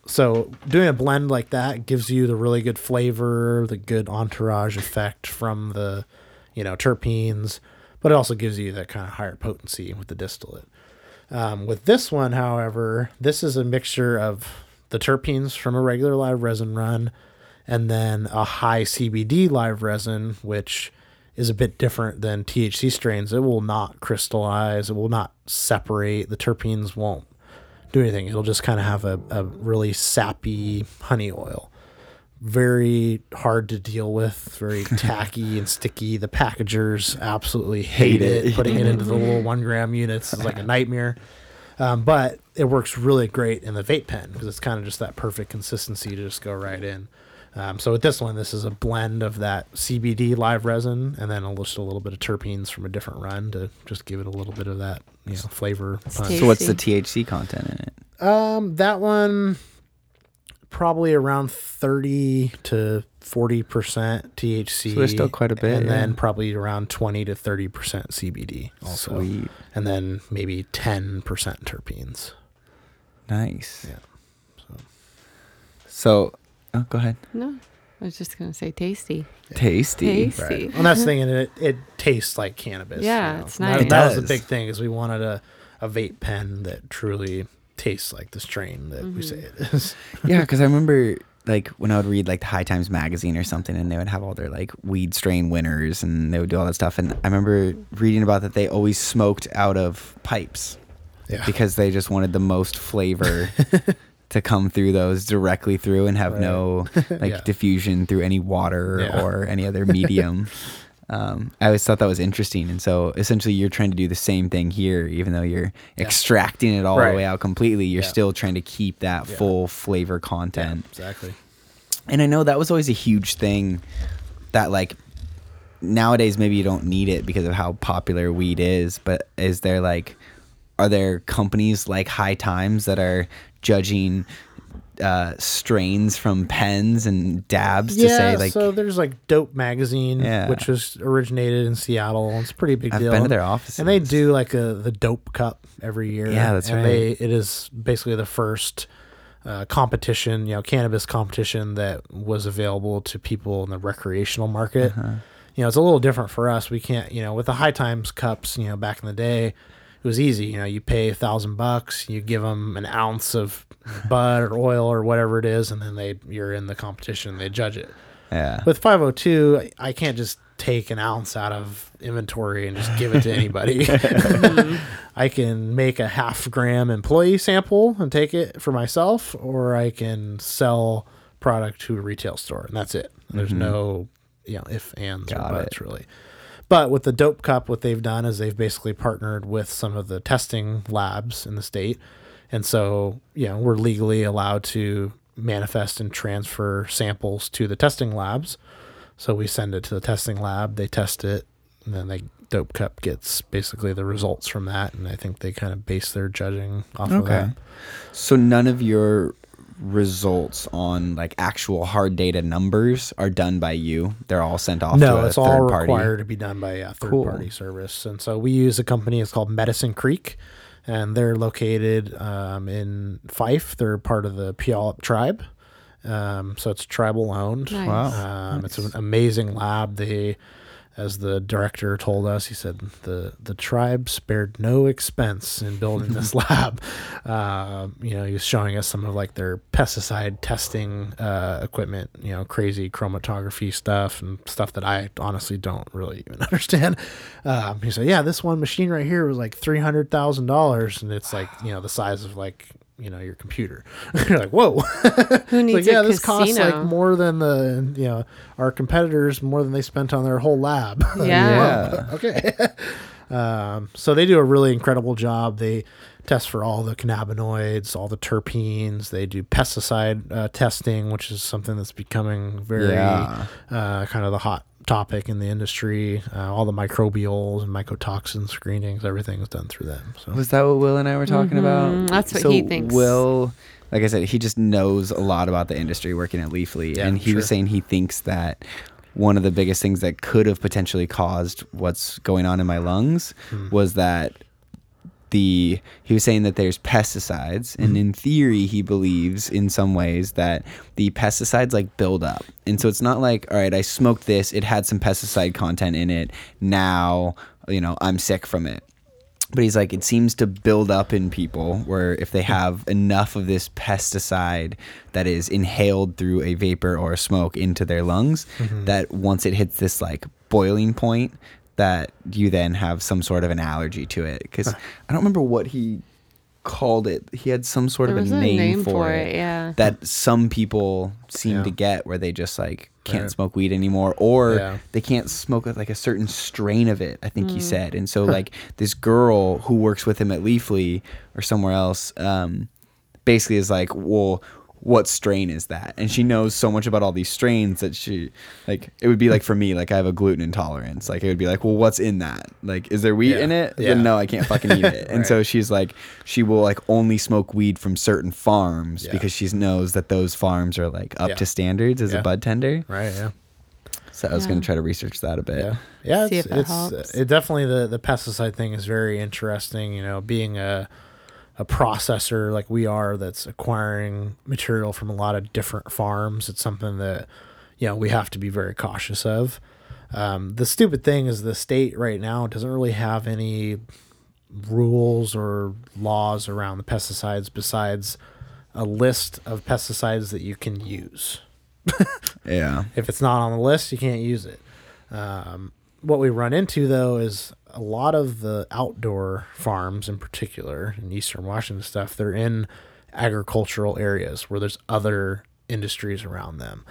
so doing a blend like that gives you the really good flavor, the good entourage effect from the, you know, terpenes, but it also gives you that kind of higher potency with the distillate. Um, with this one, however, this is a mixture of the terpenes from a regular live resin run, and then a high CBD live resin, which is a bit different than THC strains. It will not crystallize. It will not separate. The terpenes won't do anything. It'll just kind of have a, a really sappy honey oil. Very hard to deal with, very tacky and sticky. The packagers absolutely hate, Hate it. it. Putting it into the little one gram units is like a nightmare. Um, but it works really great in the vape pen because it's kind of just that perfect consistency to just go right in. Um, so with this one, this is a blend of that CBD live resin and then a, just a little bit of terpenes from a different run to just give it a little bit of that you know, flavor. So what's the THC content in it? Um, that one probably around thirty to forty percent THC. So there's still quite a bit, and then probably around twenty to thirty percent CBD. Also, Sweet. and then maybe ten percent terpenes. Nice. Yeah. So, oh, go ahead. No, I was just gonna say tasty. Tasty. Tasty. Right. And that's the thing, and it it tastes like cannabis. Yeah, you know. it's That- nice. That, was the big thing is we wanted a a vape pen that truly tastes like the strain that we mm-hmm. say it is. yeah, because I remember like when I would read like the High Times magazine or something, and they would have all their like weed strain winners, and they would do all that stuff. And I remember reading about that they always smoked out of pipes Yeah. because they just wanted the most flavor to come through those directly through and have Right. no like Yeah. diffusion through any water Yeah. or any other medium. Um, I always thought that was interesting, and so essentially, you're trying to do the same thing here, even though you're Yeah. extracting it all Right. the way out completely. You're still trying to keep that full flavor content. exactly. And I know that was always a huge thing that like nowadays maybe you don't need it because of how popular weed is, but is there like are there companies like High Times that are judging uh, strains from pens and dabs to say like so there's like Dope Magazine, Yeah. which was originated in Seattle. It's a pretty big I've deal. been to their offices and they do like a the Dope Cup every year. Yeah, that's and right. They it is basically the first uh, competition, you know, cannabis competition that was available to people in the recreational market. Uh-huh. You know, it's a little different for us. We can't, you know, with the High Times cups, you know, back in the day, it was easy. You know, you pay a thousand bucks, you give them an ounce of bud or oil or whatever it is, and then they you're in the competition. They judge it. yeah With 502, I can't just take an ounce out of inventory and just give it to anybody. I can make a half gram employee sample and take it for myself, or I can sell product to a retail store, and that's it. There's mm-hmm. no, you know, if ands Got or it. buts really. But with the Dope Cup, what they've done is they've basically partnered with some of the testing labs in the state. And so, you know, we're legally allowed to manifest and transfer samples to the testing labs. So we send it to the testing lab, they test it, and then they Dope Cup gets basically the results from that. And I think they kind of base their judging off of Okay. that. So none of your results on like actual hard data numbers are done by you. They're all sent off to No, a it's third all party. required to be done by a third Cool. party service. And so we use a company, it's called Medicine Creek, and they're located um, in Fife. They're part of the Puyallup tribe. Um, so it's tribal owned. Nice. Wow. Um, It's an amazing lab. They, as the director told us, he said the the tribe spared no expense in building this lab. Um, you know, he was showing us some of like their pesticide testing uh, equipment. You know, crazy chromatography stuff and stuff that I honestly don't really even understand. Um, he said, "Yeah, this one machine right here was like three hundred thousand dollars, and it's like you know the size of like." You know your computer. You're like, whoa! Who needs like, yeah, a this costs like more than the you know our competitors more than they spent on their whole lab. Yeah. Yeah. okay. um, so they do a really incredible job. They test for all the cannabinoids, all the terpenes. They do pesticide uh, testing, which is something that's becoming very Yeah. uh, kind of the hot topic in the industry. Uh, all the microbials and mycotoxin screenings, everything is done through them. So Was that what Will and I were talking about? Mhm, that's what so he thinks. Will, like I said, he just knows a lot about the industry working at Leafly, Yeah, and he was saying he thinks that one of the biggest things that could have potentially caused what's going on in my lungs Hmm. was that the he was saying that there's pesticides Mm-hmm. and in theory he believes in some ways that the pesticides like build up. And so it's not like all right i smoked this it had some pesticide content in it now you know i'm sick from it. But he's like it seems to build up in people where if they have enough of this pesticide that is inhaled through a vapor or a smoke into their lungs that once it hits this like boiling point that you then have some sort of an allergy to it because i don't remember what he called it he had some sort There of was a a name, name for, for it, it, yeah. that some people seem Yeah. to get where they just like can't Right. smoke weed anymore or Yeah. they can't smoke like a certain strain of it i think Mm. he said and so like this girl who works with him at leafly or somewhere else um basically is like well what strain is that and she knows so much about all these strains that she like it would be like for me like i have a gluten intolerance like it would be like well what's in that like is there wheat Yeah. in it Yeah. then no i can't fucking eat it and so she's like she will like only smoke weed from certain farms Yeah. because she knows that those farms are like up Yeah. to standards as Yeah. a bud tender right, yeah. so i was Yeah. going to try to research that a bit Yeah, yeah. See It's, if that it's helps. it definitely the the pesticide thing is very interesting. You know, being a a processor like we are that's acquiring material from a lot of different farms. It's something that you know we have to be very cautious of. Um, the stupid thing is the state right now doesn't really have any rules or laws around the pesticides besides a list of pesticides that you can use. yeah If it's not on the list, you can't use it. Um, what we run into though is a lot of the outdoor farms, in particular in eastern Washington stuff, they're in agricultural areas where there's other industries around them.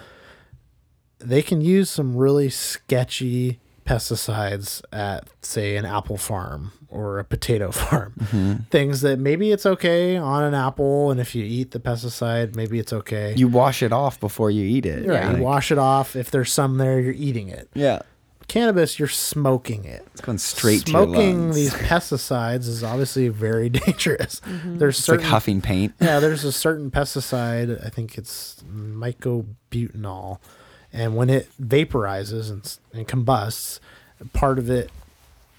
They can use some really sketchy pesticides at, say, an apple farm or a potato farm. Mm-hmm. Things that maybe it's okay on an apple, and if you eat the pesticide, maybe it's okay. you wash it off before you eat it Right. Like, You wash it off. If there's some there, you're eating it. yeah Cannabis, you're smoking it. it's going straight to your Smoking these pesticides is obviously very dangerous. Mm-hmm. There's it's like huffing paint yeah, there's a certain pesticide. I think it's myclobutanil, and when it vaporizes and, and combusts, part of it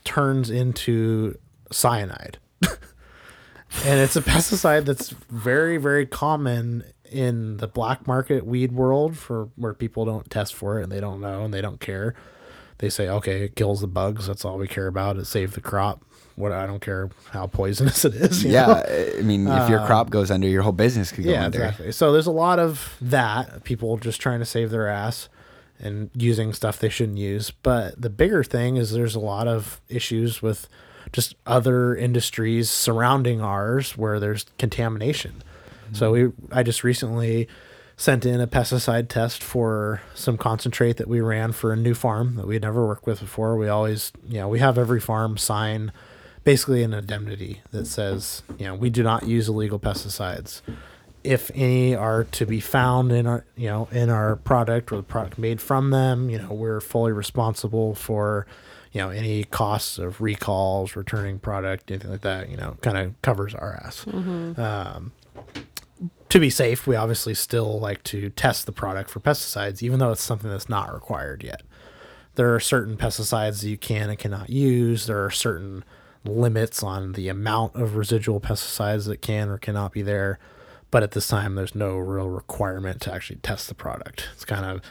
turns into cyanide. and it's a pesticide that's very, very common in the black market weed world for where people don't test for it and they don't know and they don't care. They say, okay, it kills the bugs. That's all we care about. It saved the crop. What I don't care how poisonous it is. yeah know? i mean if your crop goes under your whole business could go yeah, under exactly. So there's a lot of that people just trying to save their ass. and using stuff they shouldn't use. But the bigger thing is there's a lot of issues with just other industries surrounding ours where there's contamination. So mm-hmm. we I just recently sent in a pesticide test for some concentrate that we ran for a new farm that we'd never worked with before. We always, you know, we have every farm sign basically an indemnity that says, you know, we do not use illegal pesticides. If any are to be found in our, you know, in our product or the product made from them, you know, we're fully responsible for, you know, any costs of recalls, returning product, anything like that. You know, kind of covers our ass. Um, to be safe, we obviously still like to test the product for pesticides, even though it's something that's not required yet. There are certain pesticides you can and cannot use. There are certain limits on the amount of residual pesticides that can or cannot be there. But at this time, there's no real requirement to actually test the product. It's kind of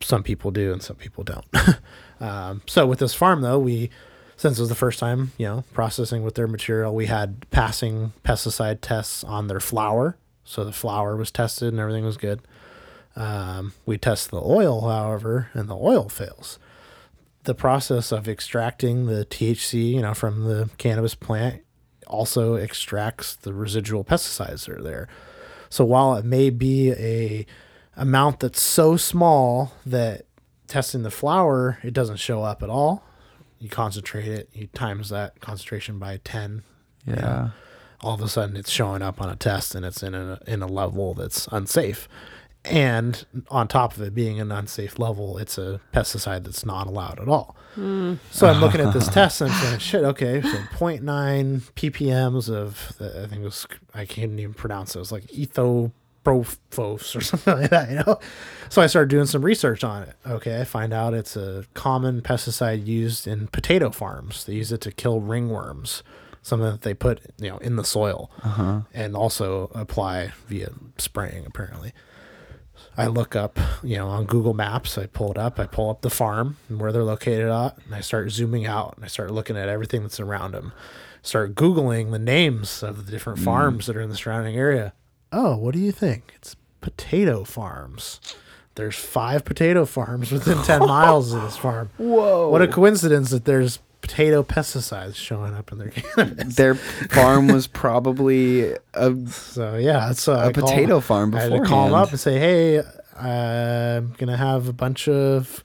some people do and some people don't. um, so with this farm, though, we since it was the first time, you know, processing with their material, we had passing pesticide tests on their flower. So the flower was tested and everything was good. Um, we test the oil, however, and the oil fails. The process of extracting the THC, you know, from the cannabis plant also extracts the residual pesticides that are there. So while it may be a amount that's so small that testing the flower, it doesn't show up at all. You concentrate it, you times that concentration by 10. Yeah. All of a sudden it's showing up on a test and it's in a, in a level that's unsafe. And on top of it being an unsafe level, it's a pesticide that's not allowed at all. Hmm. So I'm looking at this test and I'm saying, shit, okay, so 0.9 ppms of, the, I think it was, I can't even pronounce it. It was like ethoprophos or something like that, you know? So I started doing some research on it. Okay, I find out it's a common pesticide used in potato farms. They use it to kill ringworms, something that they put, you know, in the soil uh-huh. and also apply via spraying, apparently. I look up, you know, on Google Maps. I pull it up. I pull up the farm and where they're located at, and I start zooming out and I start looking at everything that's around them. Start googling the names of the different mm. farms that are in the surrounding area. Oh, what do you think? It's potato farms. There's five potato farms within ten miles of this farm. Whoa. What a coincidence that there's potato pesticides showing up in their cannabis. Their farm was probably a So yeah, so a I call- potato farm I had before. to call them up and say, "Hey, I'm gonna have a bunch of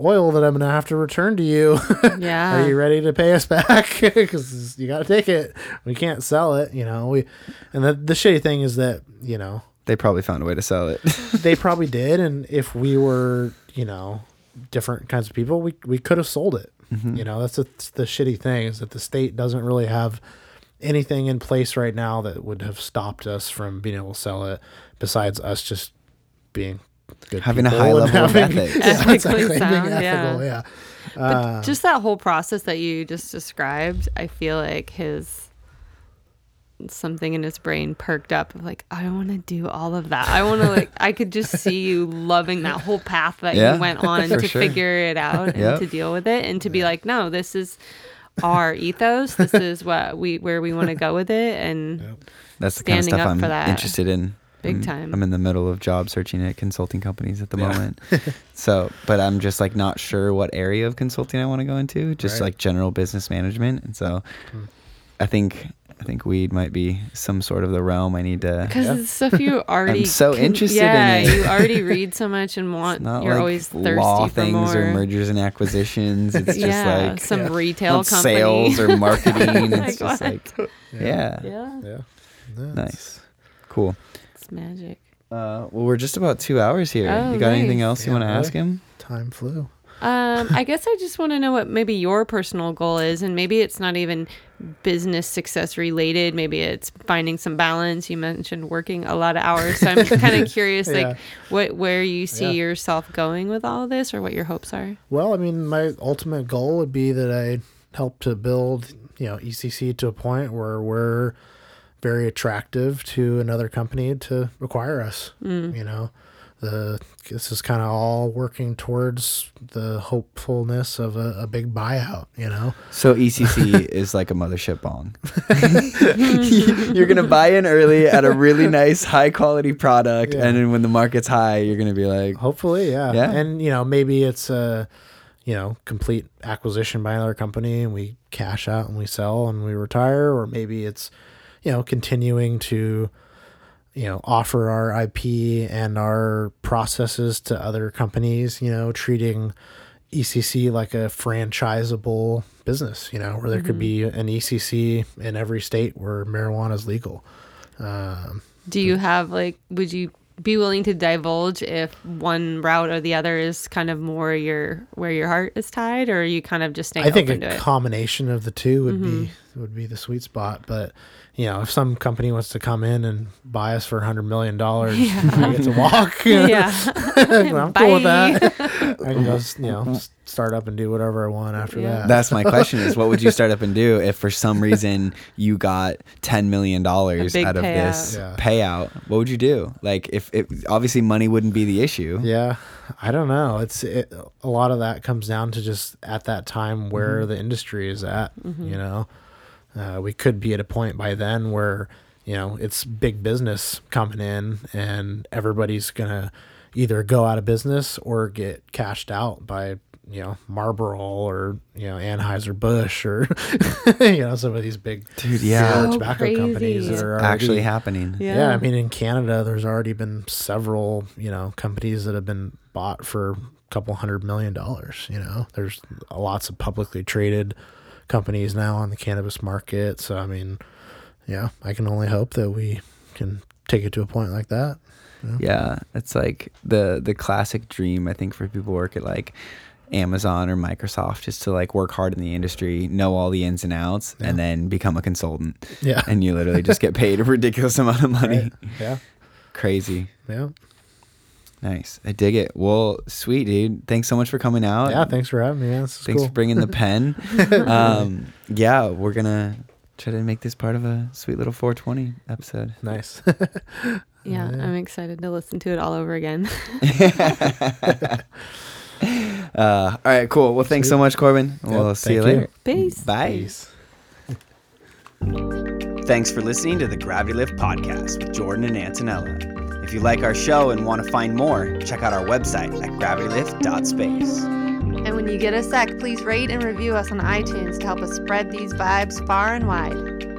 oil that I'm gonna have to return to you. Yeah. Are you ready to pay us back? Because you got to take it. We can't sell it. You know, we. And the the shitty thing is that you know They probably found a way to sell it. they probably did, and if we were you know different kinds of people, we we could have sold it. Mm-hmm. You know, that's, that's the shitty thing is that the state doesn't really have anything in place right now that would have stopped us from being able to sell it. Besides us just being good Having a high and level of having- ethics. Yeah, Ethically exactly, sound, ethical, yeah. yeah. But uh, just that whole process that you just described, I feel like his something in his brain perked up of like, I want to do all of that. I want to like, I could just see you loving that whole path that Yeah, you went on to sure. figure it out and Yep. to deal with it and to be like, no, this is our ethos. This is what we where we want to go with it. And That's the kind of stuff I'm that. interested in. Big I'm- time. I'm in the middle of job searching at consulting companies at the Yeah. moment. so, but I'm just like not sure what area of consulting I want to go into. Just Right. like general business management, and so Hmm. I think I think weed might be some sort of the realm I need to. because Yeah. it's stuff you already so interested in yeah, it. you already read so much and It's want. not You're like always thirsty law for things more. or mergers and acquisitions. It's just like some yeah. retail company. sales or marketing. Like, it's just what? like yeah, yeah, Yeah. Yeah. nice, cool. it's magic. Uh, well, we're just about two hours here. Oh, you got anything nice. else you want to ask him? Time flew. Um, I guess I just want to know what maybe your personal goal is, and maybe it's not even business success related. Maybe it's finding some balance. You mentioned working a lot of hours, so I'm kind of curious, Yeah. like what where you see Yeah. yourself going with all this, or what your hopes are. Well, I mean, my ultimate goal would be that I help to build, you know, ECC to a point where we're very attractive to another company to acquire us. You know, the this is kind of all working towards the hopefulness of a, a big buyout. You know, So ECC is like a mothership bong. you're gonna buy in early at a really nice, high quality product, Yeah. and then when the market's high, you're gonna be like, hopefully, yeah. Yeah. And you know, maybe it's a you know complete acquisition by another company, and we cash out and we sell and we retire, or maybe it's you know continuing to you know offer our IP and our processes to other companies. You know, treating ECC like a franchisable business. You know, where there could be an ECC in every state where marijuana is legal. Um, Do you have like would you be willing to divulge if one route or the other is kind of more your where your heart is tied or are you kind of just staying I think a to it? combination of the two would be Mm-hmm. Would be the sweet spot. But you know, if some company wants to come in and buy us for a hundred million dollars, I get to walk. yeah. I'm cool with that. I can just you know start up and do whatever I want after Yeah. that. That's my question: Is what would you start up and do if, for some reason, you got ten million dollars out of this payout. Yeah. payout? What would you do? Like, if it obviously money wouldn't be the issue. Yeah, I don't know. It's it, a lot of that comes down to just at that time where Mm-hmm. the industry is at. You know, uh, we could be at a point by then where you know it's big business coming in, and everybody's gonna either go out of business or get cashed out by you know Marlboro or you know Anheuser Busch or you know some of these big Dude, yeah. So tobacco companies that are Actually happening. Yeah. yeah. I mean, in Canada, there's already been several, you know, companies that have been bought for a couple hundred million dollars. You know, there's lots of publicly traded companies now on the cannabis market. So, I mean, yeah, I can only hope that we can take it to a point like that. Yeah, it's like the the classic dream I think for people who work at like Amazon or Microsoft just to like work hard in the industry, know all the ins and outs, and then become a consultant. Yeah. And you literally just get paid a ridiculous amount of money. Right. Yeah. Crazy. Yeah. Nice. I dig it. Well, sweet, dude. Thanks so much for coming out. Yeah. Thanks for having me, man. This is Thanks cool. for bringing the pen. um, yeah, we're gonna try to make this part of a sweet little 420 episode. nice. Yeah, I'm excited to listen to it all over again. Uh, all right, cool. Well, thanks so much, Corbin. We'll see you thank you. later. Peace. Bye. Peace. Thanks for listening to the Gravity Lift podcast with Jordan and Antonella. If you like our show and want to find more, check out our website at gravitylift.space. And when you get a sec, please rate and review us on iTunes to help us spread these vibes far and wide.